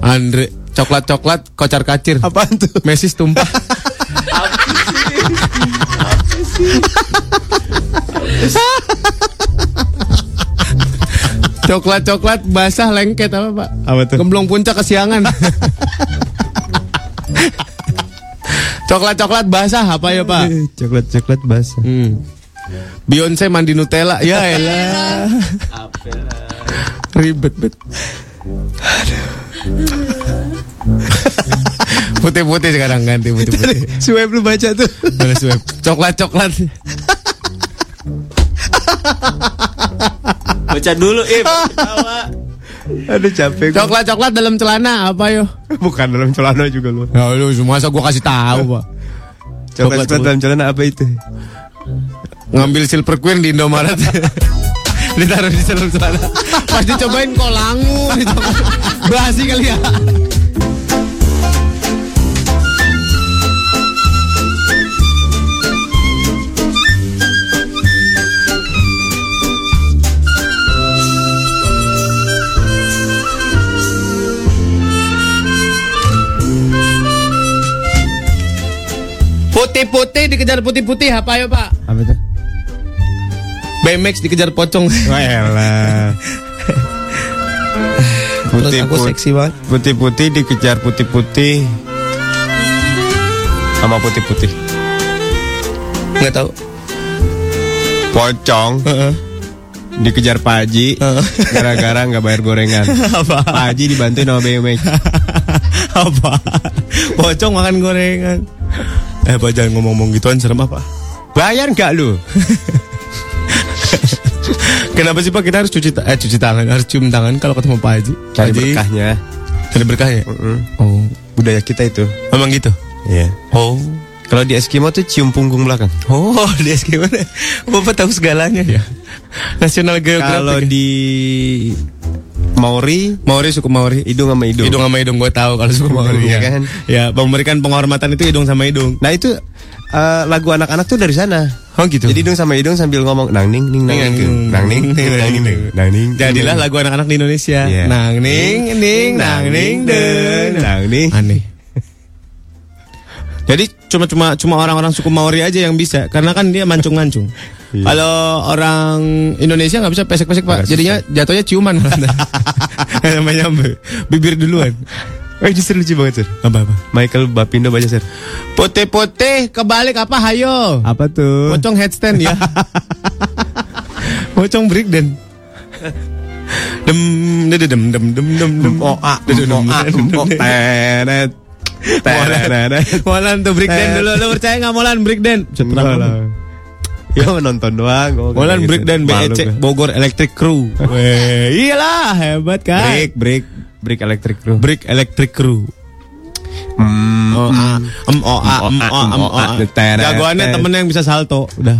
Andre, coklat-coklat, kocar kacir. Apaan tuh? Mesis tumpah. Coklat-coklat basah lengket apa pak? Apa tuh? Gemblong puncak kesiangan. Coklat-coklat basah apa ya pak? coklat coklat basah. Hmm. Beyonce mandi Nutella. Ya elah. Ribet bet. Putih-putih sekarang ganti putih-putih. Swipe lu baca tuh. Boleh swipe. Coklat-coklat. Baca dulu, Im. Aduh capek. gua. Coklat-coklat dalam celana apa yo? Bukan dalam celana juga lu. Ya lu masa gua kasih tahu, Pak. Coklat coklat dalam celana apa itu? Ngambil Silver Queen di Indomaret. Ditaruh di dalam celana. Pas dicobain kok Basi kali ya. Putih-putih dikejar putih-putih apa ya pak? Apa itu? BMX dikejar pocong. Walah. Putih aku seksi banget. Putih-putih dikejar putih-putih. Sama putih-putih. Nggak tahu. Pocong dikejar Pak Haji gara-gara nggak bayar gorengan. Apa? Pak Haji dibantuin sama BMX. apa? Pocong makan gorengan. Eh, Pak jangan ngomong-ngomong gituan serem apa? Bayar nggak lu? Kenapa sih Pak kita harus cuci eh cuci tangan, harus cium tangan kalau ketemu Pak Haji? Cari Haji, berkahnya. Cari berkahnya. Oh, Budaya kita itu. memang gitu. Iya. Oh. Kalau di Eskimo tuh cium punggung belakang. Oh, di gimana? Bapak tahu segalanya ya. National Geographic. Kalau di Maori, Maori suku Maori. hidung sama hidung. Hidung sama hidung gue tahu kalau suku Maori Iya ya. kan? Ya, memberikan penghormatan itu hidung sama hidung. Nah itu eh, lagu anak-anak tuh dari sana. Oh gitu. Jadi hidung sama hidung sambil ngomong nang ning ning nang ning nang ning nang ning nang ning. Jadilah lagu anak-anak di Indonesia. Iya. Nang ning ning nang ning deng. nang ning. Aneh. Jadi cuma cuma cuma orang-orang suku Maori aja yang bisa karena kan dia mancung-mancung. Iya. Kalau orang Indonesia nggak bisa pesek-pesek pak, Agak jadinya jatuhnya ciuman. Nyampe, bibir duluan. Eh justru lucu banget sir. Apa apa? Michael Bapindo baca sir. Pote-pote kebalik apa hayo? Apa tuh? Pocong headstand ya. Pocong breakdance. Dem dem dem dem dem dem dem Oh ah, oh ah, oh teret. Teret. Molan tuh breakdance dulu Lu percaya gak Molan breakdance Enggak Ya menonton doang. Molan kayak gitu. Malu BEC. Bogor Electric Crew Weh, Iyalah hebat kan Break, break, break electric bro. Break Electric Crew Hmm. Oh ah Em oh ah Em oh ah Em oh ah Jagoannya temen yang bisa salto Udah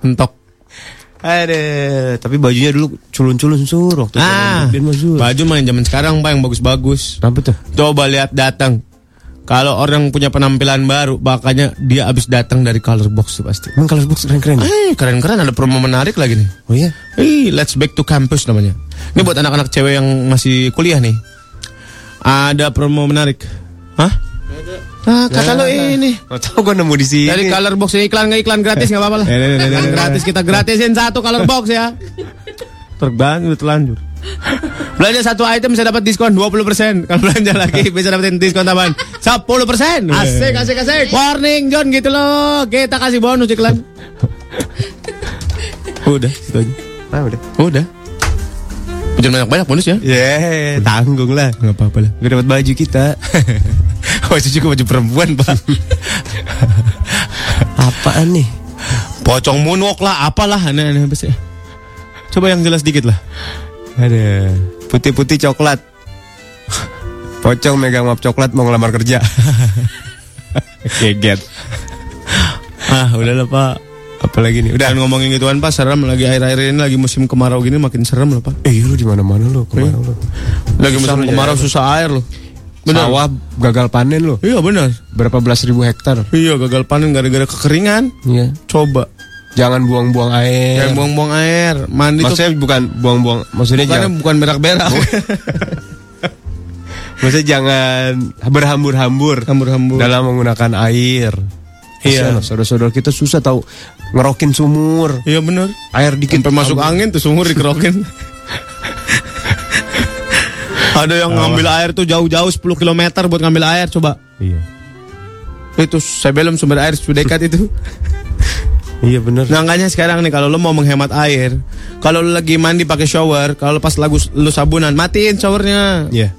Entok Aduh, tapi bajunya dulu culun-culun sur waktu Ah, Dan baju main zaman sekarang pak yang bagus-bagus. Kenapa tuh? Coba lihat datang. Kalau orang punya penampilan baru, makanya dia abis datang dari color box pasti. Emang color box keren-keren. ya? Eh, keren-keren ada promo menarik lagi nih. Oh iya. Eh, let's back to campus namanya. Ini buat anak-anak cewek yang masih kuliah nih. Ada promo menarik. Hah? Nah, kata lo ini. Oh, tahu gua nemu di sini. Dari color box ini iklan nggak iklan gratis nggak apa-apa lah. Iklan gratis kita gratisin satu color box ya. Terbang udah telanjur. Belanja satu item bisa dapat diskon 20% Kalau belanja lagi bisa dapetin diskon tambahan 10% Asik asik asik. Warning John gitu loh. Kita kasih bonus iklan. Udah itu aja Ah, udah. Udah Jangan banyak-banyak bonus ya? Yeah, tanggung lah. Gak apa-apa lah. Gak dapat baju kita. Baju juga baju perempuan pak. Apaan nih? Pocong moonwalk lah Apalah. Aneh-aneh biasanya Coba yang jelas dikit lah Ada putih-putih coklat. Pocong megang map coklat mau ngelamar kerja. Geget. Ah udahlah pak Apalagi nih Udah ngomongin gituan pak Serem lagi air-air ini Lagi musim kemarau gini Makin serem lah pak Eh, lu di mana-mana lu, ke mana lu? Lagi Susah musim lu kemarau nyari. susah air loh Benar. Sawah gagal panen lu. Iya benar Berapa belas ribu hektar? Iya gagal panen gara-gara kekeringan Iya. Coba Jangan buang-buang air. Jangan buang-buang air Mandi tuh Maksudnya bukan buang-buang, maksudnya jangan, bukan berak-berak maksudnya jangan berhambur-hambur Hambur-hambur dalam menggunakan air. Iya. Saudara-saudara kita susah tahu ngerokin sumur. Iya benar Air dikit Sampai masuk angin tuh sumur dikerokin Ada yang ngambil air tuh jauh-jauh 10 km buat ngambil air coba Iya. Itu sebelum sumber air sudah dekat itu Iya benar. Nah makanya sekarang nih kalau lo mau menghemat air Kalau lo lagi mandi pakai shower Kalau pas lagu lu sabunan Matiin showernya Iya.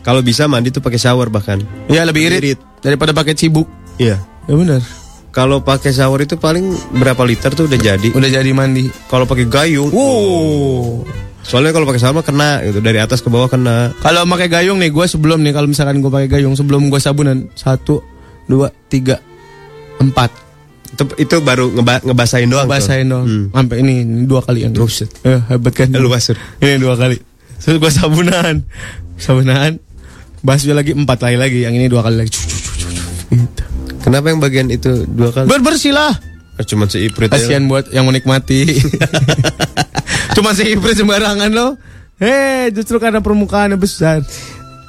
Kalau bisa mandi tuh pakai shower bahkan. Ya lebih irit, Daripada pakai cibuk Iya. Ya benar Kalau pakai shower itu paling berapa liter tuh udah jadi. Udah jadi mandi Kalau pakai gayung, Wow soalnya kalau pakai shower kena gitu dari atas ke bawah kena. Kalau pakai gayung nih gue sebelum nih Kalau misalkan gue pakai gayung Sebelum gue sabunan Satu Dua Tiga Empat Itu, itu baru ngeba ngebasahin doang. tuh. Basahin dong Hmm. Sampai ini, ini dua kali yang Buset. Eh, hebat kan lu basur. Ini dua kali Terus gue sabunan Sabunan Basuhnya lagi empat kali lagi Yang ini dua kali lagi. Gitu. Kenapa yang bagian itu dua kali? Berbersih lah Ah, Cuman si Iprit aja. Kasihan buat yang menikmati Cuma si Iprit sembarangan loh Hei justru karena permukaannya besar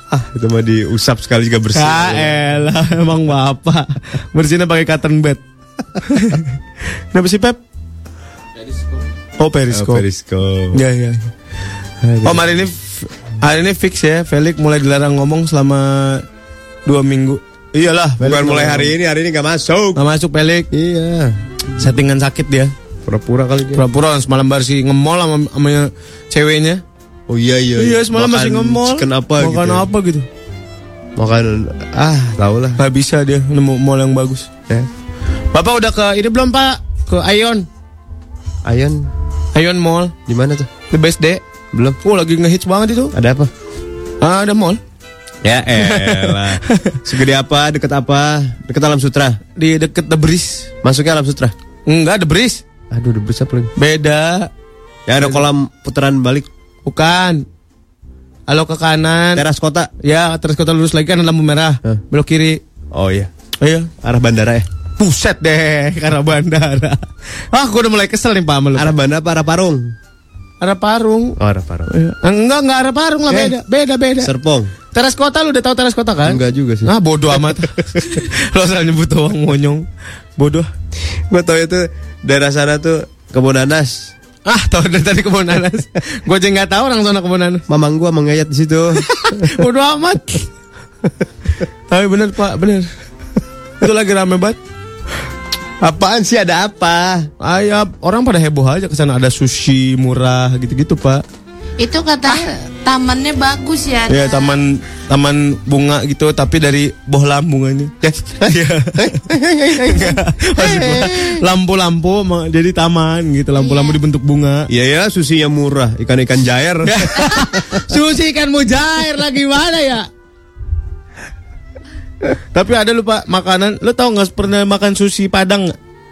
Ah, itu mah diusap sekali juga bersih. Ya elah Emang bapak Bersihnya pakai cotton bed Kenapa sih Pep? Oh Oh, periskop periskop. Ya ya Oh hari ini Hari ini fix ya Felix mulai dilarang ngomong selama Dua minggu Iyalah Felix Bukan mulai hari ini, hari ini gak masuk. Nggak masuk Felix Iya. Settingan sakit dia Pura-pura kali dia. Pura-pura semalam bersih ngemol sama, sama ceweknya Oh iya iya. Iya semalam Makan masih ngemol Chicken apa Makan gitu. ya? apa gitu Makan ah, tau lah. Gak bisa dia nemu mall yang bagus Ya. Bapak udah ke ini belum pak? Ke Ion Ayon Ayon Mall. Di mana tuh? The best day. Belum. Oh lagi ngehits banget itu. Ada apa? Ah, ada mall. Ya elah. Segede apa? Deket apa? Deket Alam Sutra. Di deket The Breeze. Masuknya Alam Sutra. Enggak, The Breeze. Aduh, udah bersap lagi. Beda. Ya ada kolam putaran balik. Bukan. Halo ke kanan. Teras kota. Ya, terus kota lurus lagi kan ada lampu merah. Hah? Belok kiri. Oh iya. Iya. Arah bandara ya. Buset deh, karena bandara. Ah, gue udah mulai kesel nih Pak sama lu. Arah bandara apa arah Parung? Arah Parung. Oh, arah Parung. Iya. Enggak, enggak arah Parung lah, Eh. beda. Beda, beda. Serpong. Teras kota lu udah tahu teras kota kan? Enggak juga sih. Ah, bodoh amat. Lo asal nyebut doang monyong. Bodoh. Gue tau itu daerah sana tuh kebun nanas. Ah, tahu dari tadi kebun nanas. gue aja nggak tahu orang sana kebun nanas. Mamang gua mengayat di situ. Bodoh amat. Tapi bener Pak, bener. Itu lagi rame banget. Apaan sih ada apa? Ayam orang pada heboh aja ke sana ada sushi murah gitu-gitu pak. Itu katanya tamannya bagus ya. Ya taman taman bunga gitu tapi dari boh lambungannya. Iya. Lampu-lampu jadi taman gitu lampu-lampu dibentuk bunga. Iya ya, susinya murah, ikan-ikan jair. sushi ikan mujair lagi mana ya? Tapi ada lupa makanan, lo tau nggak pernah makan sushi padang?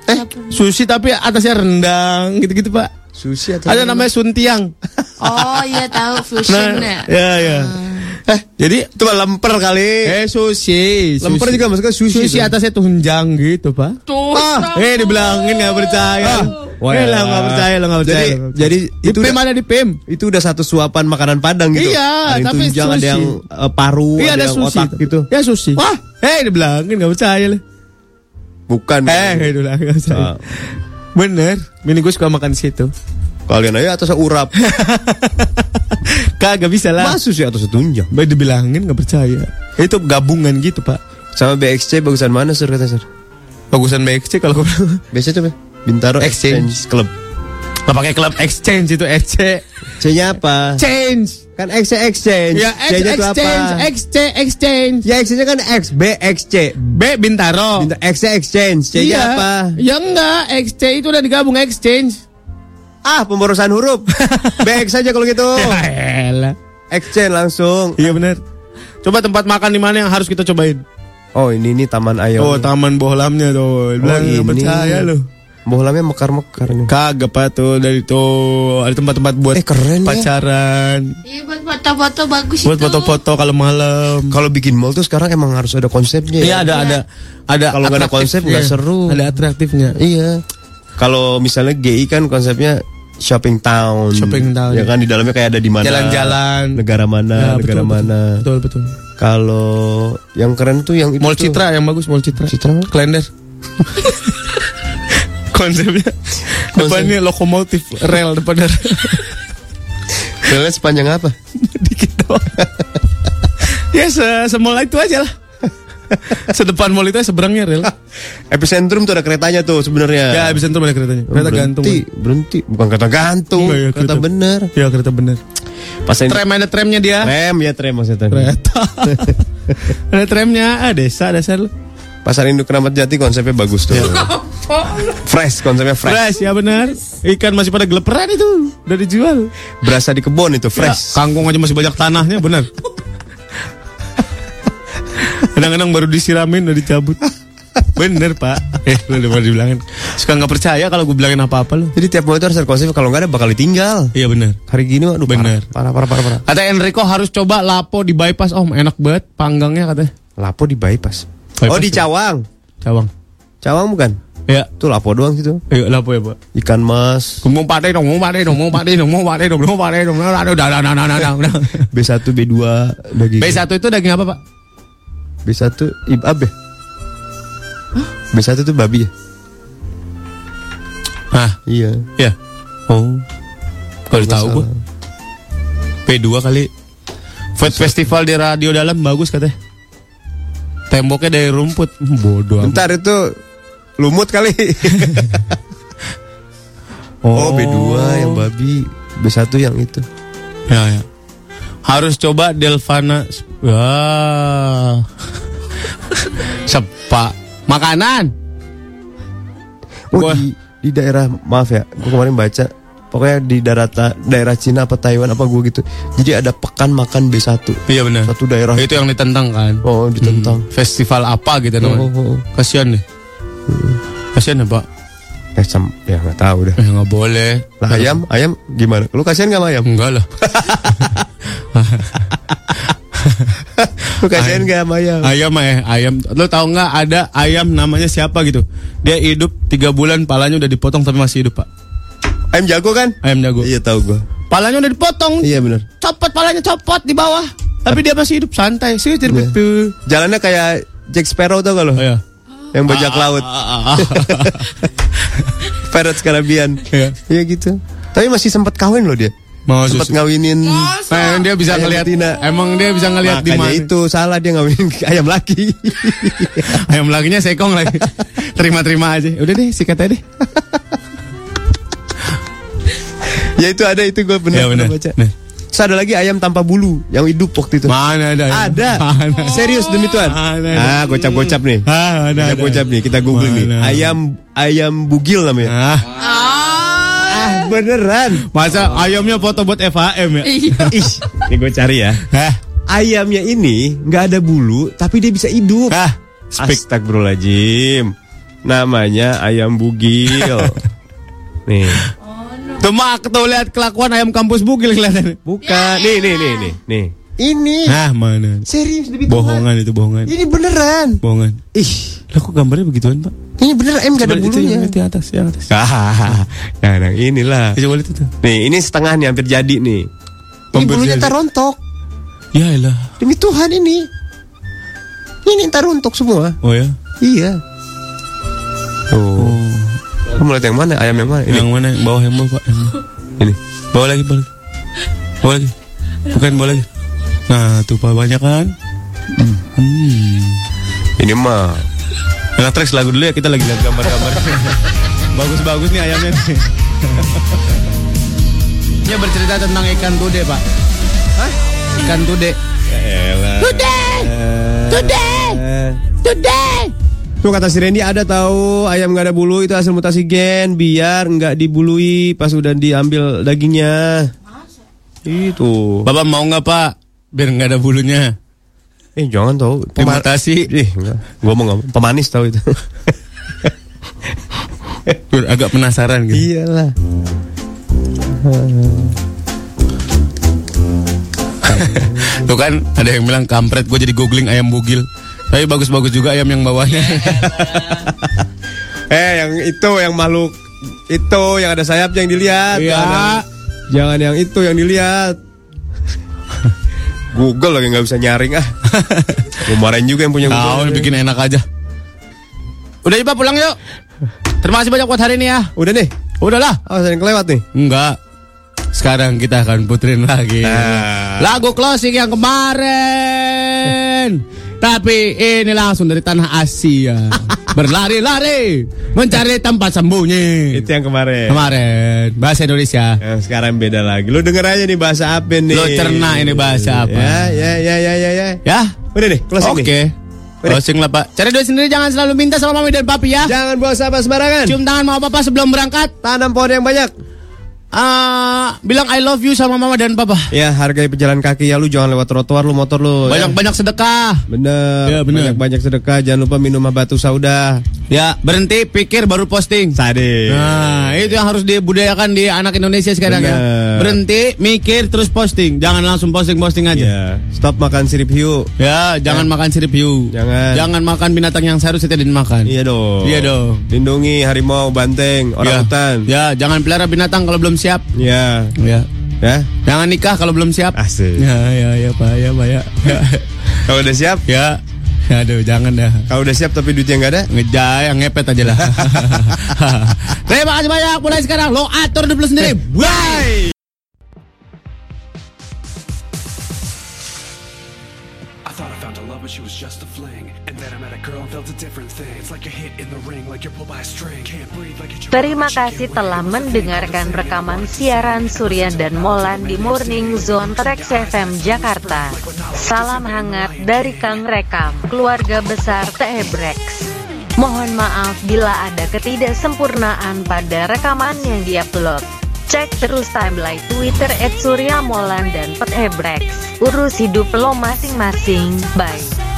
Eh, sushi tapi atasnya rendang gitu-gitu pak. Sushi atau Ada namanya suntiang. Oh iya tahu fusion ya. ya ya. Eh, jadi itu mah lemper kali. eh sushi, Lemper sushi. juga masuknya sushi. Sushi tuh. atasnya tunjang gitu, Pak. Tuh. Ah, eh dibilangin nggak percaya. Wah, eh, lah nggak percaya, lo nggak percaya. Jadi, jadi itu di PIM udah, ada di PIM. itu udah satu suapan makanan Padang gitu. Iya, ada yang tapi tunjang, ada sushi. yang eh, paru, Iya ada, ada yang sushi otak gitu. Ya sushi. Wah, eh dibilangin nggak percaya lo. Bukan. Eh, itu lah nggak percaya. Ah. Bener, bini gue suka makan di situ. Kalian aja atasnya urap. Kagak bisa lah. Masa sih atasnya tunjang? Baik dibilangin nggak percaya. Itu gabungan gitu, Pak. Sama BXC bagusan mana sur kata sur? Bagusan BXC kalau tuh Be. Bintaro Exchange. Exchange Club. Nggak pakai klub exchange itu SC. C-nya apa? Change. Kan X exchange. Ya, X, C-nya exchange, apa? XC, exchange. Ya X-nya kan X, B, XC. B Bintaro. Bintaro X exchange. C-nya Iya. apa? Ya enggak, XC itu udah digabung exchange. Ah, pemborosan huruf. BX saja kalau gitu. Ya. Exchange langsung. Iya benar. Coba tempat makan di mana yang harus kita cobain? Oh, ini nih Taman Ayo. Oh, taman bohlamnya tuh. Bilang nggak percaya lu. Bohlamnya mekar-mekar nih. Kagak pak tuh dari tuh ada tempat-tempat buat Eh, keren ya. pacaran, Iya buat foto-foto bagus buat itu. foto-foto kalau malam. Kalau bikin mall tuh sekarang emang harus ada konsepnya. Iya ya. ada ada ada Kalau nggak ada konsep nggak atraktifnya. seru. Ada atraktifnya. Iya. Kalau misalnya GI kan konsepnya shopping town. Shopping town. Ya kan di dalamnya kayak ada di mana? Jalan-jalan. Negara mana? Ya, negara betul, mana? Betul betul. Kalau yang keren tuh yang itu Mall tuh. Citra yang bagus, Mall Citra. Citra? Klender. Konsepnya depannya lokomotif rel depannya Relnya sepanjang apa? dikit doang. ya se semall itu aja lah. Sedepan mall itu seberangnya rel. Epicentrum tuh ada keretanya tuh sebenarnya. Ya itu ada keretanya. Kereta gantung. berhenti, berhenti. Bukan kereta gantung, Enggak, ya, kereta kereta. bener. Ya kereta bener. Pas Tram ada tramnya dia. Rem ya tram maksudnya. Kereta. ada tramnya. Ah desa dasar lu. Pasar Induk Keramat Jati konsepnya bagus tuh. fresh konsepnya fresh. Fresh ya benar. Ikan masih pada geleperan itu. Udah dijual. Berasa di kebun itu fresh. Ya, kangkung aja masih banyak tanahnya benar. Kadang-kadang baru disiramin udah dicabut. Bener pak Eh lu udah dibilangin Suka gak percaya kalau gue bilangin apa-apa lu Jadi tiap itu harus konsep kalau nggak ada bakal ditinggal. Iya bener Hari gini waduh Bener. parah parah parah parah. Kata Enrico harus coba lapo di bypass Om enak banget panggangnya katanya Lapo di bypass. Bypass oh di. Cawang. Cawang Cawang bukan? Ya Tuh lapo doang situ. Ayo lapo ya pak Ikan mas. Ngomong pade dong, ngomong pade dong, ngomong pade dong, ngomong pade dong, ngomong pade dong. Udah, udah, udah, udah, udah, udah, udah. B1, B2 daging. B1 itu daging apa pak? B1 ibab ya? B1 itu babi ya? Hah, Iya. ya. Oh, kalau tahu gue. P2 kali. Food Festival di radio dalam bagus katanya. Temboknya dari rumput. Hmm, Bodoh amat. Bentar itu lumut kali. oh, B2 yang babi, B1 yang itu. Ya, ya. Harus coba Delvana. Wah. Sepak. Makanan. Oh, Gua- di, di daerah maaf ya, gue kemarin baca pokoknya di daerah daerah Cina apa Taiwan apa gue gitu. Jadi ada pekan makan B1. Iya benar. Satu daerah Itu yang ditentang kan. Oh, ditentang. Hmm, Festival apa gitu namanya. Oh, oh, oh. Kasihan deh. Kasihan ya Pak. Eh, sam- ya nggak tahu dah. Eh nggak boleh. Lah ayam, ayam gimana? Lu kasihan gak sama ayam? Enggak lah. Kasihan gak sama ayam? Ayam eh ayam. Lo tahu nggak ada ayam namanya siapa gitu? Dia hidup tiga bulan, palanya udah dipotong tapi masih hidup pak. Ayam jago kan? Ayam jago. Iya tahu gua. Palanya udah dipotong. Iya benar. Copot palanya copot di bawah. Tapi dia masih hidup santai sih Iya. Jalannya kayak Jack Sparrow tau gak lo? Iya. Yang bajak laut. Pirates Caribbean. Iya. Iya gitu. Tapi masih sempat kawin loh dia. Mau Sempat susu. ngawinin Nah, dia bisa ayam ngelihat betina. Emang dia bisa ngelihat di mana? itu salah dia ngawinin ayam laki. Ayam lakinya sekong lagi. Terima-terima aja. Udah deh, sikat aja deh. ya itu ada itu gue benar Ya, benar. baca. Nah. Terus ada lagi ayam tanpa bulu yang hidup waktu itu. Mana ada? Ada. Mana? Serius demi Tuhan. Mana ada? Ah, gocap-gocap nih. Ah, ada, ada. Gocap-gocap nih, kita google nih. Ayam ayam bugil namanya. Ah, Ah, beneran. masa ayamnya foto buat FHM ya? Ih, ini gue cari ya. Hah? Ayamnya ini nggak ada bulu, tapi dia bisa hidup. Hah? Astagfirullahaladzim. Namanya ayam bugil. nih, Tuh mak tuh lihat kelakuan ayam kampus bugil kelihatan. bukan. Nih, nih, nih, nih, nih. Ini Nah, mana? serius demi Tuhan. Bohongan itu bohongan. Ini beneran. Bohongan. Ih, Lah kok gambarnya begituan, Pak? Ini beneran em nggak ada Coba itu bulunya. yang di atas, yang atas. Ah, nah, nah, inilah. Coba lihat itu. Nih, ini setengah nih hampir jadi nih. Ini bulunya ntar rontok. Ya elah. Demi Tuhan ini. Ini ntar rontok semua. Oh ya. Iya. Oh. Kamu lihat yang mana? Ayam yang mana? Ini. Yang mana? Yang bawah yang bawah, Pak. Yang bawah. Ini. Bawa lagi, bawa lagi. Bawa lagi. Bukan bawa lagi. Nah, tuh Pak banyak kan? Hmm. Ini mah. Tracks lagu dulu ya kita lagi lihat gambar-gambar. Bagus-bagus nih ayamnya nih. Dia bercerita tentang ikan tude, Pak. Hah? Ikan tude. Today. Today. Today. Tuh kata si Randy ada tahu ayam nggak ada bulu itu hasil mutasi gen biar nggak dibului pas udah diambil dagingnya. Itu. Bapak mau nggak Pak? Biar nggak ada bulunya. Eh jangan tahu. Pema- Dimutasi. Ih. Gua mau ngomong pemanis tahu itu. Agak penasaran gitu. Iyalah. Tuh kan ada yang bilang kampret gue jadi googling ayam bugil. Tapi bagus-bagus juga ayam yang bawahnya. eh yang itu yang makhluk itu yang ada sayap yang dilihat. Iya. Jangan yang itu yang dilihat. Google lagi nggak bisa nyaring ah. Gue marahin juga yang punya Tahu Google. bikin enak aja. Udah Pak pulang yuk. Terima kasih banyak buat hari ini ya. Udah nih. Udahlah. Oh, saya kelewat nih. Enggak. Sekarang kita akan puterin lagi. Ah. Lagu closing yang kemarin. Tapi ini langsung dari tanah Asia. Berlari-lari mencari tempat sembunyi. Itu yang kemarin. Kemarin bahasa Indonesia. Yang sekarang beda lagi. Lu denger aja nih bahasa apa nih? Lo cerna ini bahasa apa? Ya, ya, ya, ya, ya, ya. Ya. Udah nih, closing Oke. Udah. Closing lah Pak. Cari duit sendiri jangan selalu minta sama mami dan papi ya. Jangan buang sampah sembarangan. Cium tangan mama papa sebelum berangkat. Tanam pohon yang banyak. Ah, bilang I love you sama mama dan papa. Ya, hargai pejalan kaki ya lu jangan lewat trotoar lu motor lu. ya. Banyak-banyak sedekah. Bener. Ya, bener. Banyak-banyak sedekah. Jangan lupa minum batu sauda. Ya, berhenti pikir baru posting. Sade. Nah, itu yang harus dibudayakan di anak Indonesia sekarang ya. Bener. Berhenti, mikir terus posting. Jangan langsung posting-posting aja. Ya, stop makan sirip hiu. Ya, jangan makan sirip hiu. Jangan. Jangan makan binatang yang seharusnya tidak dimakan. Iya dong. Iya dong. Lindungi harimau, banteng, orang ya. hutan. Ya, jangan pelihara binatang kalau belum siap. Ya. Ya. Ya. Jangan nikah kalau belum siap. Asik. Ya, ya, ya, Pak, ya, Pak, ya. Kalau udah siap, ya. Ya, Aduh, jangan dah. kalau udah siap tapi duitnya nggak ada, Ngejay, yang ngepet aja lah. Terima kasih banyak. Mulai sekarang lo atur lo sendiri. Bye. I thought I found a love, but she was just a fling. Terima kasih telah mendengarkan rekaman siaran Surya dan Molan di Morning Zone Trax FM Jakarta. Salam hangat dari Kang Rekam, keluarga besar Tebrex. Mohon maaf bila ada ketidaksempurnaan pada rekaman yang diupload. Cek terus timeline Twitter @suryamolan dan Pet Ebrex. Urus hidup lo masing-masing. Bye.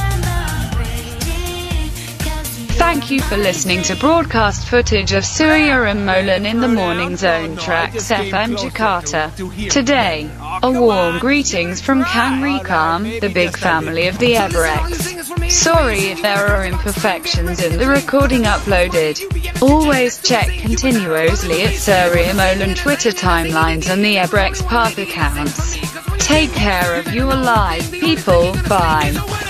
Thank you for listening to broadcast footage of Surya and Molan in the Morning Zone tracks FM Jakarta. Today, a warm greetings from Kang Rikam, the big family of the Everex. Sorry if there are imperfections in the recording uploaded. Always check continuously at Surya Molan Twitter timelines and the Ebrex Path accounts. Take care of your live people. Bye.